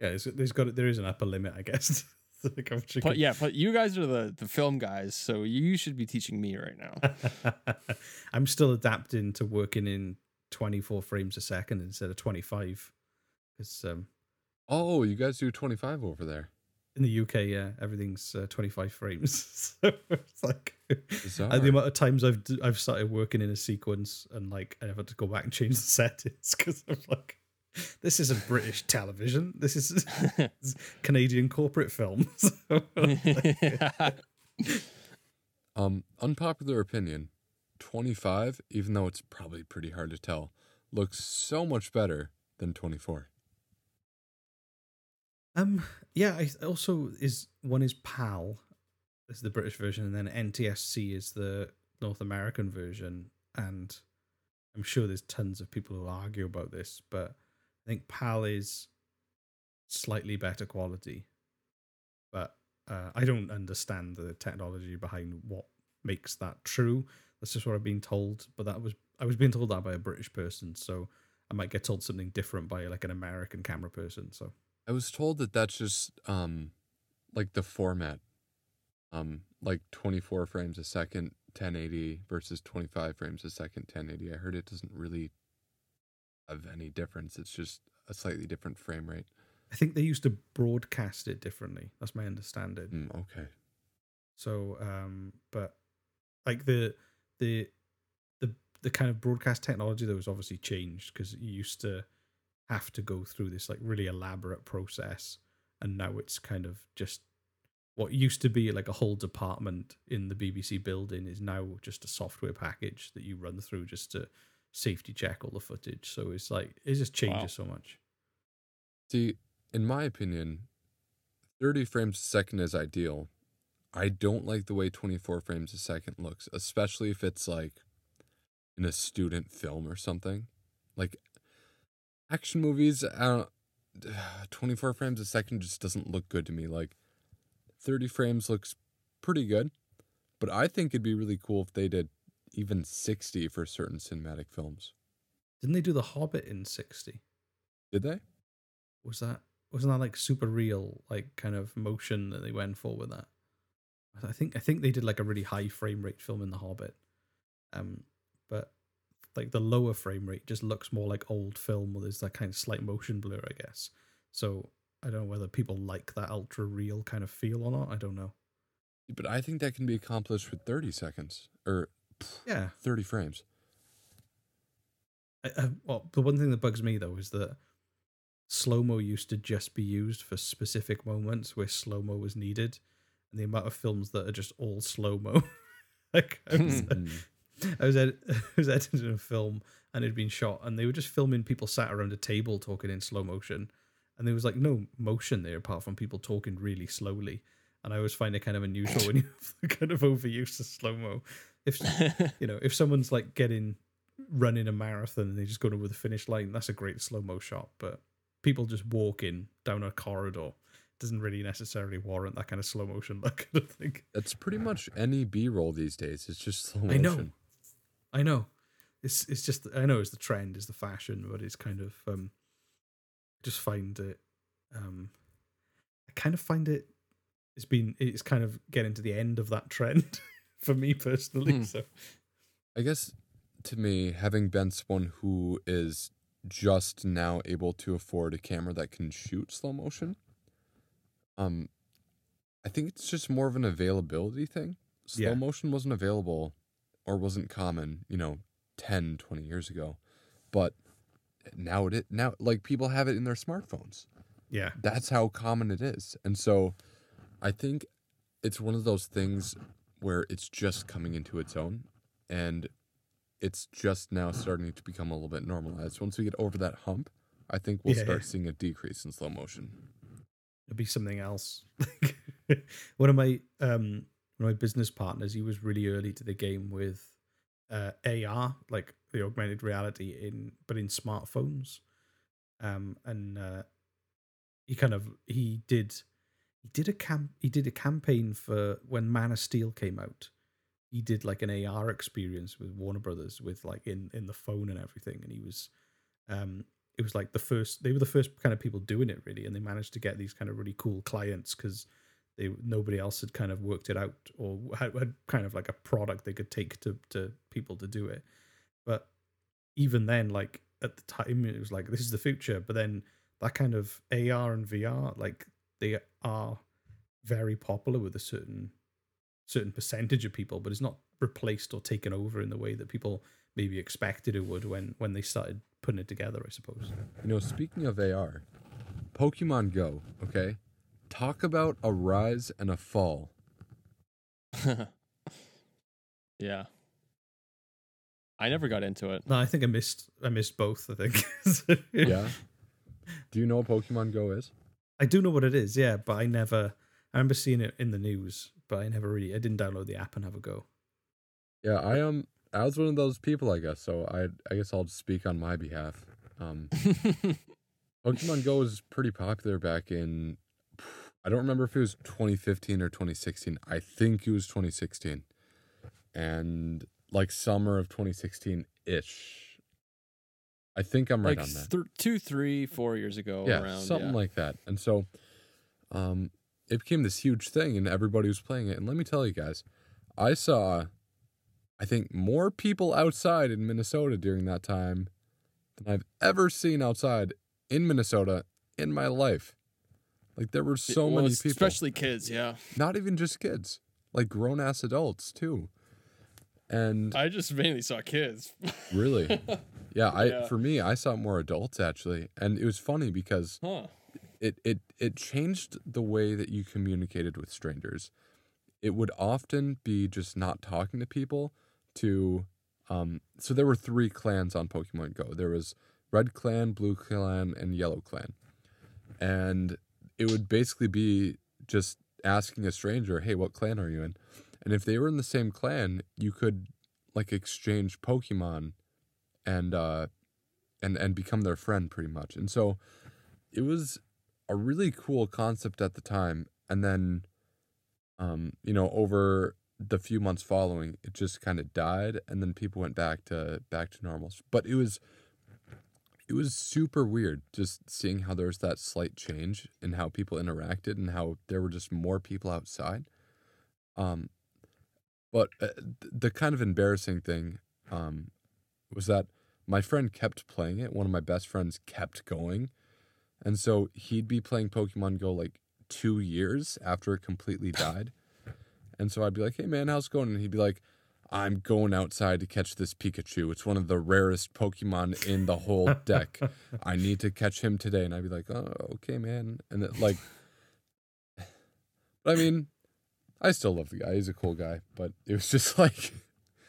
yeah there's, there's got there is an upper limit i guess Like, how much you but yeah, but you guys are the the film guys, so you should be teaching me right now. [laughs] i'm still adapting to working in 24 frames a second instead of 25 because um Oh, you guys do 25 over there. In the UK, yeah, everything's uh, 25 frames. [laughs] so it's like Bizarre. and the amount of times I've I've started working in a sequence and like I have had to go back and change the [laughs] settings because I'm like, this isn't British television. This is [laughs] Canadian corporate film. So, like, Um, unpopular opinion 25, even though it's probably pretty hard to tell, looks so much better than 24. Um, yeah. I also is one is PAL, is the British version, and then NTSC is the North American version, and I'm sure there's tons of people who argue about this, but I think PAL is slightly better quality, but uh, I don't understand the technology behind what makes that true. That's just what I've been told. But that was I was being told that by a British person, so I might get told something different by like an American camera person. So I was told that that's just um like the format. Um like 24 frames a second 1080 versus 25 frames a second 1080. I heard it doesn't really have any difference. It's just a slightly different frame rate. I think they used to broadcast it differently. That's my understanding. Mm, okay. So, um, but like the the the the kind of broadcast technology that was obviously changed because you used to have to go through this like really elaborate process, and now it's kind of just what used to be like a whole department in the BBC building is now just a software package that you run through just to safety check all the footage. So it's like it just changes so much. See, in my opinion, 30 frames a second is ideal. I don't like the way 24 frames a second looks, especially if it's like in a student film or something. Like action movies, I don't, [sighs] 24 frames a second just doesn't look good to me. Like 30 frames looks pretty good, but I think it'd be really cool if they did even 60 for certain cinematic films. Didn't they do The Hobbit in sixty? Did they? Was that wasn't that like super real like kind of motion that they went for with that. I think I think they did like a really high frame rate film in The Hobbit, um, but like the lower frame rate just looks more like old film where there's that kind of slight motion blur, I guess. So I don't know whether people like that ultra real kind of feel or not. I don't know. But I think that can be accomplished with 30 seconds or Yeah. 30 frames. I, I, well, the one thing that bugs me though is that slow mo used to just be used for specific moments where slow mo was needed, and the amount of films that are just all slow mo. [laughs] like. [laughs] I was, ed- [laughs] I was editing a film and it had been shot, and they were just filming people sat around a table talking in slow motion, and there was like no motion there apart from people talking really slowly. And I always find it kind of unusual when you have [laughs] the kind of overuse of slow mo. If you know, if someone's like getting running a marathon and they just go over the finish line, that's a great slow mo shot. But people just walking down a corridor doesn't really necessarily warrant that kind of slow motion look. I don't think. That's pretty much any B roll these days. It's just slow motion. I motion. know. I know. It's it's just I know it's the trend, is the fashion, but it's kind of um I just find it um I kind of find it it's been it's kind of getting to the end of that trend [laughs] for me personally. Hmm. So I guess to me, having been someone who is just now able to afford a camera that can shoot slow motion, um, I think it's just more of an availability thing. Slow Yeah. motion wasn't available or wasn't common, you know, 10, 20 years ago. But now it is, now like people have it in their smartphones. yeah. That's how common it is. And so I think it's one of those things where it's just coming into its own and it's just now starting to become a little bit normalized. Once we get over that hump, I think we'll Yeah, start yeah. seeing a decrease in slow motion. it'd be something else. one of my um my business partners, he was really early to the game with uh AR, like the augmented reality in but in smartphones. Um and uh he kind of he did he did a camp he did a campaign for when Man of Steel came out. He did like an AR experience with Warner Brothers with like in in the phone and everything and he was um it was like the first they were the first kind of people doing it really and they managed to get these kind of really cool clients because they nobody else had kind of worked it out or had, had kind of like a product they could take to to people to do it. But even then like at the time it was like this is the future. But then that kind of AR and VR like they are very popular with a certain certain percentage of people but it's not replaced or taken over in the way that people maybe expected it would when when they started putting it together i suppose. You know, speaking of AR, Pokemon Go, okay? Talk about a rise and a fall. [laughs] yeah. I never got into it. no i think i missed i missed both i think [laughs] Yeah. Do you know what Pokemon Go is? i do know what it is yeah but i never i remember seeing it in the news but i never really i didn't download the app and have a go Yeah, I am. I was one of those people, I guess. So I, I guess I'll just speak on my behalf. Um, [laughs] Pokemon Go was pretty popular back in. I don't remember if it was 2015 or 2016. I think it was 2016, and like summer of 2016 ish. I think I'm right like on that. th- two, three, four years ago. yeah, around, something yeah. like that. And so, um, it became this huge thing, and everybody was playing it. And let me tell you guys, I saw, I think more people outside in Minnesota during that time than I've ever seen outside in Minnesota in my life. Like there were so Well, many people, especially kids. Yeah, not even just kids, like grown ass adults too. And I just mainly saw kids. [laughs] really, yeah, I Yeah. for me, I saw more adults actually, and it was funny because huh? it it it changed the way that you communicated with strangers. It would often be just not talking to people to um so there were three clans on Pokemon Go. There was Red Clan, Blue Clan, and Yellow Clan. And it would basically be just asking a stranger, "Hey, what clan are you in?" And if they were in the same clan, you could like exchange Pokemon and uh and and become their friend pretty much. And so it was a really cool concept at the time and then um you know over the few months following it just kind of died and then people went back to back to normal but it was it was super weird just seeing how there was that slight change in how people interacted and how there were just more people outside. Um, but uh, the kind of embarrassing thing um, was that my friend kept playing it. One of my best friends kept going. And so he'd be playing Pokemon Go like two years after it completely died. and so I'd be like, hey man, how's it going? And he'd be like, I'm going outside to catch this Pikachu. It's one of the rarest Pokemon in the whole deck. [laughs] I need to catch him today. And I'd be like, oh, okay, man. And it, like, but I mean, I still love the guy. He's a cool guy. But it was just [laughs] like,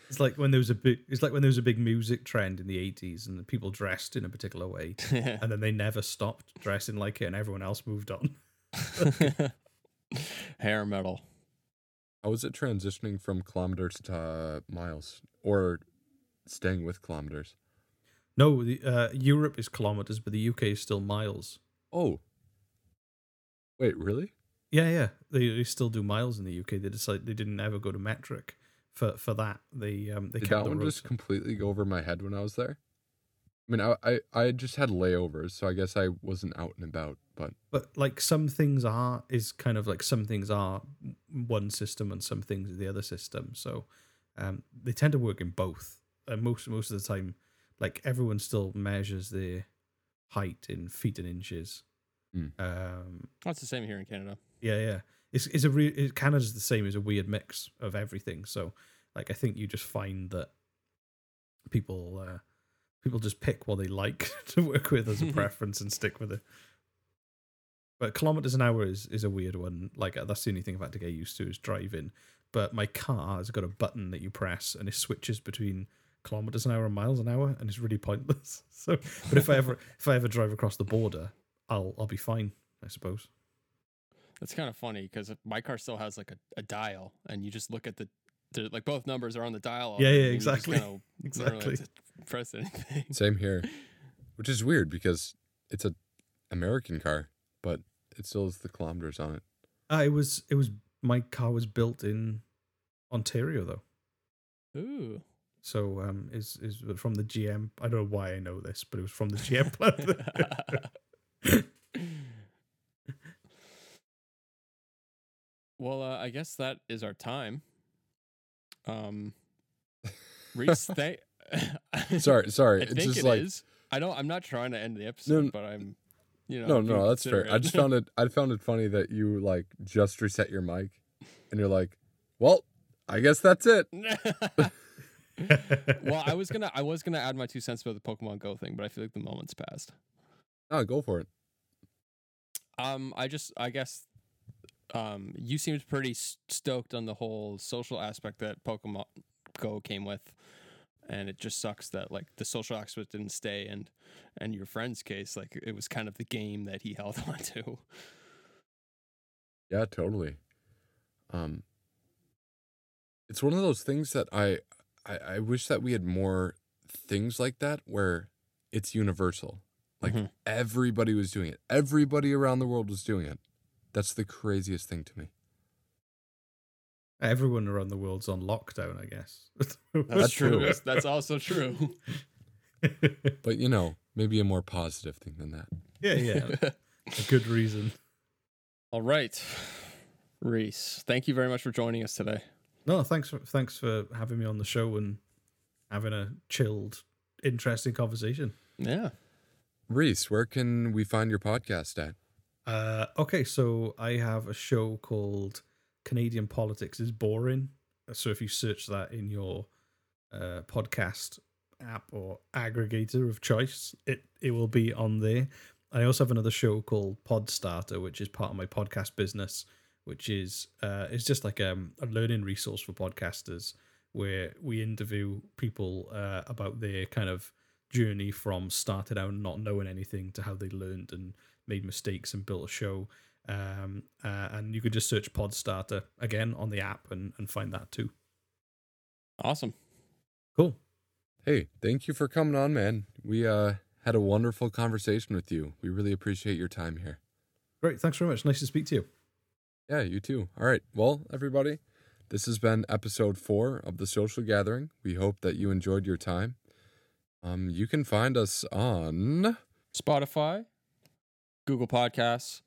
It's like when there was a big. It's like when there was a big music trend in the eighties, and the people dressed in a particular way, [laughs] and then they never stopped dressing like it, and everyone else moved on. Hair metal. How was it transitioning from kilometers to uh, miles or staying with kilometers? No, the uh, Europe is kilometers, but the UK is still miles. Oh, wait, really? Yeah, yeah, they, they still do miles in the UK. They decided they didn't ever go to metric for for that. They um they Did kept that the one just completely go over my head when I was there? I mean, I, I I just had layovers, so I guess I wasn't out and about. But but like some things are is kind of like some things are one system and some things are the other system. So um they tend to work in both. And most most of the time, like everyone still measures their height in feet and inches. Hmm. Um That's the same here in Canada. Yeah, yeah. It's it's a re- it, Canada's the same as a weird mix of everything. So like I think you just find that people uh people just pick what they like [laughs] to work with as a [laughs] mm-hmm. preference and stick with it. But kilometers an hour is is a weird one. Like that's the only thing I've had to get used to is driving. But my car has got a button that you press and it switches between kilometers an hour and miles an hour, and it's really pointless. [laughs] So, but if I ever if I ever drive across the border, I'll I'll be fine, I suppose. That's kind of funny because my car still has like a, a dial, and you just look at the, the like both numbers are on the dialogue. Yeah, yeah, and you just exactly. kinda [laughs] Exactly. to press anything. same here, [laughs] which is weird because it's a American car, but it still has the kilometers on it. Uh, it was it was my car was built in Ontario though. Ooh. So um is is from the GM I don't know why I know this, but it was from the GM plant. [laughs] well, uh, I guess that is our time. Um, [laughs] Rhys, thank. [laughs] Sorry, sorry. I it's think just it like is. I don't. I'm not trying to end the episode, No, but I'm. You know. no, no, that's fair. I just found it. I found it funny that you like just reset your mic, and you're like, "Well, I guess that's it." [laughs] well, I was gonna. I was gonna add my two cents about the Pokemon Go thing, but I feel like the moment's passed. Oh, go for it. Um, I just, I guess, um, you seemed pretty stoked on the whole social aspect that Pokemon Go came with, and it just sucks that like the social aspect didn't stay, and and your friend's case, like it was kind of the game that he [laughs] held on to. Yeah, totally. Um, it's one of those things that I, I, I wish that we had more things like that where it's universal. Like Mhm. everybody was doing it. Everybody around the world was doing it. That's the craziest thing to me. Everyone around the world's on lockdown, I guess. [laughs] That's, true. true. That's, that's also true. [laughs] But you know, maybe a more positive thing than that. yeah, yeah. [laughs] A good reason. All right, Rhys. Thank you very much for joining us today. No, thanks for thanks for having me on the show and having a chilled, interesting conversation. Yeah. Rhys, where can we find your podcast at? Uh, okay, so I have a show called Canadian Politics is Boring. So if you search that in your uh, podcast app or aggregator of choice, it it will be on there. I also have another show called Podstarter, which is part of my podcast business, which is uh, it's just like um, a learning resource for podcasters where we interview people uh, about their kind of journey from started out not knowing anything to how they learned and made mistakes and built a show. Um, uh, and you could just search Podstarter again on the app and, and find that too. Awesome. Cool. Hey, thank you for coming on, man. We uh had a wonderful conversation with you. We really appreciate your time here. Great. Thanks very much. Nice to speak to you. Yeah, you too. All right. Well, everybody, this has been episode four of the social gathering. We hope that you enjoyed your time. Um, you can find us on Spotify, Google Podcasts,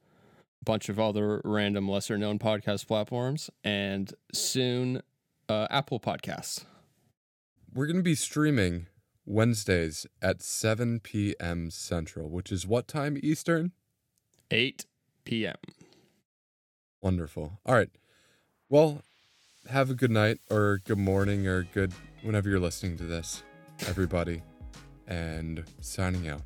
a bunch of other random lesser known podcast platforms, and soon uh, Apple Podcasts. we're going to be streaming Wednesdays at 7 p.m. Central, which is what time Eastern? 8 p.m. Wonderful. All right. Well, have a good night or good morning or good whenever you're listening to this, everybody. And signing out.